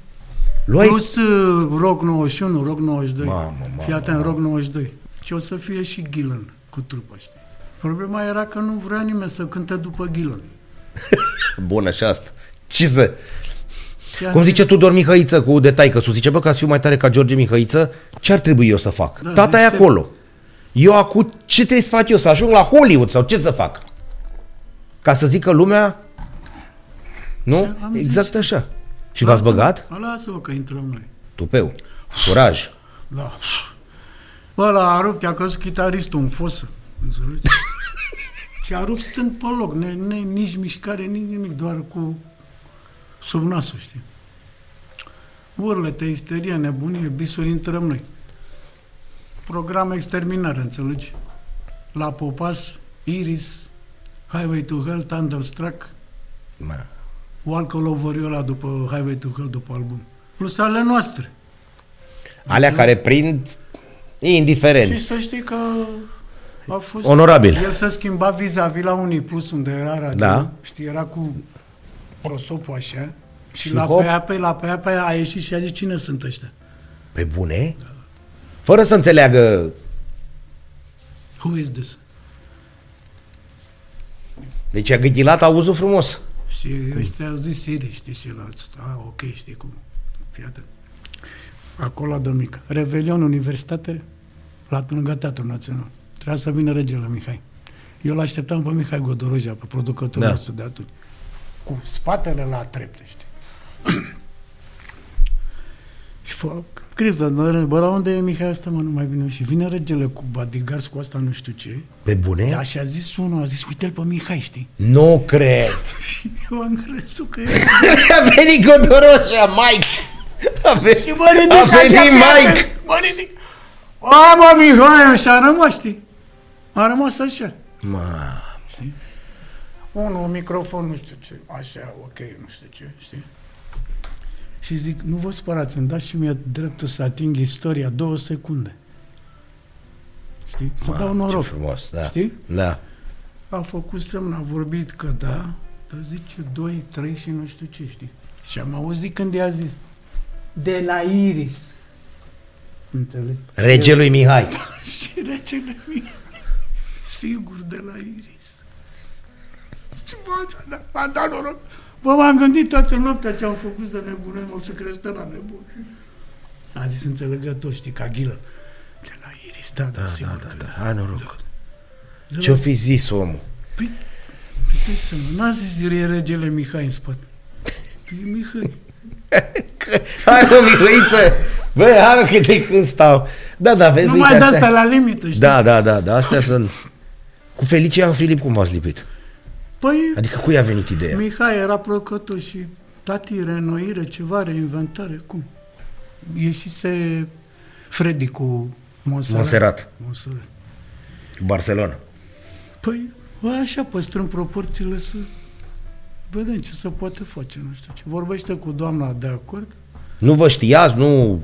Luai... Plus uh, Rock 91, Rock 92. Mamă, mamă, Fii atent, Rock 92. și o să fie și Gillen cu trupa, știi? Problema era că nu vrea nimeni să cânte după Gillen. Bună și asta. Ce să... Și am Cum zis, zice Tudor Mihăiță cu detai că zice, bă, ca să fiu mai tare ca George Mihăiță, ce ar trebui eu să fac? Da, Tata e este- acolo. Eu acum ce trebuie să fac eu? Să ajung la Hollywood sau ce să fac? Ca să zică lumea... Nu? Și am zis- Exact așa. Și v-ați lasă-mă, băgat? Lasă-mă că intrăm noi. Tupeu. Curaj. Da. Bă, la a rupt, a căzut chitaristul în fosă. Înțelegi? și a rupt stând pe loc, ne, ne, nici mișcare, nici nimic, doar cu sub nasul, știi? Urlete, isterie, nebunie, bisuri intrăm noi. Program exterminare, înțelegi? La Popas, Iris, Highway to Hell, Thunderstruck, Ma. Walk All Over You ăla după Highway to Hell, după album. Plus ale noastre. Alea care prind Și indiferent. să știi că a fost... Onorabil. El se schimba vis-a-vis la unii plus unde era radio. Da. Știi, era cu prosopul așa. Și, Și la hop. pe apă, la pe apă a ieșit și a zis cine sunt ăștia. Pe bune? Fără să înțeleagă... Who is this? Deci a gâtilat auzul frumos. Și ăștia au zis Siri, știi, și la... A, ok, știi cum. Fii atent. Acolo la Domnică. Revelion Universitate, la lângă Teatrul Național. Trebuia să vină regele Mihai. Eu l-așteptam pe Mihai Godoroja, pe producătorul Da. nostru de atunci. Cu spatele la trepte, știi. Și fă, criză, bă, bă, la unde e Mihai ăsta, mă, nu mai vine. Și vine regele cu bodyguards, cu asta nu știu ce. Pe bune? Da, și a zis unul, a zis, uite-l pe Mihai, știi? Nu cred. Și eu am crezut că e A venit Godoroșa, Mike! A venit, Și mă ridic a așa, venit fii Mike! atent, Mă ridic. A, mă, Mihai, și a rămas, știi? A rămas așa. Ma, Știi? Unul, microfon, nu știu ce, așa, ok, nu știu ce, știi? Și zic, nu vă spărați, îmi dați și mie dreptul să ating istoria două secunde. Știi? Să dau ce noroc. frumos, da. Știi? Da. A făcut semn, a vorbit că da, dar zice 2, 3 și nu știu ce, știi? Și am auzit când i-a zis, de la Iris. Înțelegi? Regelui Mihai. Și regele mie, sigur de la Iris. Și bă, da, m-a dat noroc. Bă, m-am gândit toată noaptea ce am făcut să nebunăm, o să crește la nebun. A zis înțelegător, știi, ca ghilă. De la Iris, da, da, Da, sigur da, că da, da. Hai noroc. De Ce-o la- fi zis omul? Păi, păi să nu, n-a zis e regele Mihai în spate. E Mihai. Hai mă, Mihăiță! Bă, hai mă, că de când stau. Da, da, vezi, Nu uite, mai de astea- asta la limită, știi? Da, da, da, da, astea sunt... Cu Felicia Filip cum v-ați lipit? Păi, Adică cui a venit ideea? Mihai era producător și tati, reînnoire, ceva, reinventare, cum? Ieșise Freddy cu Monserrat. Monserrat, Monserrat. Barcelona. Păi, bă, așa, păstrăm proporțiile să vedem ce se poate face, nu știu ce. Vorbește cu doamna de acord. Nu vă știați, nu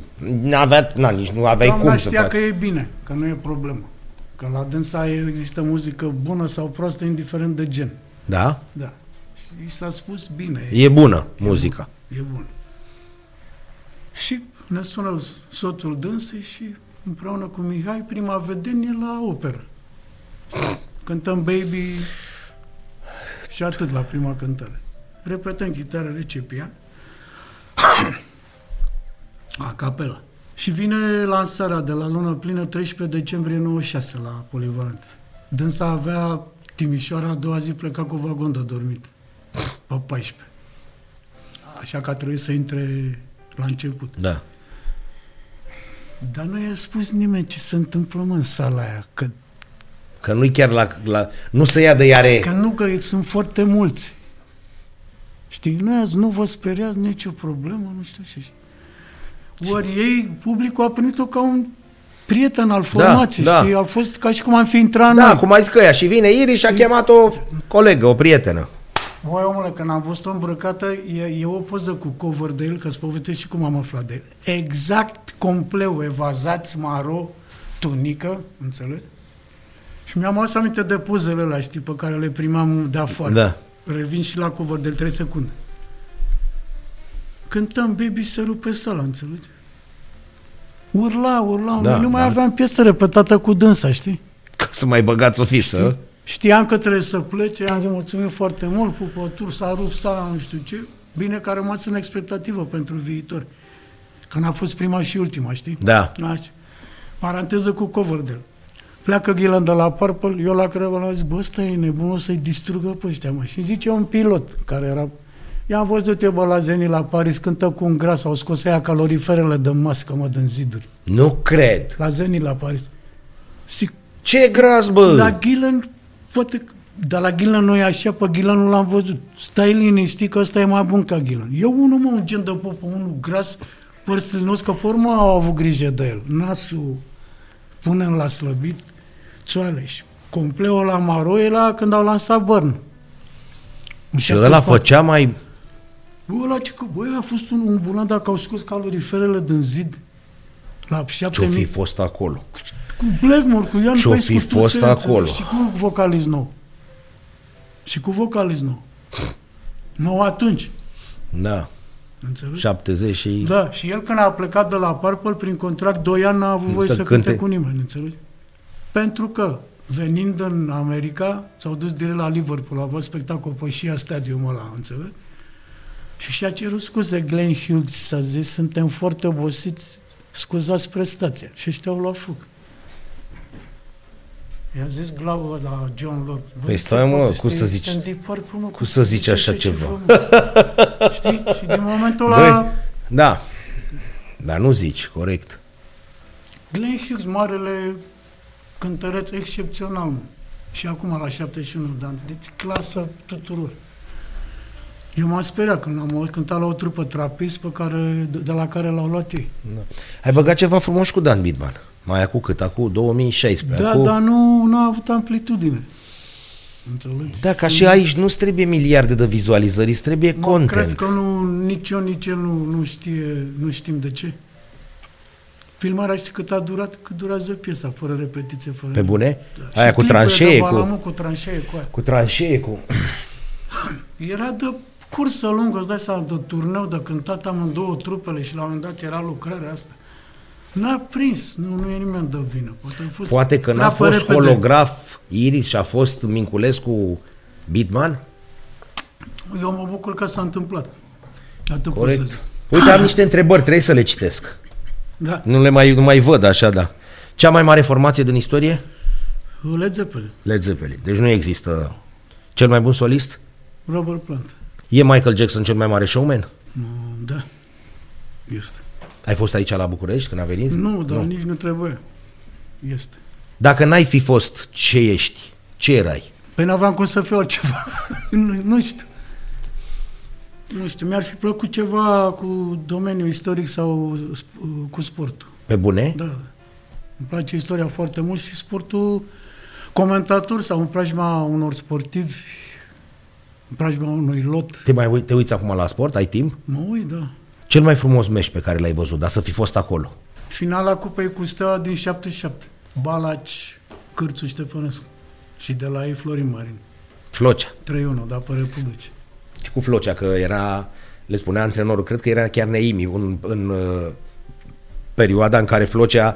aveați, na, nici nu aveai doamna cum să știa faci. că e bine, că nu e problemă. Că la dânsa există muzică bună sau proastă, indiferent de gen. Da? Da. Și i s-a spus bine, E bună muzica. e bun. Și ne sună soțul dânsei și împreună cu Mihai prima vedenie la operă. Cântăm Baby și atât la prima cântare. Repetăm chitară, recepia, a capela. Și vine lansarea de la lună plină 13 decembrie 96 la Polivalent. Dânsa avea Timișoara, a doua zi pleca cu vagon de dormit. Pe 14. Așa că a trebuit să intre la început. Da. Dar nu i-a spus nimeni ce se întâmplă mă, în sala aia. Că, Că nu-i chiar la, la... Nu se ia de iare... că nu, că sunt foarte mulți. Știi, nu, azi nu vă speriați, nicio problemă, nu știu ce. știi. Ori ei, publicul a primit-o ca un prieten al formației, da. știi? A fost ca și cum am fi intrat Da, noi. cum ai zis că ea și vine Iris și a chemat o colegă, o prietenă. Băi, omule, când am văzut-o îmbrăcată, e, e o poză cu cover de el, că-ți povestesc și cum am aflat de el. Exact compleu, evazați, maro, tunică, înțelegi? Și mi-am adus aminte de pozele alea, știi, pe care le primam de afară. Da. Revin și la cover de 3 secunde. Cântăm Baby se rupe sala, înțelegi? Urla, urla, Da, da, nu mai da. aveam piesă repetată cu dânsa, știi? Ca să mai băgați o fisă. Știam că trebuie să plece, am zis mulțumim foarte mult, pupături, s-a rupt sala, nu știu ce. Bine că a rămas în expectativă pentru viitor. Că n-a fost prima și ultima, știi? Da. Așa. Paranteză cu Coverdale. Pleacă Ghilan de la Purple, eu la Crăvă l-am zis, bă, ăsta e nebun, o să-i distrugă pe ăștia, mă. Și zice un pilot care era... I-am văzut eu, bă, la Zenit la Paris, cântă cu un gras, au scos aia caloriferele de mască, mă, din ziduri. Nu cred. La Zenit la Paris. Și Ce gras, bă! la Ghilan, poate, că- dar la Ghilan nu e așa, pe Ghilan nu l-am văzut. Stai liniștit că ăsta e mai bun ca Ghilan. Eu unul, mă, un gen de popă, unul gras, păr slinos, că pe urmă au avut grijă de el. Nasul punem la slăbit, țoaleș. Compleul la maro era când au lansat Burn. În Și ăla 74. făcea mai... Bă, ăla ce că, băi, a fost un, un bulan dacă au scos caloriferele din zid. La Ce-o 7000 fi fost acolo? cu Blackmore, cu Ian Ce-o Pace, fi cu fost Tuțe, acolo? înțelegi? Și cu vocalist nou. Și cu vocalist nou. Nou atunci. Da. Înțelegi? 70 și... Da, și el când a plecat de la Purple, prin contract, 2 ani n-a avut voie Să să, cânte. cânte cu nimeni, înțelegi? Pentru că, venind în America, s-au dus direct la Liverpool, a avut spectacol pe Shea Stadium ăla, înțelegi? Și și-a cerut scuze Glenn Hughes, s-a zis, suntem foarte obosiți, scuzați prestația. Și ăștia au luat fug. I-a zis Glau la John Lord. "Bă, Păi se stai, mă, poate, cum știi, să zici? suntem Deep Purple, mă, Cum să zici așa ceva? mă?" Știi? Și din momentul ăla... Băi, da. Dar nu zici, corect. Glenn Hughes, marele cântăreț excepțional. mă. Și acum la 71 de ani. Deci clasă tuturor. Eu m-am speriat când am auzit cânta la o trupă trapist pe care, de, de la care l-au luat ei. Ai băgat ceva frumos cu Dan Bidman. Mai acum cât? Acum 2016. Da, acum... dar nu, nu a avut amplitudine. Înțelegi? Da, ca și aici nu trebuie miliarde de vizualizări, îți trebuie Mă, content. crezi că nu, nici eu, nici el nu, nu, știe, nu știm de ce? Filmarea știi cât a durat? Cât durează piesa, fără repetiție, fără... Pe bune? Da. Aia Și cu clipurile tranșee, de cu, Balamu, cu tranșee, cu aia. cu tranșee, cu... Era de cursă lungă, îți dai seama, de turneu, de cântat amândouă trupele și la un moment dat era lucrarea asta. N-a prins, nu, nu e nimeni de vină. Poate, a fost Poate că n-a prea pe fost repede. holograf Iris și a fost Minculescu Bidman? Eu mă bucur că s-a întâmplat. Atât pot să Corect. zic. Uite, am niște întrebări, trebuie să le citesc. Da. Nu le mai, nu mai văd așa, da. Cea mai mare formație din istorie? Led Zeppelin, Led Zeppelin. Deci nu există cel mai bun solist? Robert Plant. E Michael Jackson cel mai mare showman? Mm, Da. Este. Ai fost aici la București când a venit? Nu, dar nici nu trebuie. Este. Dacă n-ai fi fost ce ești, ce erai? Păi n-aveam cum să fiu altceva. nu, nu știu. Nu știu, mi-ar fi plăcut ceva cu domeniul istoric sau sp- cu sportul. Pe bune? Da, da. Îmi place istoria foarte mult și sportul comentator sau în preajma unor sportivi, în preajma unui lot. Te, mai, uit- te uiți acum la sport? Ai timp? Mă uit, da. Cel mai frumos meci pe care l-ai văzut, dar să fi fost acolo. Finala Cupei cu Steaua din 77. Balaci, Cârțu Ștefănescu. Și de la ei Florin Marin. Flocea. 3-1, dar pe Republici. Și cu Flocea, că era, le spunea antrenorul, cred că era chiar Neimi, în, în uh, perioada în care Flocea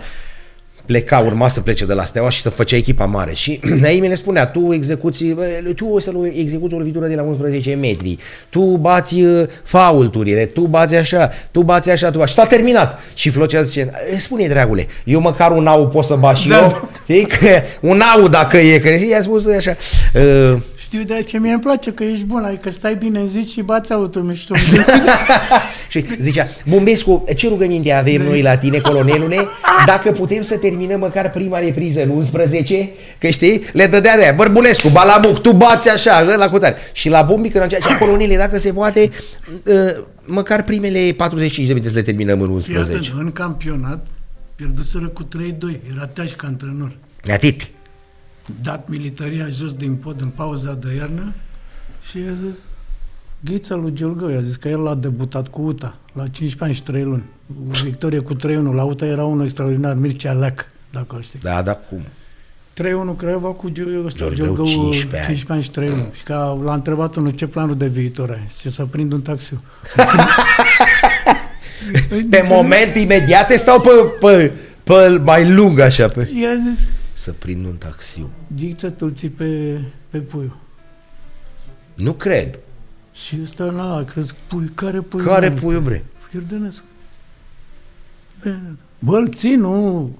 pleca, urma să plece de la Steaua și să făcea echipa mare. Și Neimi le spunea, tu execuți, bă, tu o să lu- execuți o lovitură de la 11 metri, tu bați uh, faulturile, tu bați așa, tu bați așa, tu bați. Și s-a terminat. Și Flocea zice, spune dragule, eu măcar un au pot să bat și Da. eu, știi? Că un au dacă e, că i-a spus așa. Uh, Știu de ce mie îmi place, că ești bun, adică stai bine în zi și bați autul mișto. Și zicea, Bumbescu, ce rugăminte avem noi la tine, colonelule, dacă putem să terminăm măcar prima repriză în 11, că știi, le dădea de aia, Bărbulescu, Balamuc, tu bați așa, la cutare. Și la Bumbi, când zicea, colonele, dacă se poate, uh, măcar primele 45 de minute să le terminăm în Fii atent, 11. în campionat, pierduseră cu 3-2. Era teaș ca antrenor. Atât. Dat militaria jos din pod în pauza de iarnă și i-a zis, Ghița lui Giulgău, i-a zis că el a debutat cu UTA la 15 ani și 3 luni. O victorie cu 3-1. La UTA era unul extraordinar, Mircea Leac, dacă îl știi. Da, da, cum? 3-1 Craiova cu Giu- ăsta, Giulgău, Giulgău, 15 ani. 15 ani și 3 luni. Și că l-a întrebat unul ce planul de viitor ai. Ce să prind un taxi. Pe moment imediate sau pe, pe, pe mai lung așa? Pe... I-a zis, Să prind un taxiu. Ghiță, tu ții pe, pe puiul. Nu cred. Și ăsta n-a crezut, pui, care pui? Care mă? puiul bre? Iordănescu. Bine. Bă, îl ții, nu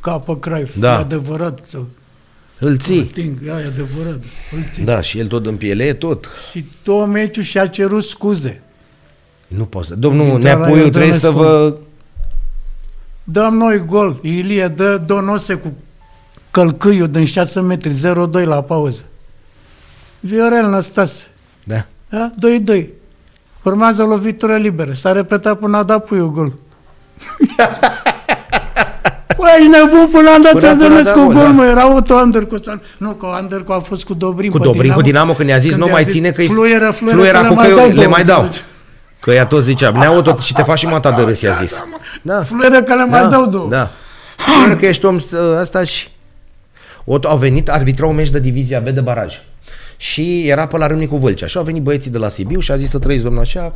capă craif. Da. E adevărat. Să Îl ții. ting, e adevărat. Îl ții. Da, și el tot în piele, e tot. Și tot meciul și-a cerut scuze. Nu pot să... Domnul Din Neapuiu Tara trebuie să Iordănescu. vă... Dăm noi gol. Ilie dă Donose cu călcâiul din 6 metri, 0-2 la pauză. Viorel Năstase. Da. Da? 2-2. Urmează lovitură liberă. S-a repetat până a dat puiul gol. Băi, ești nebun până am dat Până- până, până a cu dat gol, gol, da. mă, era Otto Anderco. sau- Nu, că Anderco a fost cu Dobrin Cu pe Dobrin, cu Dinamo, când i-a zis, nu i-a mai ține că-i- Fluieră, fluieră, Fluiera că cu le mai că dau le două, mai dau. înțelegi? Că ea tot zicea, neau tot și te faci și mata de râs, i-a zis. Da. Fluieră că le mai dau două. Da. Fluieră că ești om ă, ăsta și... Ot, au venit, arbitra un meci de divizia B de baraj. Și era pe la Râmnicu Vâlcea. Și au venit băieții de la Sibiu și a zis să trăiți, domnul, așa,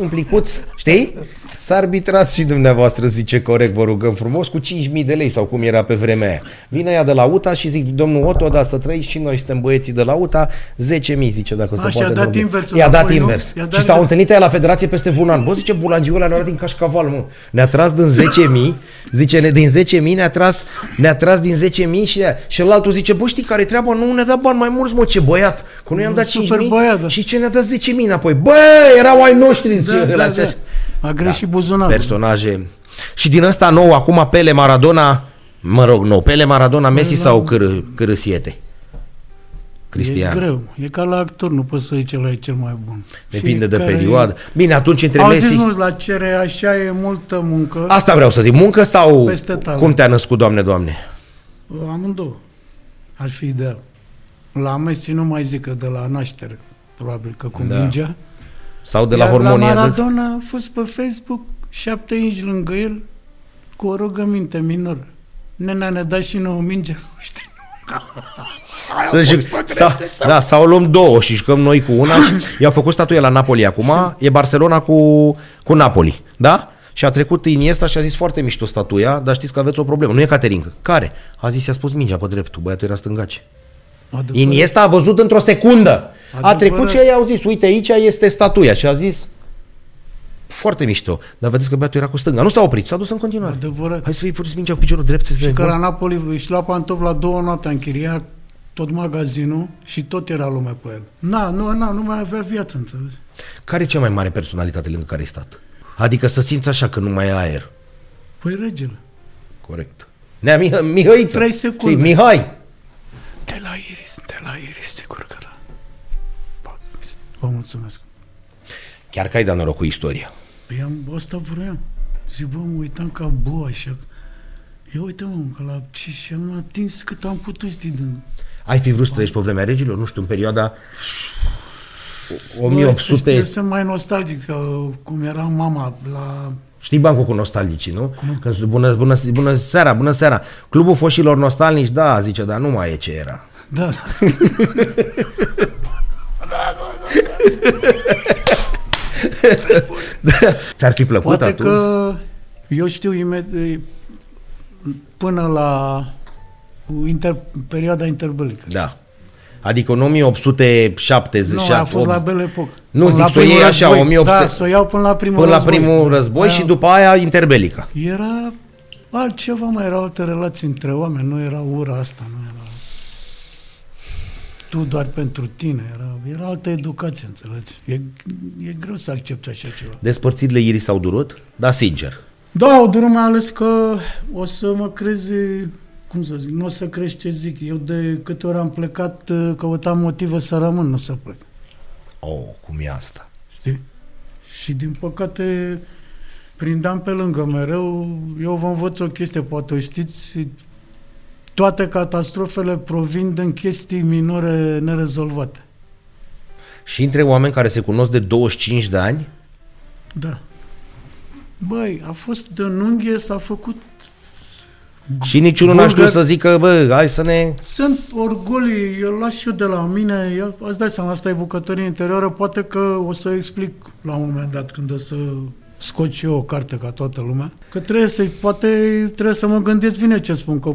un plicuț, știi? S-a arbitrat și dumneavoastră, zice corect, vă rugăm frumos, cu 5.000 de lei sau cum era pe vremea aia. Vine ea de la UTA și zic, domnul Otto, da, să trăiți și noi suntem băieții de la UTA, 10.000, zice, dacă se A, și-a poate. dat domnule. invers I-a dat înapoi, nu? invers. I-a dat Și s-au invers. întâlnit aia la federație peste un an. Bă, zice, bulangiul ăla ne-a luat din cașcaval, mă. Ne-a tras din 10.000, zice, ne- din 10.000 ne-a tras, ne-a tras din 10.000 și, și altul zice, bă, știi care treaba? Nu ne-a dat bani mai mulți, mă, ce băiat. Că noi am dat Super 5.000 băiat, da. și ce ne-a dat 10.000 înapoi. Bă, erau ai noștri, zice, Da, ăla da, da. acești. A greșit buzunarul. Personaje. Și din ăsta nou, acum Pele Maradona, mă rog, nou, Pele Maradona, Messi sau Câr, Cârâsiete? Cristian. E greu. E ca la actor, nu poți să zici ăla e cel mai bun. Depinde de Fiecare- perioadă. Bine, atunci între Au Messi... zis mulți la cere, așa e multă muncă. Asta vreau să zic, muncă sau Peste talent. cum te-a născut, Doamne, Doamne? Amândouă. Ar fi ideal. La Messi nu mai zic că de la naștere, probabil că cu Da. mingea. Sau de la Iar hormonia? la de... Maradona a fost pe Facebook șapte inci lângă el cu o rugăminte minoră. Nenea ne da și nouă minge. Știi? Să juc, sau, da, sau luăm două și jucăm noi cu una și i-au făcut statuia la Napoli acum, e Barcelona cu, cu Napoli, da? Și a trecut Iniesta și a zis foarte mișto statuia, dar știți că aveți o problemă. Nu e Caterinca. Care? A zis, i-a spus mingea pe dreptul, băiatul era stângace. Adevărat. Iniesta a văzut într-o secundă. A Adevărat. trecut și ei au zis, uite aici este statuia și a zis, foarte mișto. Dar vedeți că băiatul era cu stânga. Nu s-a oprit, s-a dus în continuare. Adevărat. Hai să fii pus mingea cu piciorul drept. Să Și că la Napoli își lua pantof la două noapte, a închiriat tot magazinul și tot era lume pe el. Na, nu, na, nu mai avea viață, înțelegi? Care e cea mai mare personalitate lângă care ai stat? Adică să simți așa că nu mai e aer. Păi regele. Corect. Nea Mih- Mihăiță. Trei secunde. Știi, Mihai. De la Iris, de la Iris, sigur că da. Pa. Vă mulțumesc. Chiar că ai dat noroc cu istoria. Păi am, asta vroiam. Zic, bă, mă uitam ca bua așa. Ia uite, mă, că la ce și am atins cât am putut, știi, din... Ai fi vrut să trăiești pe vremea regilor? Nu știu, în perioada Bă, să știi, 1800... Eu sunt mai nostalgic, că cum era mama la... Știi bancul cu nostalgicii, nu? Când zic, bună, bună, bună seara, bună seara. Clubul foșilor nostalnici, da, zice, dar nu mai e ce era. Da, da. Ți-ar fi plăcut Poate atunci? că eu știu imediat, până la inter, perioada interbelică. Da. Adică în 1870... Nu, a fost la Belle Epoque. Nu, Până zic, la să o iei primul așa, război. 1800 Da, să o iau până la primul Până la război. primul Da. război și Aia după aia interbelica. Era altceva, mai erau alte relații între oameni, nu era ura asta, nu era tu doar pentru tine, era, era altă educație, înțelegi? E, e greu să accepti așa ceva. Despărțirile Iris s-au durut? Da, sincer. Da, au durut mai ales că o să mă crezi, cum să zic, nu o să crești ce zic. Eu de câte ori am plecat, căutam motive să rămân, nu să plec. Oh, cum e asta? Știi? Și din păcate prindeam pe lângă mereu. Eu vă învăț o chestie, poate o știți. Toate catastrofele provin din chestii minore nerezolvate. Și între oameni care se cunosc de 25 de ani? Da. Băi, a fost de unghie, s-a făcut... Și niciunul n-a știut Bulgar- să zică, bă, hai să ne... Sunt orgolii, eu las și eu de la mine, eu, îți dai seama, asta e bucătărie interioară, poate că o să explic la un moment dat când o să scot și eu o carte ca toată lumea, că trebuie să poate trebuie să mă gândesc bine ce spun, că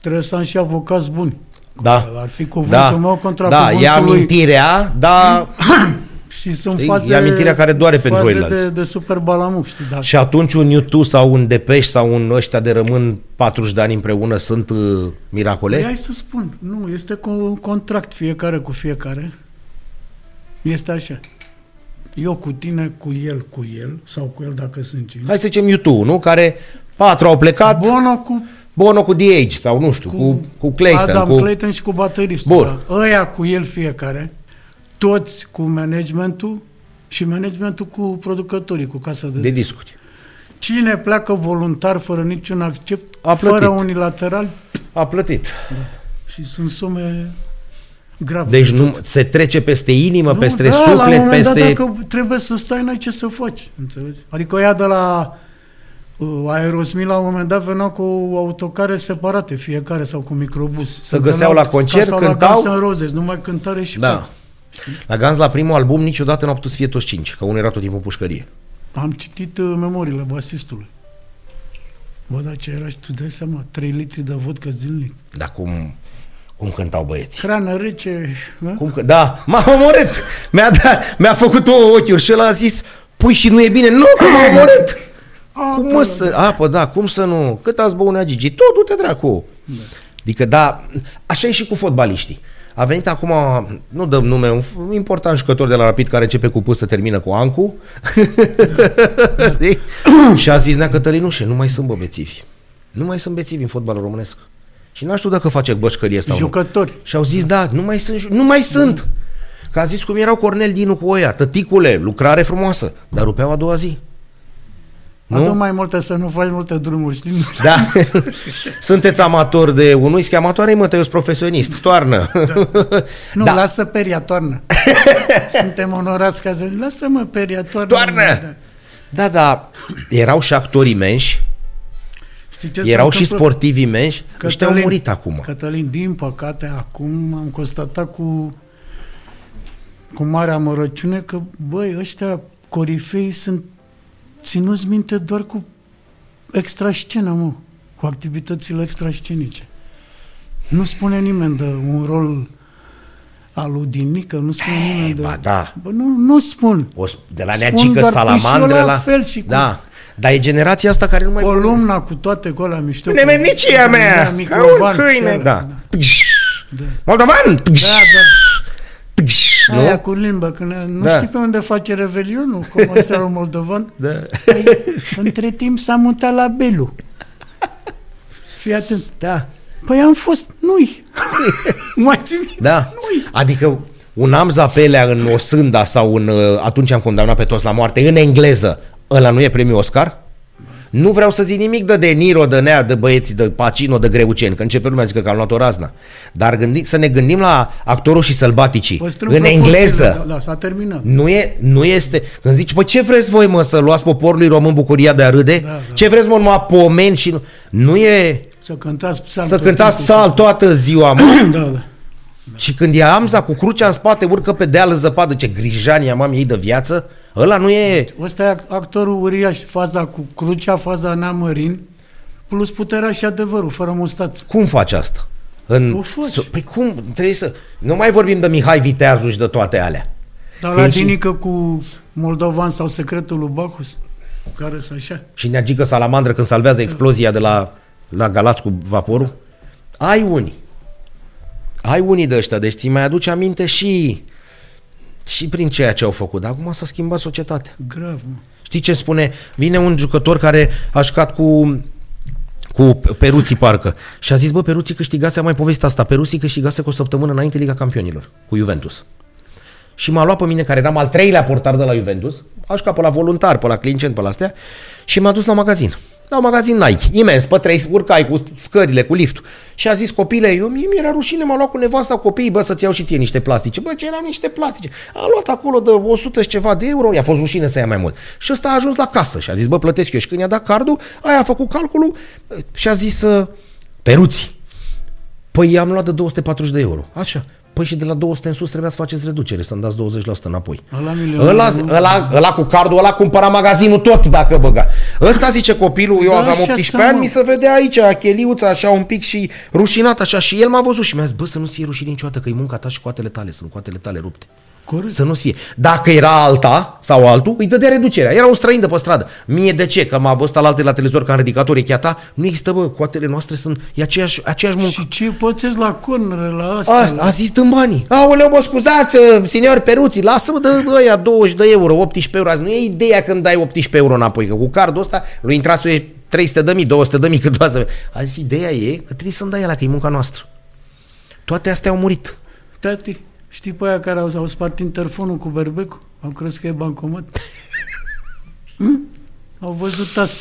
trebuie să am și avocați buni. Da. Ar fi cuvântul da. meu contra da, cuvântului. e amintirea, da, Și sunt Știi? faze, E amintirea care doare pentru faze oilalți. de, de super balamuc, știi? Dar și atunci un YouTube sau un Depeș sau un ăștia de rămân 40 de ani împreună sunt uh, miracole? Păi hai să spun, nu, este cu un contract fiecare cu fiecare. Este așa. Eu cu tine, cu el, cu el, sau cu el dacă sunt cinci. Hai să zicem YouTube, nu? Care patru au plecat, Bono cu, Bono cu DH sau nu știu, cu, cu Clayton. Adam cu... Clayton și cu bateristul. Bun. Da. Ăia cu el fiecare, toți cu managementul și managementul cu producătorii, cu casa de, de disc. discuri. Cine pleacă voluntar, fără niciun accept, A plătit. fără unilateral, A plătit. și sunt sume grave. Deci nu, se trece peste inimă, Nu, peste da, la un suflet, moment peste... dat, dacă trebuie să stai, n-ai ce să faci. Înțelegi? Adică ea de la uh, Aerosmith la un moment dat veneau cu autocare separate, fiecare, sau cu microbus. Se găseau la concert, sau cântau? La Guns N' Roses, numai cântare și Da. da. La Gans, la primul album, niciodată nu au putut să fie toți cinci, că unul era tot timpul în pușcărie. Am citit uh, memoriile basistului. Bă, dar ce era și tu dai seama, 3 litri de vodcă zilnic. Dar cum, cum cântau băieții? Hrană rece, hă? Cum că, da, m-a omorât! Mi-a, dat, mi-a făcut două ochiuri și ăla a zis, pui și nu e bine. Nu, că m-a omorât! Cum mă să... Apă, da, cum să nu? Cât ați băut nea Gigi? Tot, du-te dracu! Adică, da, așa e și cu fotbaliștii. A venit acum, nu dăm nume, un important jucător de la Rapid care începe cu P să termină cu Ancu. Știi? și a zis Nea Cătălinușe, nu mai sunt bă bețivi. Nu mai sunt bețivi în fotbalul românesc. Și n-aș știu dacă face bășcărie sau nu. Jucători. Și au zis, da, nu mai sunt, ju- nu mai sunt. Că a zis cum erau Cornel Dinu cu oia, tăticule, lucrare frumoasă, dar rupeau a doua zi. Nu? Adu Nu? mai multe să nu faci multe drumuri, știi? Da. Sunteți amator de un whisky, amatoare, mă, te eu profesionist, toarnă. Nu, Da. da. lasă peria, toarnă. Suntem onorați ca să... Lasă-mă peria, toarnă. Toarnă! Da. Da, da, erau și actori imenși, Știi ce se erau și întâmplă? sportivi imenși, ăștia au Cătălin, murit acum. Cătălin, din păcate, acum am constatat cu, cu mare amărăciune că, băi, ăștia corifei sunt ținuți minte doar cu extrascenă, mă, cu activitățile extrascenice. Nu spune nimeni de un rol al lui Dinică, nu spune nimeni de... ba da. Bă, nu, nu spun. O, sp- de la Spun neagică doar, păi și eu salamandră la la... fel și cu- Da, dar e generația asta care nu mai... Columna cu toate colea mișto. cu- Nemenicia mea! Ca un Microvan, câine, și da. ăla, da. Moldovan! Da, da. Nu? Aia cu limbă, când nu Da. da. știi pe unde face revelionul, cum ăsta un moldovan? Da. Păi, între timp s-a mutat la Belu. Fii atent. Da. Păi am fost, nu-i. Mai ții minte? Da. Nu-i. Adică un am zapelea în Osânda sau în, uh, atunci am condamnat pe toți la moarte, în engleză, ăla nu e premiu Oscar? Nu vreau să zic nimic de De Niro, de Nea, de băieții, de Pacino, de Greuceni, că începe lumea să zică că am luat o razna. Dar gândi, să ne gândim la actorul și sălbaticii. Păstrăm în proporțiile, engleză. Da, da, s-a terminat. Nu, e, nu este... Când zici, păi ce vreți voi, mă, să luați poporului român bucuria de a râde? Da, da. Ce vreți, mă, numai pomeni și... Nu, nu e... Să cântați psalm. Să tot cântați timpul. psal toată ziua, mă. Da, da. Și când e Amza cu crucea în spate, urcă pe deal în zăpadă, ce grijani am ei de viață, ăla nu e... Ăsta e act- actorul uriaș, faza cu crucea, faza neamărin, plus puterea și adevărul, fără mustață. Cum faci asta? În... O faci. Păi cum? Trebuie să... Nu mai vorbim de Mihai Viteazu și de toate alea. Dar Că la e și- Dinică cu Moldovan sau secretul lui Bacchus, care să așa. Și neagică salamandră când salvează explozia de la, la Galați cu vaporul. Ai unii. Ai unii de ăștia, deci ți mai aduce aminte și și prin ceea ce au făcut. Dar acum s-a schimbat societatea. Grav, mă. Știi ce spune? Vine un jucător care a jucat cu cu Peruții parcă și a zis, bă, Peruții câștigase, am mai povestit asta, Peruții câștigase cu o săptămână înainte Liga Campionilor, cu Juventus. Și m-a luat pe mine, care eram al treilea portar de la Juventus, a jucat pe la voluntar, pe la clincent, pe la astea, și m-a dus la magazin. La un magazin Nike, imens, pe trei, urcai cu scările, cu liftul. Și a zis, copile, eu mie mi-era rușine, m-a luat cu nevasta copiii, bă, să-ți iau și ție niște plastice. Bă, ce erau niște plastice? A luat acolo de 100 și ceva de euro, i-a fost rușine să ia mai mult. Și ăsta a ajuns la casă și a zis, bă, plătesc eu. Și când i-a dat cardul, aia a făcut calculul și a zis, uh, peruți, Păi i-am luat de 240 de euro. Așa. Păi și de la 200 în sus trebuia să faceți reducere, să-mi dați 20% înapoi. Ăla milion. Ăla, ăla, ăla cu cardul ăla cumpăra magazinul tot dacă băga. Ăsta zice copilul, eu Da, aveam și 18 așa, ani, mă. mi se vedea aici, cheliuța așa un pic și rușinat așa și el m-a văzut și mi-a zis, bă, să nu ți fie rușine niciodată că e munca ta și coatele tale, sunt coatele tale rupte. Corect. Să nu fie. Dacă era alta sau altul, îi dădea reducerea. Era un străin de pe stradă. Mie de ce? Că m-a văzut alaltă la televizor că am ridicat urechea ta. Nu există, bă, coatele noastre sunt e aceeași, aceeași muncă. Și ce pățesc la cornere, la asta? Asta, a zis dăm banii. Aoleu, mă scuzați, senior Peruții, lasă-mă de ăia 20 de euro, 18 euro. Azi nu e ideea când dai 18 euro înapoi, că cu cardul ăsta lui intrase 300 de mii, 200 de mii, cât doar să... A zis, ideea e că trebuie să-mi dai ăla, că e munca noastră. Toate astea au murit. Tati, știi pe aia care au, au spart interfonul cu berbecul? Au crezut că e bancomat. hm? Au văzut asta.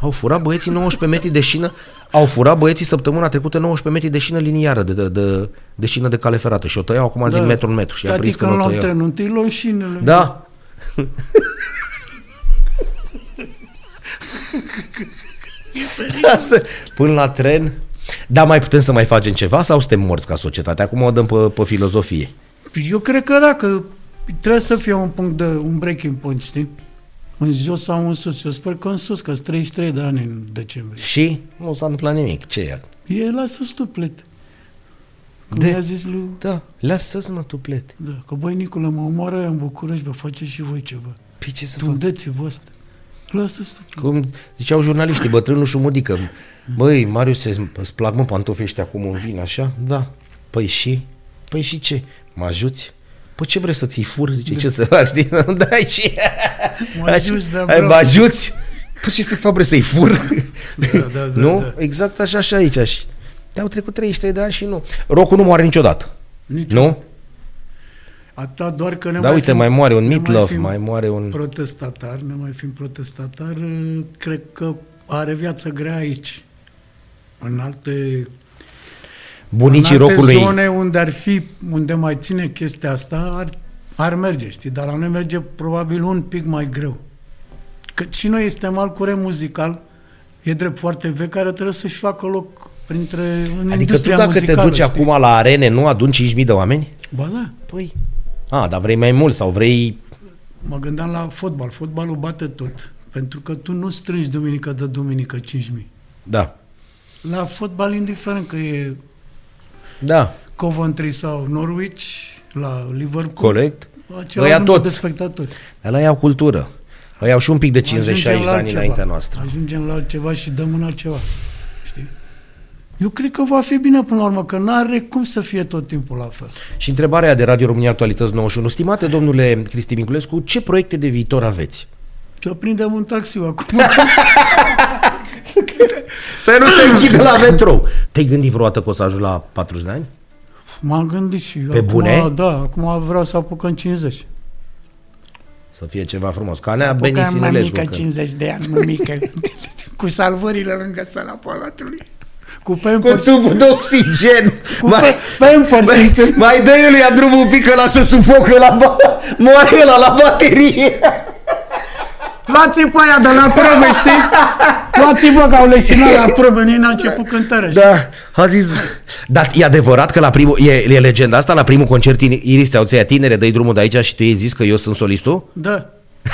Au furat băieții 19 metri de șină, au furat băieții săptămâna trecută 19 metri de șină liniară, de, de, de, de șină de cale ferată și o tăiau acum din metru în metru și a Tati, prins că când nu o luăm tăiau. trenul, întâi luăm șinele. Da. Să- Până la tren. Dar mai putem să mai facem ceva sau suntem morți ca societate? Acum o dăm pe, pe filozofie. Eu cred că da, că trebuie să fie un punct de, un breaking point, știi? În jos sau în sus. Eu sper că în sus, că 33 de ani în decembrie. Și nu s-a întâmplat nimic. Ce e? E lasă stuplet. Cum De- i-a zis lui... Da, lasă-ți mă tu plete. Da, că băi, Nicule, mă omoară aia în București, vă faceți și voi ceva. Păi ce să fac? Tundeți-vă asta. Lasă stuplet. Cum ziceau jurnaliștii, bătrânul și mudică. Băi, Marius, îți plac mă pantofii ăștia cum îmi vin așa? Da. Păi și? Păi și ce? Mă ajuți? Păi ce vrei să ți fur? Zice, ce să fac, știi? Da, și... Mă ajuți, da, Hai, bravo. Mă ajuți? Păi ce să fac, vrei să-i fur? Da, da, da, nu? da. Exact așa și aici. Și... Au trecut 33 de ani și nu. Rocul nu moare niciodată. Nici Nu? Atâta doar că ne Da, uite, fim- mai moare un ne Meatloaf, fim mai moare un... Protestatar, ne mai fim protestatar, eh, cred că are viață grea aici. În alte, Bunicii în alte rocului. zone unde ar fi, unde mai ține chestia asta, ar, ar merge, știi? Dar la noi merge probabil un pic mai greu. Că și noi suntem alt curent muzical, e drept foarte vechi, care trebuie să-și facă loc printre, în Adică tu industria dacă muzicală, te duci știi? acum la arene, nu aduni 5.000 de oameni? Ba da, Păi... A, dar vrei mai mult sau vrei... mă gândeam la fotbal. Fotbalul bate tot. Pentru că tu nu strângi duminică de duminică 5.000. Da. La fotbal, indiferent că e Da, Coventry sau Norwich, la Liverpool, corect. același Ăia număr tot. de spectatori. Dar la au cultură. Ăia au și un pic de 50-60 Ajungem de la ani altceva. înaintea noastră. Ajungem la altceva și dăm în altceva. Știi? Eu cred că va fi bine până la urmă, că n-are cum să fie tot timpul la fel. Și întrebarea aia de Radio România Actualități 91. Stimate domnule Cristi Minculescu, ce proiecte de viitor aveți? Și o prindem un taxi acum. Să nu se închidă la metrou. Te-ai gândit vreodată că o să ajungi la 40 de ani? M-am gândit și Pe acum, bune? Da, acum vreau să apuc în 50. Să fie ceva frumos. Ca Nea Apucam Benisinulescu. mămică, că- 50 de ani, mămică, cu salvările lângă sala palatului. Cu Cu pampers, tubul de oxigen. cu mai, pampers, mai, înțeleg? mai dă el ia drumul un pic că lasă sufocă la ba- moare la la baterie. Luați-i pe aia de la probe, știi? Luați-i bă, că au leșinat la probe, nici n-a început cântarea, știi? Da, a zis... Dar e adevărat că la primul... E, e legenda asta? La primul concert Iris ți-au ți tinere, dă drumul de aici și tu i-ai zis că eu sunt solistul? Da.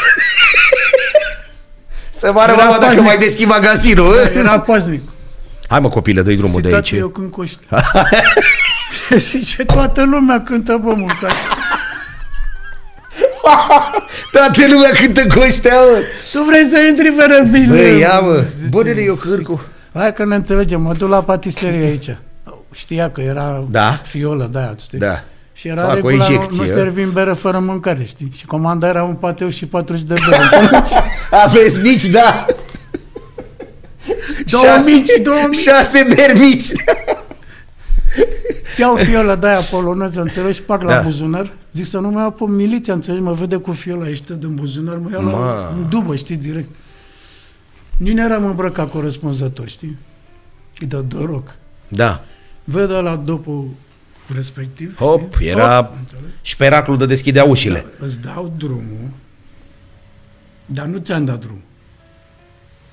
Să moară Era mama dacă paznic. mai deschid magazinul. ă? Era paznic. Hai mă copile, dă drumul de Și aici. tati, eu când coști. Zice, toată lumea cântă, bă, mâncați. Toată lumea cântă cu ăștia, mă. Tu vrei să intri fără bine? Băi, ia mă. Zice, Bă, nene, eu cârcu. Hai că ne înțelegem, mă duc la patiserie aici. Știa că era Da. fiolă de aia, știi? Da. Și era Fac o regula, nu, injecție, nu ă? servim bere fără mâncare, știi? Și comanda era un pateu și 40 de bere. înțelegi? Aveți mici, da. Două Șase- mici, două mici. Șase beri mici. Iau fiolă de aia poloneză, înțelegi, și pac la Da. buzunar. Zic să nu mai apă miliția, înțelegi, mă vede cu fiola ieșită din buzunar, mă ia la Ma. în dubă, știi, direct. Nici nu eram îmbrăcat corespunzător, știi? E de doroc. Da. Vede la după respectiv. Hop, știi? era Hop, înțelegi? șperaclul de deschidea ușile. Da, îți dau drumul, dar nu ți-am dat drumul.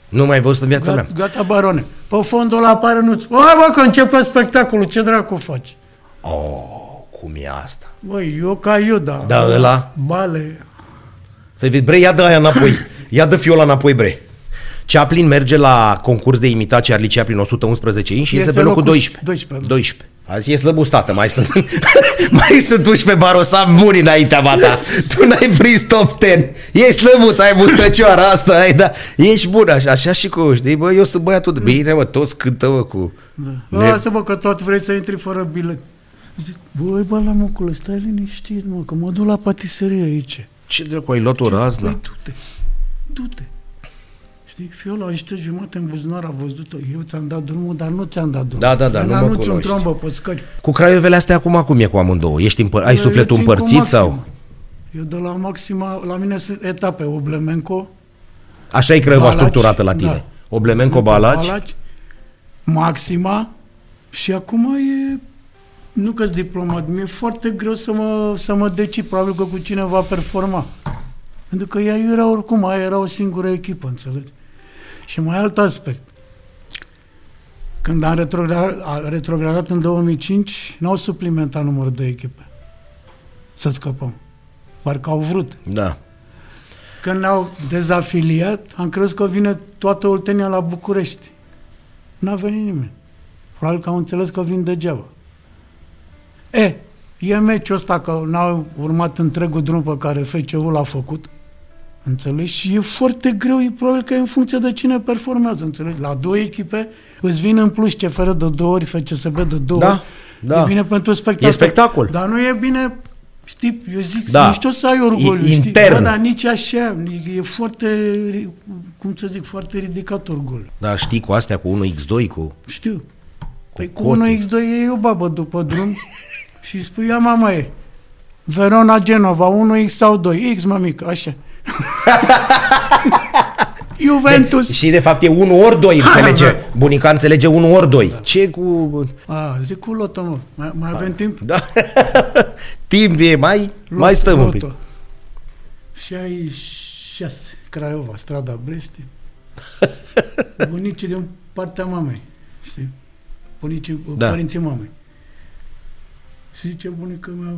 Nu mai ai văzut în viața mea. Gata, gata barone. Pe fondul ăla apare nuț. O, bă, că începe spectacolul, ce dracu faci? Oh, Cum e asta? Băi, eu ca Iuda. Da, ăla? Bale. Să-i vezi, bre, ia dă aia înapoi. Ia dă fiola înapoi, bre. Chaplin merge la concurs de imitat Charlie Chaplin 111 inch și Este este pe locul locul 12. 12, 12. Azi e slăbustată, mai sunt, mai sunt 11 barosan buni înaintea ma ta. Tu n-ai prins top 10. Ești slăbuț, ai mustăcioara asta, ai, da. Ești bun, așa, așa și cu, știi, bă, eu sunt băiatul de bine, mă, toți cântă, mă, cu... Da. Lasă, bă, că tot vrei să intri fără bilet. Zic, băi, bă, la mocule, stai liniștit, mă, că mă duc la patiserie aici. Ce dracu, ai luat o raznă? Păi, du-te, du-te. Știi, fiola ăștia jumate în buzunar a văzut-o. Eu ți-am dat drumul, dar nu ți-am dat drumul. Da, da, da, Dar nu mă nu-ți un cunoști. trombă pe scări. Cu craiovele astea acum cum e cu amândouă? Ești împăr- ai Eu sufletul țin cu împărțit sau? maximă. Eu de la maxima, la mine sunt etape, Oblemenco, Așa e Craiova Balaci, structurată la tine. da. Oblemenco, Balaci. Balaci, Maxima și acum e nu că diplomat, mi-e foarte greu să mă, să mă decid, probabil că cu cine va performa. Pentru că ea era oricum, aia era o singură echipă, înțelegi? Și mai alt aspect. Când am retrogradat, a retrogradat în 2005, n-au suplimentat numărul de echipe să scăpăm. Parcă au vrut. Da. Când ne-au dezafiliat, am crezut că vine toată Oltenia la București. N-a venit nimeni. Probabil că au înțeles că vin degeaba. E, e meciul ăsta că n-au urmat întregul drum pe care FCU l-a făcut. Înțelegi? Și e foarte greu, e probabil că e în funcție de cine performează, înțelegi? La două echipe îți vine în plus CFR de două ori, FCSB de două Da, ori. da. E bine pentru spectacol. E spectacol. Dar nu e bine, știi, eu zic, Da. da. nici o să ai orgoliu, E știi? intern. Bă, dar nici așa, e foarte, cum să zic, foarte ridicat orgoliu. Dar știi cu astea, cu 1x2, cu... Știu. Păi cu cote. 1x2 e o babă după drum și îi spui, ia mama e, Verona Genova, 1x sau 2, x mămică, așa. Juventus. Și de fapt e 1 ori 2, înțelege. da. Bunica înțelege 1 ori 2. Ce cu... A, zic cu loto, mă. Mai, mai avem timp? Da. Timp e, mai, Loto, mai stăm un pic. loto. 66, Craiova, strada Bresti. Bunicii din partea mamei, știi? Bunicii, Da. da. părinții mamei. Și zice bunica mea,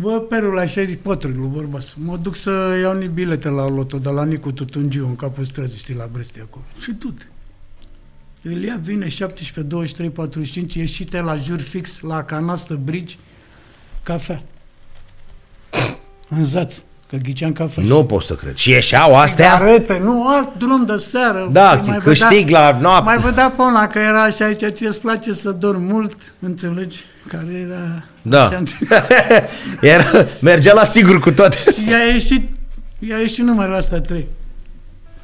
Bă, Perul, așa e pătrul, bărbaț. Mă duc să iau ni bilete la loto de la Nicu Tutungiu, în capul străzii, știi, la Bresti acolo. Și du-te. El ia, vine 17, 23, 45, ieșite la jur fix, la canastă bridge, cafea. În zaț, că ghiceam cafea. Nu pot să cred. Și ieșeau astea? Cigarete, nu, alt drum de seară. Da, Mai câștig vedea- la noapte. Mai vedea pe ăla că era așa aici, ție îți place să dormi mult, înțelegi? Care era... Da. Așa, Era, mergea la sigur cu toate. și i-a ieșit, i-a ieșit numărul astea trei.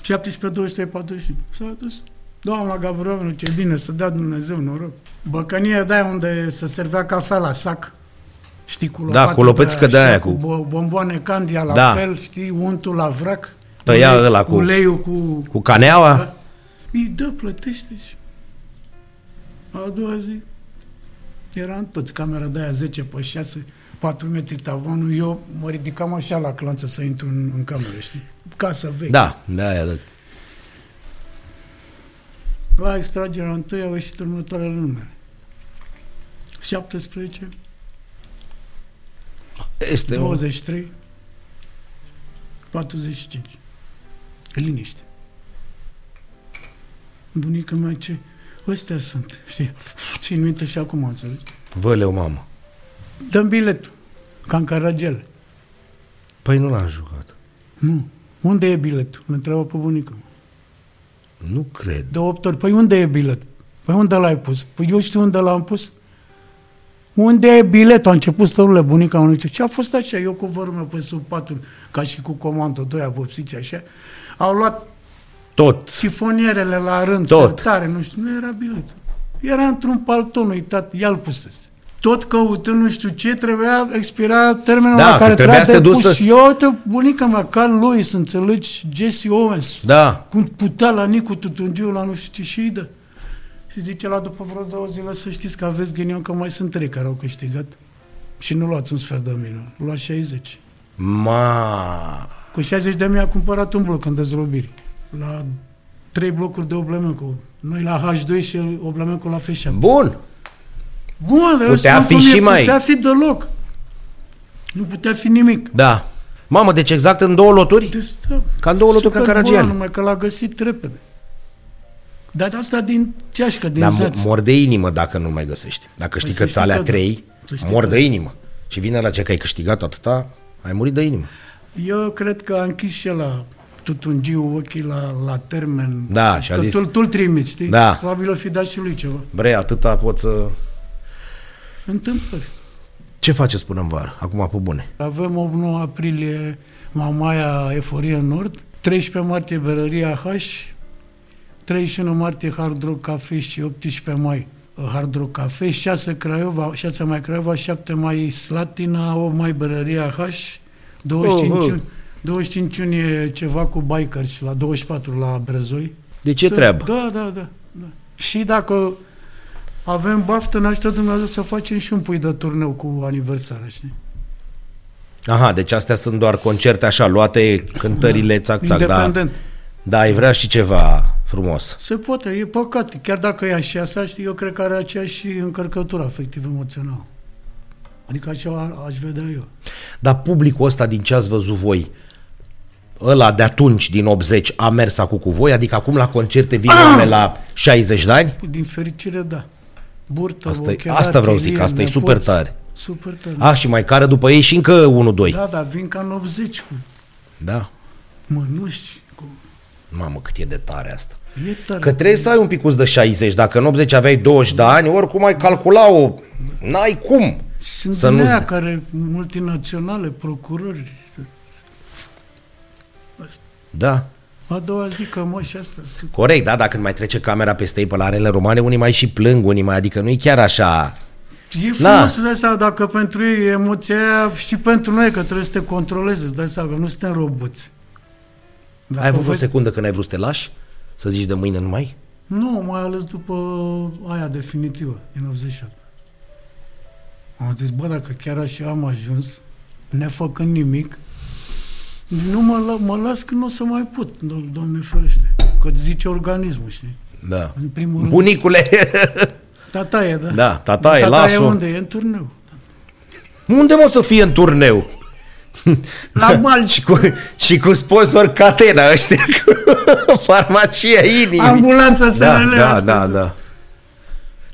17, 23, 45. S-a dus. Doamna Gavroviu, ce bine, să dea Dumnezeu noroc. Băcănie de aia unde se servea cafea la sac. Știi, cu Da, cu lopățică de așa, aia, cu cu- bo- bomboane candia la Da. fel, știi, untul la vrac. Tăia ulei- ăla cu- Uleiul cu... Cu caneaua? Îi dă, plătește și... A doua zi eram toți camera de aia 10 pe 6, 4 metri tavanul, eu mă ridicam așa la clanță să intru în, în cameră, știi? Casă veche. Da, da, da. La extragerea întâi au ieșit următoarele numere. 17, Este un... 23, 45. Liniște. Bunica mea ce? Ăstea sunt, știi? Țin minte și acum, înțelegi? Văleu, mamă. Dăm biletul, ca în Caragel. Păi nu l-am jucat. Nu. Unde e biletul? Îl întreabă pe bunică. Nu cred. De 8 ori. Păi unde e biletul? Păi unde l-ai pus? Păi eu știu unde l-am pus. Unde e biletul? A început stărurile bunica unui zice, ce a fost așa? Eu cu vărul meu pe sub patul, ca și cu comandă, doi avopsiți așa. Au luat Tot. șifonierele la rând, Tot. sertare, nu știu, nu era biletul. Era într-un palton uitat, ia-l pusese. Tot căutând nu știu ce, trebuia expira termenul Da, la care că trebuia să te trebuia duci depus. să- Și eu, uite, bunica mea, Carl Lewis, înțelegi, Jesse Owens, Da. cum putea la Nicu Tutungiu, la nu știu ce, și îi dă. Și zice la după vreo două zile să știți că aveți ghinion că mai sunt trei care au câștigat. Și nu luați un sfert de milion, luați 60. Ma. Cu 60 de mii a cumpărat un bloc în dezrobiri. La trei blocuri de Oblemenco. Noi la H2 și Oblemenco la F7. Bun. Bun, dar eu Putea spun fi cum și e, mai- Putea fi deloc. Nu putea fi nimic. Da. Mamă, deci exact în două loturi? Deci, da, Ca în două loturi ca super Caragiale. bun, numai că l-a găsit repede. Dar asta din ceașcă, din Dar zaț. mo- mor de inimă dacă nu mai găsești. Dacă știi Păi că să ți alea știi că da. trei, Să știi mor că de da. inimă. Și vine la ce că ai câștigat atâta, ai murit de inimă. Eu cred că a închis și la tutungiu ochii la, la termen. Da, și a Tu- zis- Tu, tu-l trimiți, știi? Da. Probabil o fi dat și lui ceva. Bre, atâta pot să... Întâmplări. Ce faceți până în vară? Acum pe bune. Avem 8-9 aprilie Mamaia Eforie Nord, 13 martie Berăria H, 31 martie Hard Rock Cafe și 18 mai uh, Hard Rock Cafe, 6 Craiova, 6 mai Craiova, 7 mai Slatina, 8 mai Berăria H, 25 Oh, oh. iunie, 25 iunie ceva cu bikers la 24 la Brezoi. De ce Să- treabă? Da, da, da, da. Și dacă avem baftă, ne ajută Dumnezeu să facem și un pui de turneu cu aniversarea, știi? Aha, deci astea sunt doar concerte așa, luate cântările, țac, țac, da. Independent. Da, ai vrea și ceva frumos. Se poate, e păcat. Chiar dacă e așa, așa, știi, eu cred că are aceeași încărcătură afectiv emoțională. Adică așa aș vedea eu. Dar publicul ăsta din ce ați văzut voi, ăla de atunci, din 80, a mers acum cu voi? Adică acum la concerte vin oameni la 60 de ani? Din fericire, da. Burtă, Asta e- ochelari, asta vreau zic, chelie, asta e nepoți. super tare. Super tare. A, și mai care după ei și încă 1-2. Da, da, vin ca în 80 cu Da. mănuși, cu... Mamă, cât e de tare asta. E tare. Că trebuie să ai un picuț de 60. Dacă în 80 aveai 20 de ani, oricum ai calcula-o. N-ai cum. Sunt să din nu-ți aia dea. care, multinaționale, procurori. Asta. Da. A doua zi că mă și asta. Corect, da, dacă mai trece camera peste ei pe la arele romane, unii mai și plâng, unii mai, adică nu e chiar așa. E frumos Da. să dai seama dacă pentru ei e emoția aia și pentru noi că trebuie să te controleze, îți dai seama că nu suntem roboți. Dacă ai avut o vezi- secundă când ai vrut să te lași? Să zici de mâine nu mai? Nu, mai ales după aia definitivă, din 87. Am zis, bă, dacă chiar așa am ajuns, nefăcând nimic, nu mă, lă- mă las că nu o să mai pot, do- Doamne ferește. Că îți zice organismul, știi? Da. În primul rând, Bunicule, tataie, da? Da, tataie, tataie las-o. unde? E în turneu. unde mă să fie în turneu? La bal Și cu, și cu sponsor Catena ăștia, cu farmacia inimii. Ambulanța da, SRL da, asta. da, da.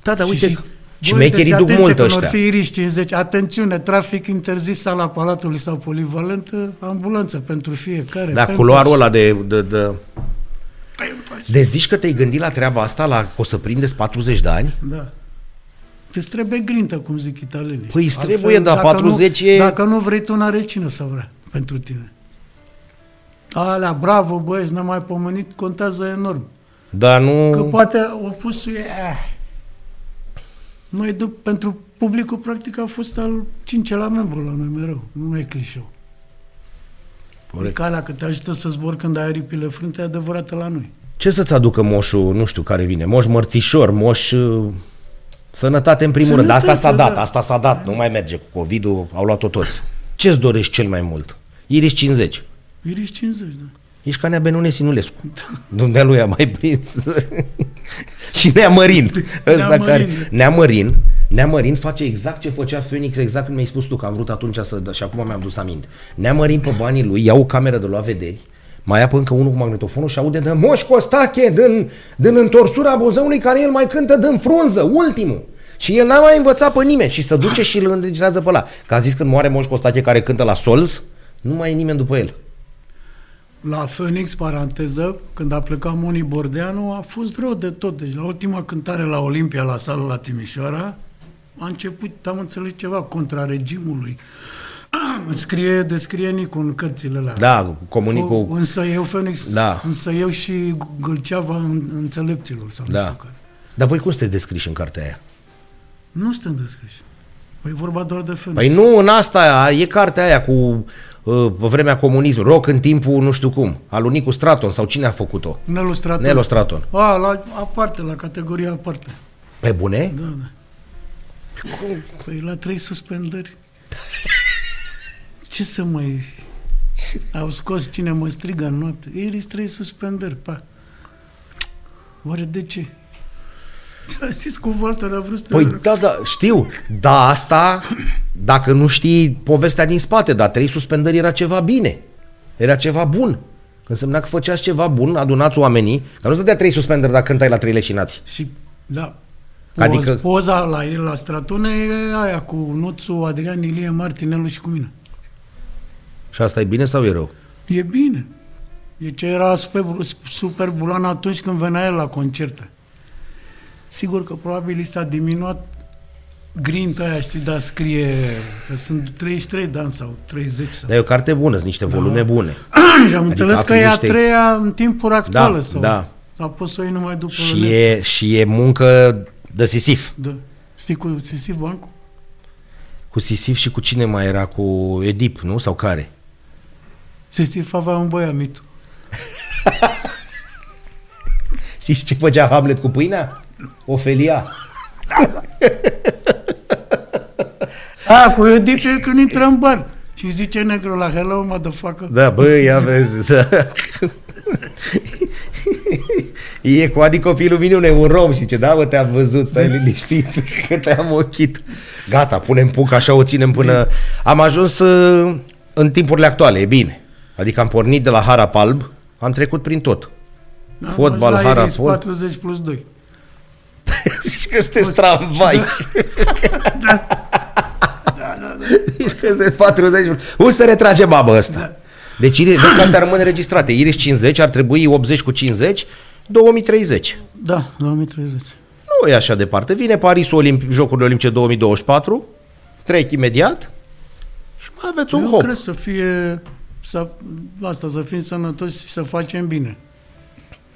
Da, da, uite, Și- și, Băi, șmecherii deci duc atenție, mult când ăștia. or fi iriși 50, atențiune, trafic interzis sala Palatului sau polivalentă, ambulanță pentru fiecare. Da, pentru- culoarul ăla de, de, de... Pentru- De zici că te-ai gândit la treaba asta, la că o să prindeți 40 de ani? Da. Îți trebuie grintă, cum zic italienii. Păi îți Altfel, trebuie, dar dacă 40 nu, e- Dacă nu vrei tu, n-are cine să vrea pentru tine. Alea, bravo, băieți, n-am mai pomenit, contează enorm. Dar nu... Că poate opusul e... Eh. Noi, de, pentru publicul, practic, a fost al cincelea membru la noi mereu. Nu e clișeu. Corect. Adică alea că te ajută să zbori când ai aripile frânte, e adevărată la noi. Ce să-ți aducă moșul, nu știu care vine, moș mărțișor, moș... uh, Sănătate în primul rând, asta s-a Sănătate, dat, da. asta s-a dat, nu mai merge cu COVID-ul, au luat-o toți. Ce-ți dorești cel mai mult? Iris 50. Iris 50, da. Ești ca Nea Benune Sinulescu. Dumnealui a mai prins. și Nea Mărin. Ăsta Nea care... Mărin. Nea Mărin. Nea Mărin face exact ce făcea Phoenix, exact când mi-ai spus tu, că am vrut atunci să... Și acum mi-am dus aminte. Nea Mărin pe banii lui, ia o cameră de luat vederi, mai ia pe încă unul cu magnetofonul și aude de Moș Costache din, din întorsura buzăului care el mai cântă din frunză, ultimul. Și el n-a mai învățat pe nimeni și se duce și îl înregistrează pe ăla. Că a zis când moare Moș Costache care cântă la Sols, nu mai e nimeni după el. La Phoenix, paranteză, când a plecat Moni Bordeanu, a fost rău de tot. Deci la ultima cântare la Olimpia, la sală la Timișoara, a început, am înțeles ceva, contra regimului. Scrie, descrie Nicu în cărțile alea. Da, comunicul... Cu, însă eu, Phoenix, Da. însă eu și Gâlceava în, înțelepților, sau nu Da. știu care. Dar voi cum sunteți descriși în cartea aia? Nu suntem descriși. Păi e vorba doar de Phoenix. Păi nu, în asta e cartea aia cu uh, pe vremea comunismului, rock în timpul nu știu cum, al lui Nicu Straton sau cine a făcut-o? Nelu Straton. Nelo Straton. A, la, aparte, la categoria aparte. Pe bune? Da, da. Păi la trei suspendări. Ce să mai... Au scos cine mă strigă în noapte. Iris trei suspendări, pa. Oare de ce? Știți cu Walter a vrut să... Păi da, da, știu. Da, asta, dacă nu știi povestea din spate, dar trei suspendări era ceva bine. Era ceva bun. Însemna că făceați ceva bun, adunați oamenii, că nu să dea trei suspendări dacă cântai la trei leșinați. Și, da, Adică- adică... poza la, la Stratone e aia cu Nuțu, Adrian Ilie, Martinelu și cu mine. Și asta e bine sau e rău? E bine. E ce era super, super bulan atunci când venea el la concerte. Sigur că probabil i s-a diminuat grinta aia, știi, dar scrie că sunt 33 de ani sau 30 sau... Dar e o carte bună, sunt niște volume bune. Și am înțeles că e a afli niște- treia în timpuri actuale Da, sau... da. Sau poți să o iei numai după Și lecții. e, și e muncă de sisif. Da. Știi cu Sisif Bancu? Cu sisif și cu cine mai era? Cu Edip, nu? Sau care? Sisif avea un băiat mitu. Știți ce făcea Hamlet cu pâinea? Ofelia. A, cu Edip e când intră în bar. Și zice negru la hello, motherfucker. Da, bă, ia vezi. Da. E cu Adi copilul minune, un rom și ce, da, bă, te-am văzut, stai liniștit, că te-am ochit. Gata, punem puc, așa o ținem până... Am ajuns uh, în timpurile actuale, e bine. Adică am pornit de la Harap Alb, am trecut prin tot. Da, Fotbal, la Iris harapol. 40 plus 2. Zici că sunteți tramvai. Da. Zici că sunteți 40. Unde se retrage babă ăsta? Da. Deci Iris, vezi că astea rămân înregistrate. Iris 50 ar trebui 80 cu 50, 2030. Da, 2030. Nu e așa departe. Vine Parisul Olimp- Jocurile Olimpice 2024, trec imediat și mai aveți un Eu hop. cred să fie, să, asta, să fim sănătoși și să facem bine.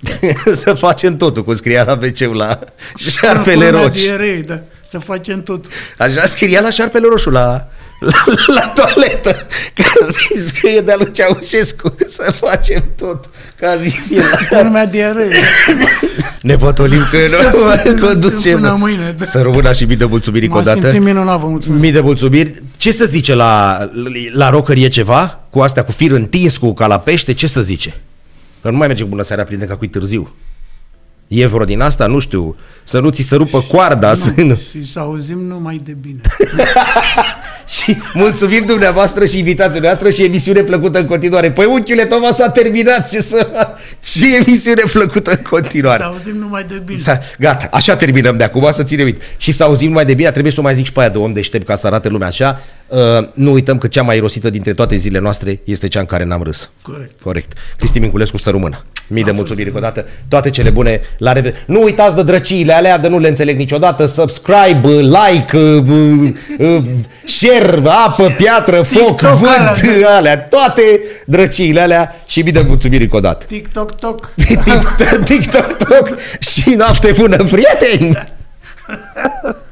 să facem totul, cum scria la wc la șarpele Până roșu. dierei, da, să facem tot. Așa scria la șarpele roșu, la, la, la toaletă. Că a zis că e de-a lui Ceaușescu să facem tot. Că a zis el. Până dierei. Ne potolim că nu mai conducem. Până mâine, da. Să rămână și mii de mulțumiri încă o M-am dată. simțit minunat, vă mulțumesc. Mii de mulțumiri. Ce să zice la, la rocker e ceva? Cu astea, cu fir întins, cu ca la pește, ce să zice? Că nu mai merge cu bună seara prieten, ca cu târziu. E vreo din asta? Nu știu. Să nu ți se rupă coarda. Să nu. Și să auzim numai de bine. Și mulțumim dumneavoastră și invitația noastră și emisiune plăcută în continuare. Păi unchiule Toma s-a terminat. Ce, să... ce emisiune plăcută în continuare. Să auzim numai de bine. Sa, gata, așa terminăm de acum, să ținem uit. Și să auzim mai de bine, trebuie să o mai zic și pe aia de om deștept ca să arate lumea așa. Uh, nu uităm că cea mai irosită dintre toate zilele noastre este cea în care n-am râs. Corect. Corect. Cristi Minculescu să rămână. Mii de mulțumiri încă o dată. Toate cele bune. La revedere. Nu uitați de drăciile alea, de nu le înțeleg niciodată. Subscribe, like, uh, uh, share, apă, piatră, foc, TikTok vânt, alea. alea. Toate drăciile alea și mii de mulțumiri încă o dată. TikTok, toc. TikTok, TikTok și noapte bună, prieteni!